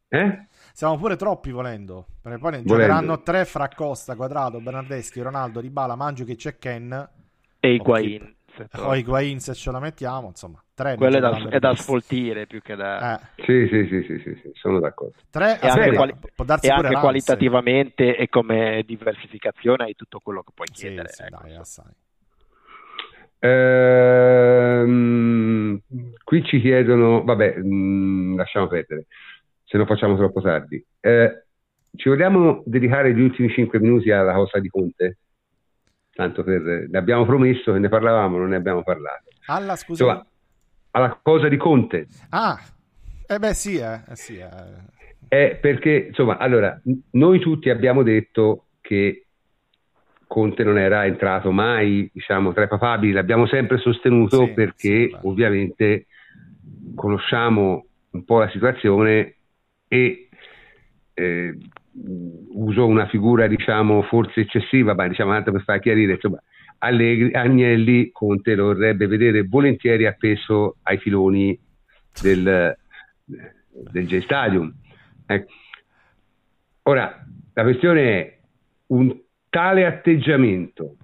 Eh? Siamo pure troppi volendo. Perché poi ne giocheranno tre fra Costa, Quadrato, Bernardeschi, Ronaldo, Ribala, Mandzukic e Ken. E Higuain. O Higuain se ce la mettiamo, insomma. Tre Quello è da, è da sfoltire più che da... Eh. Sì, sì, sì, sì, sì, sì, sono d'accordo. Tre, e anche, quali... e anche qualitativamente e come diversificazione hai tutto quello che puoi chiedere. Sì, ecco. dai, assai. Ehm, qui ci chiedono, vabbè, mh, mm, lasciamo perdere se lo facciamo troppo tardi. Eh, ci vogliamo dedicare gli ultimi cinque minuti alla cosa di Conte? Tanto per... Ne abbiamo promesso che ne parlavamo, non ne abbiamo parlato. Alla, scusa? Insomma, alla cosa di Conte. Ah, eh beh sì, eh, eh sì. Eh. È perché, insomma, allora, noi tutti abbiamo detto che Conte non era entrato mai, diciamo, tra i papabili, l'abbiamo sempre sostenuto sì, perché sì, ovviamente conosciamo un po' la situazione e eh, uso una figura diciamo forse eccessiva, ma diciamo tanto per far chiarire, insomma, Allegri, Agnelli Conte lo vorrebbe vedere volentieri appeso ai filoni del, del J-Stadium. Ecco. Ora, la questione è un tale atteggiamento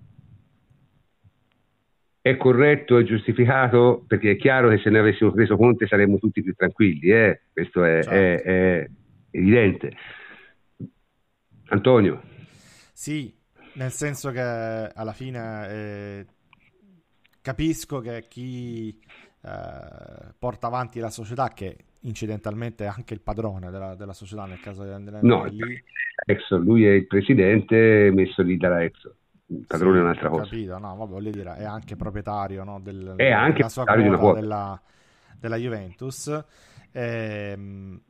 è corretto e giustificato perché è chiaro che se ne avessimo preso Conte saremmo tutti più tranquilli, eh? questo è, certo. è, è, evidente. Antonio. Sì, nel senso che alla fine eh, capisco che chi eh, porta avanti la società, che incidentalmente è anche il padrone della, della società nel caso di Andrea No, Exxon, lui è il presidente messo lì dalla Exxon il padrone sì, è un'altra cosa. Capito, no, vabbè, voglio dire, è anche proprietario no, del, è anche della sua quota, quota. Della, della, Juventus. Ehm,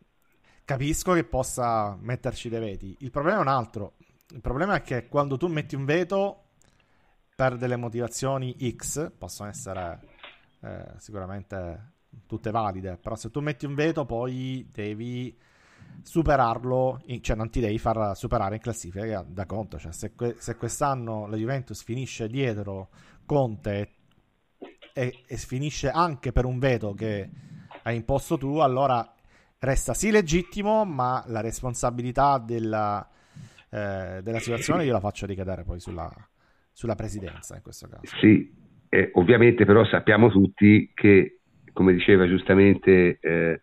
capisco che possa metterci dei veti. Il problema è un altro. Il problema è che quando tu metti un veto per delle motivazioni X, possono essere eh, sicuramente tutte valide, però se tu metti un veto poi devi superarlo, cioè non ti devi far superare in classifica da conto. Cioè, se, que- se quest'anno la Juventus finisce dietro Conte e-, e finisce anche per un veto che hai imposto tu, allora resta sì legittimo, ma la responsabilità della, eh, della situazione io la faccio ricadere poi sulla, sulla presidenza in questo caso. Sì, eh, ovviamente però sappiamo tutti che, come diceva giustamente eh,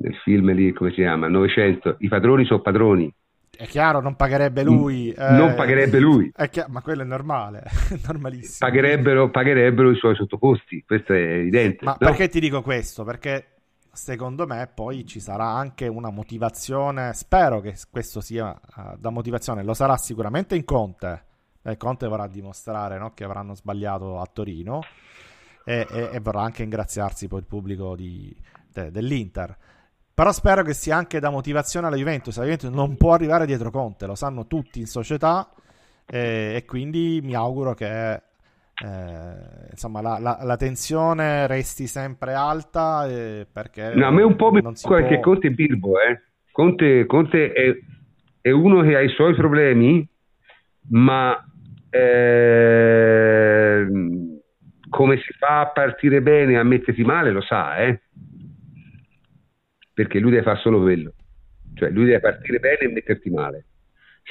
nel film lì, come si chiama, 900, i padroni sono padroni. È chiaro, non pagherebbe lui. Eh, non pagherebbe lui. <laughs> Chiaro, ma quello è normale, <laughs> normalissimo. Pagherebbero, pagherebbero, i suoi sottoposti, questo è evidente. Ma no? perché ti dico questo? Perché secondo me poi ci sarà anche una motivazione, spero che questo sia uh, da motivazione, lo sarà sicuramente in Conte, eh, Conte vorrà dimostrare no, che avranno sbagliato a Torino e, e, e, vorrà anche ingraziarsi poi il pubblico di, de, dell'Inter. Però spero che sia anche da motivazione alla Juventus. La Juventus non può arrivare dietro Conte, lo sanno tutti in società e, e quindi mi auguro che eh, insomma la, la, la, tensione resti sempre alta eh, perché no, a me un po' mi può... che Conte è birbo eh. Conte, Conte è, è, uno che ha i suoi problemi ma eh, come si fa a partire bene e a mettersi male lo sa eh perché lui deve fare solo quello. Cioè lui deve partire bene e metterti male.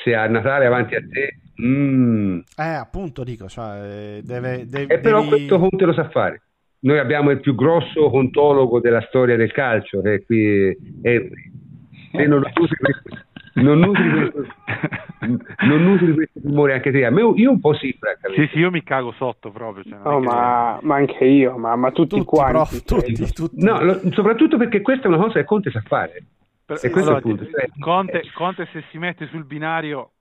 Se a Natale avanti a te mm. eh appunto dico cioè, deve, deve, e però devi... questo Conte lo sa fare. Noi abbiamo il più grosso contologo della storia del calcio che è qui è, se non lo usi questo non nutri questo, <laughs> non nutri questo timore anche te. A me, io un po' sì, francamente. Sì, sì, io mi cago sotto proprio. Cioè, no, ma, ma, anche io, ma, ma tutti, tutti quanti. Prof, tutti, tutti. No, lo, soprattutto perché questa è una cosa che Conte sa fare. Per, e questo allora, è il punto. Cioè, Conte, Conte se si mette sul binario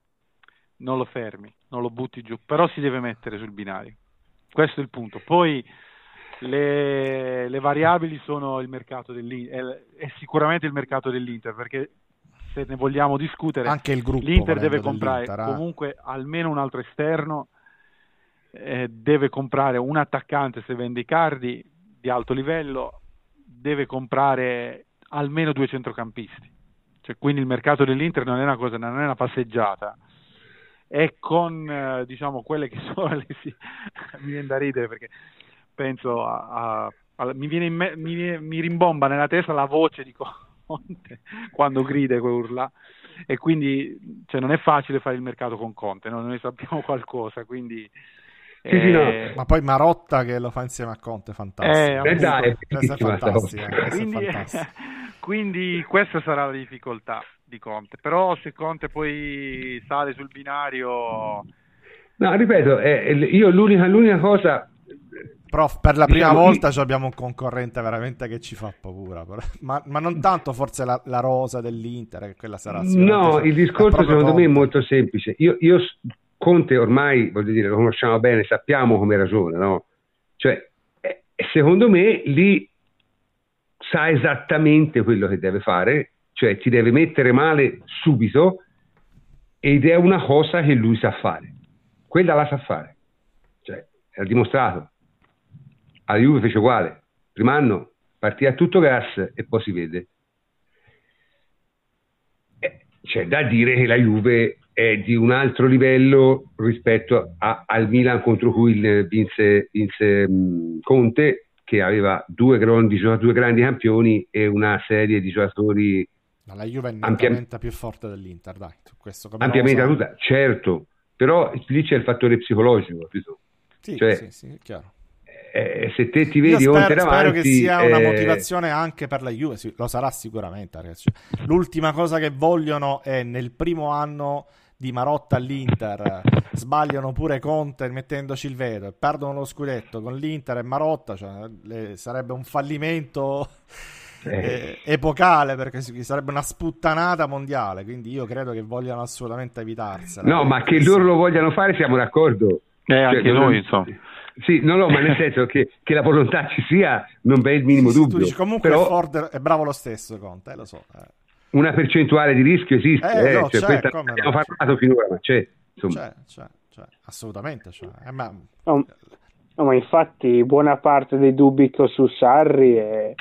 non lo fermi, non lo butti giù, però si deve mettere sul binario. Questo è il punto. Poi le, le variabili sono il mercato dell'Inter, è, è sicuramente il mercato dell'Inter, perché se ne vogliamo discutere, anche il gruppo l'Inter deve comprare eh. comunque almeno un altro esterno, eh, deve comprare un attaccante se vende i cardi di alto livello, deve comprare almeno due centrocampisti. Cioè, quindi il mercato dell'Inter non è una cosa, non è una passeggiata. E con eh, diciamo quelle che sono le <laughs> mi viene da ridere perché penso a, a, a mi, viene me, mi, mi rimbomba nella testa la voce di Conte <laughs> quando grida e urla e quindi cioè, non è facile fare il mercato con Conte, no? noi sappiamo <laughs> qualcosa, quindi... Sì, sì, no. Eh, Ma poi Marotta che lo fa insieme a Conte, fantastico. Eh, dai, questa è fantastica. Quindi, <laughs> quindi questa sarà la difficoltà di Conte, però se Conte poi sale sul binario... No, ripeto, eh, io l'unica, l'unica cosa Prof, per la prima volta abbiamo un concorrente veramente che ci fa paura, ma, ma non tanto forse la, la, rosa dell'Inter, che quella sarà No, il discorso secondo Conte. me è molto semplice. Io, io, Conte ormai, voglio dire, lo conosciamo bene, sappiamo come ragiona, no? Cioè, eh, secondo me lì sa esattamente quello che deve fare, cioè ti deve mettere male subito ed è una cosa che lui sa fare. Quella la sa fare. Cioè, è dimostrato alla Juve fece uguale. Primo anno partì a tutto gas e poi si vede. Eh, c'è da dire che la Juve è di un altro livello rispetto a, al Milan contro cui vinse, vinse mh, Conte, che aveva due grandi, due grandi campioni e una serie di giocatori. Ma la Juve è ampiamente più forte dell'Inter, dai. Questo ampiamente cosa... certo, però lì c'è il fattore psicologico. Sì, cioè, sì, sì, è chiaro eh, se te ti vedi Io spero, spero davanti, che sia una eh, motivazione anche per la Juve, lo sarà sicuramente. Ragazzi. L'ultima cosa che vogliono è nel primo anno di Marotta all'Inter sbagliano pure Conte mettendoci il veto e perdono lo scudetto con l'Inter e Marotta, cioè, le, sarebbe un fallimento eh. eh epocale perché sarebbe una sputtanata mondiale, quindi io credo che vogliano assolutamente evitarsela. No, ma che loro lo vogliano fare siamo d'accordo. Eh, anche cioè, noi, insomma. Sì, no, no, ma nel <laughs> senso che, che, la volontà ci sia, non v'è il minimo dubbio. Dici, comunque Però... Ford è bravo lo stesso, Conte, eh, lo so. Eh. Una percentuale di rischio esiste, eh, eh, no, cioè, questa abbiamo no, parlato finora, ma c'è. C'è, c'è, c'è, assolutamente c'è. Eh, ma... No, no, ma infatti buona parte dei dubbi che ho su Sarri è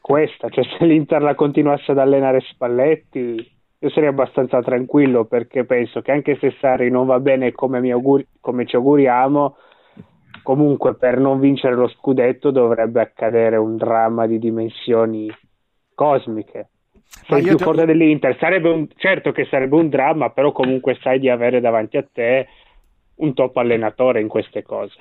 questa, cioè se l'Inter la continuasse ad allenare Spalletti io sarei abbastanza tranquillo perché penso che anche se Sarri non va bene come, auguri, come ci auguriamo, comunque per non vincere lo scudetto dovrebbe accadere un dramma di dimensioni cosmiche. Sei più forte ti... dell'Inter, sarebbe un, certo che sarebbe un dramma, però comunque sai di avere davanti a te un top allenatore in queste cose.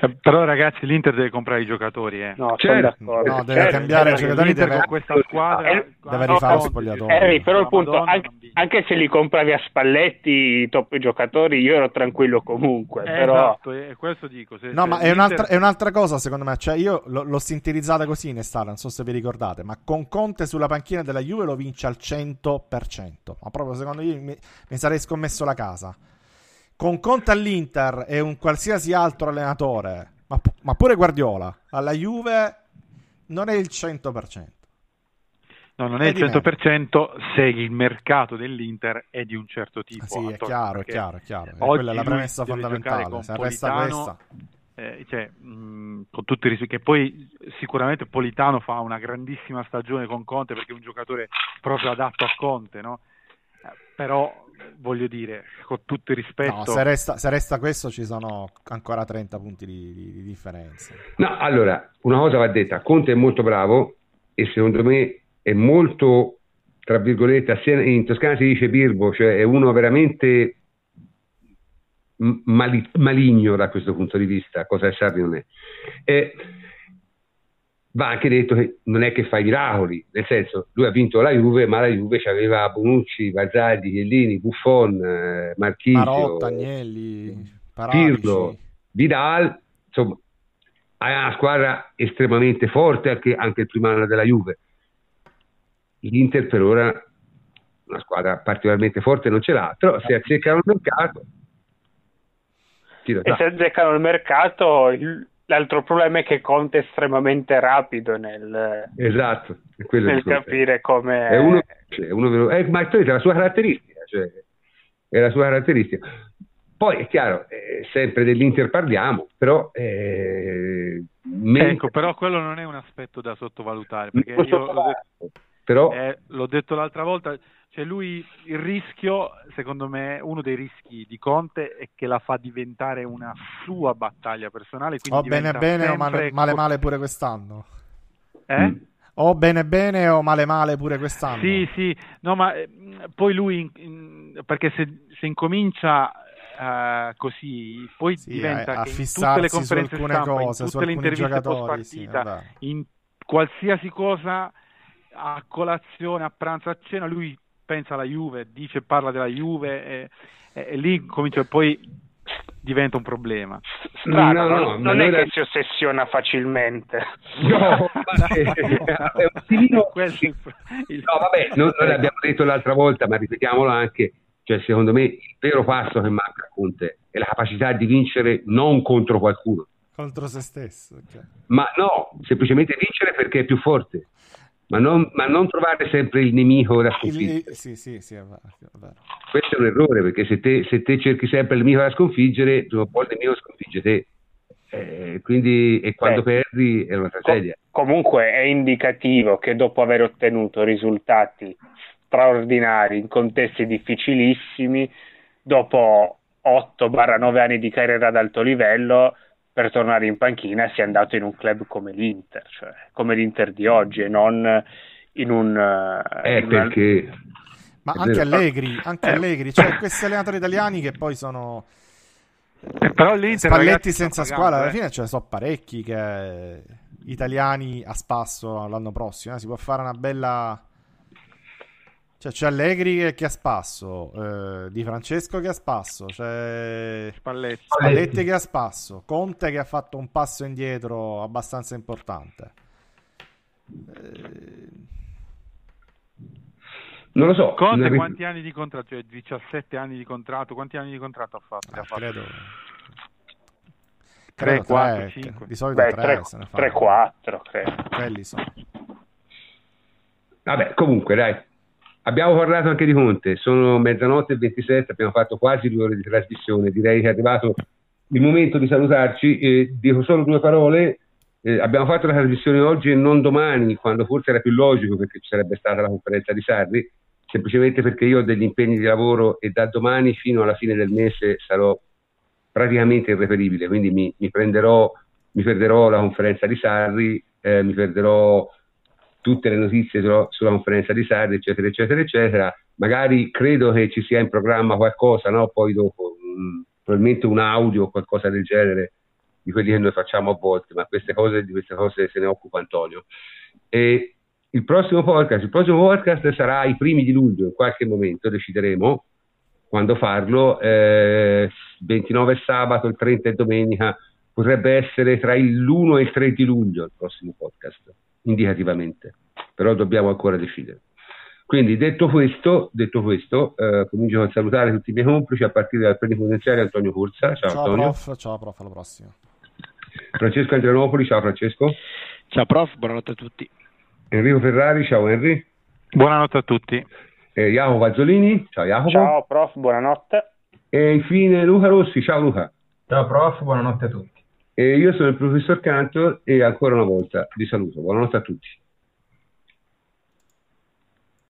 Eh, però ragazzi l'Inter deve comprare i giocatori eh. no, certo. no deve certo. cambiare i giocatori deve... con questa squadra eh, deve rifare lo spogliatoio eh, però il punto anche, anche, se li compravi a Spalletti i top giocatori io ero tranquillo comunque eh, però... esatto è questo dico se, no se ma è un'altra, è un'altra, cosa secondo me cioè io l- l'ho sintetizzata così in estate non so se vi ricordate ma con Conte sulla panchina della Juve lo vince al 100% ma proprio secondo me mi, mi sarei scommesso la casa con Conte all'Inter e un qualsiasi altro allenatore, ma, ma pure Guardiola, alla Juve non è il 100%. No, non è, è il 100% se il mercato dell'Inter è di un certo tipo. Ah, sì, è chiaro, è chiaro, è chiaro. Quella è la premessa fondamentale. Se resta questa... Eh, cioè, mh, con tutti i rischi, che poi sicuramente Politano fa una grandissima stagione con Conte perché è un giocatore proprio adatto a Conte, no? Eh, però voglio dire, con tutto il rispetto. No, se resta, se resta questo ci sono ancora 30 punti di, di, di, differenza. No, allora, una cosa va detta, Conte è molto bravo e secondo me è molto, tra virgolette, in Toscana si dice birbo, cioè è uno veramente mali, maligno da questo punto di vista, cosa è Sarri non è. E va anche detto che non è che fa i miracoli, nel senso, lui ha vinto la Juve, ma la Juve aveva Bonucci, Bazzagli, Chiellini, Buffon, eh, Marchisio, Marotta, Agnelli, Pirlo, Vidal, insomma, ha una squadra estremamente forte anche, anche il primo anno della Juve. l'Inter per ora una squadra particolarmente forte non ce l'ha, però se azzeccano il mercato... E se azzeccano il mercato, il, l'altro problema è che Conte è estremamente rapido nel, esatto, nel capire come... È uno, cioè, uno è, ma è la sua caratteristica, cioè, è la sua caratteristica. Poi è chiaro, eh, sempre dell'Inter parliamo, però... Eh, ecco, però quello non è un aspetto da sottovalutare, perché io... Però... Eh, l'ho detto l'altra volta, cioè lui il rischio, secondo me, uno dei rischi di Conte è che la fa diventare una sua battaglia personale. O bene bene o male, male male pure quest'anno. Eh? Mm. O bene bene o male male pure quest'anno. Sì, sì, no, ma eh, poi lui, in, in, perché se, se incomincia uh, così, poi sì, diventa a, a che in tutte le conferenze stampa, cose, in tutte le interviste post partita, sì, in qualsiasi cosa a colazione, a pranzo, a cena, lui pensa alla Juve, dice, parla della Juve e, e, e lì comincia poi diventa un problema. Strano, no, no, no, non è che si ossessiona facilmente. No, <laughs> è, è un filino... il... No, vabbè, <laughs> noi, noi l'abbiamo detto l'altra volta, ma ripetiamolo anche, cioè secondo me il vero passo che manca a Conte è la capacità di vincere non contro qualcuno. Contro se stesso. Cioè. Ma no, semplicemente vincere perché è più forte ma non, ma non, trovare sempre il nemico da sconfiggere. Sì, sì, sì, è vero, è vero. Questo è un errore perché se te, se te, cerchi sempre il nemico da sconfiggere, prima o poi il nemico sconfigge te. Eh, quindi, e quando Beh, perdi è una tragedia. Com- comunque è indicativo che dopo aver ottenuto risultati straordinari in contesti difficilissimi, dopo 8-9 anni di carriera ad alto livello, per tornare in panchina sia andato in un club come l'Inter, cioè come l'Inter di oggi e non in un... Eh, in perché... Una... Ma anche Allegri, anche eh. Allegri, cioè questi allenatori italiani che poi sono... Eh, però l'Inter, Spalletti ragazzi, senza squadra, alla eh. fine ce ne sono parecchi che italiani a spasso l'anno prossimo, eh? si può fare una bella cioè, c'è Allegri che, ha spasso, eh, Di Francesco che ha spasso, c'è Spalletti. Spalletti che ha spasso, Conte che ha fatto un passo indietro abbastanza importante. Eh... Non lo so. Conte ne... quanti anni di contratto? Cioè 17 anni di contratto, quanti anni di contratto ha fatto? Ah, ha fatto? Credo... 3, 4, 5. Di solito Beh, 3, 3, se ne 3 4, credo. Quelli sono. Vabbè, comunque, dai, Abbiamo parlato anche di Conte, sono mezzanotte e 27, abbiamo fatto quasi due ore di trasmissione, direi che è arrivato il momento di salutarci. Eh, dico solo due parole, eh, abbiamo fatto la trasmissione oggi e non domani, quando forse era più logico perché ci sarebbe stata la conferenza di Sarri, semplicemente perché io ho degli impegni di lavoro e da domani fino alla fine del mese sarò praticamente irreperibile, quindi mi, mi, prenderò, mi perderò la conferenza di Sarri, eh, mi perderò tutte le notizie sulla, sulla conferenza di Sardi, eccetera, eccetera, eccetera. Magari credo che ci sia in programma qualcosa, no? poi dopo, mh, probabilmente un audio o qualcosa del genere di quelli che noi facciamo a volte, ma queste cose, di queste cose se ne occupa Antonio. E il prossimo podcast, il prossimo podcast sarà ai primi di luglio, in qualche momento decideremo quando farlo, eh, 29 sabato, il 30 e domenica, potrebbe essere tra l'1 e il 3 di luglio il prossimo podcast indicativamente, però dobbiamo ancora decidere. Quindi detto questo, detto questo eh, comincio a salutare tutti i miei complici a partire dal plenipotenziario Antonio Corsa. Ciao, Ciao Antonio. prof, ciao prof, alla prossima. Francesco Andrianopoli, ciao Francesco. Ciao prof, buonanotte a tutti. Enrico Ferrari, ciao Henry. Buonanotte a tutti. Eh, Jacopo Pazzolini, ciao Jacopo. Ciao prof, buonanotte. E infine Luca Rossi, ciao Luca. Ciao prof, buonanotte a tutti. E io sono il professor Cantor e ancora una volta vi saluto. Buonanotte a tutti.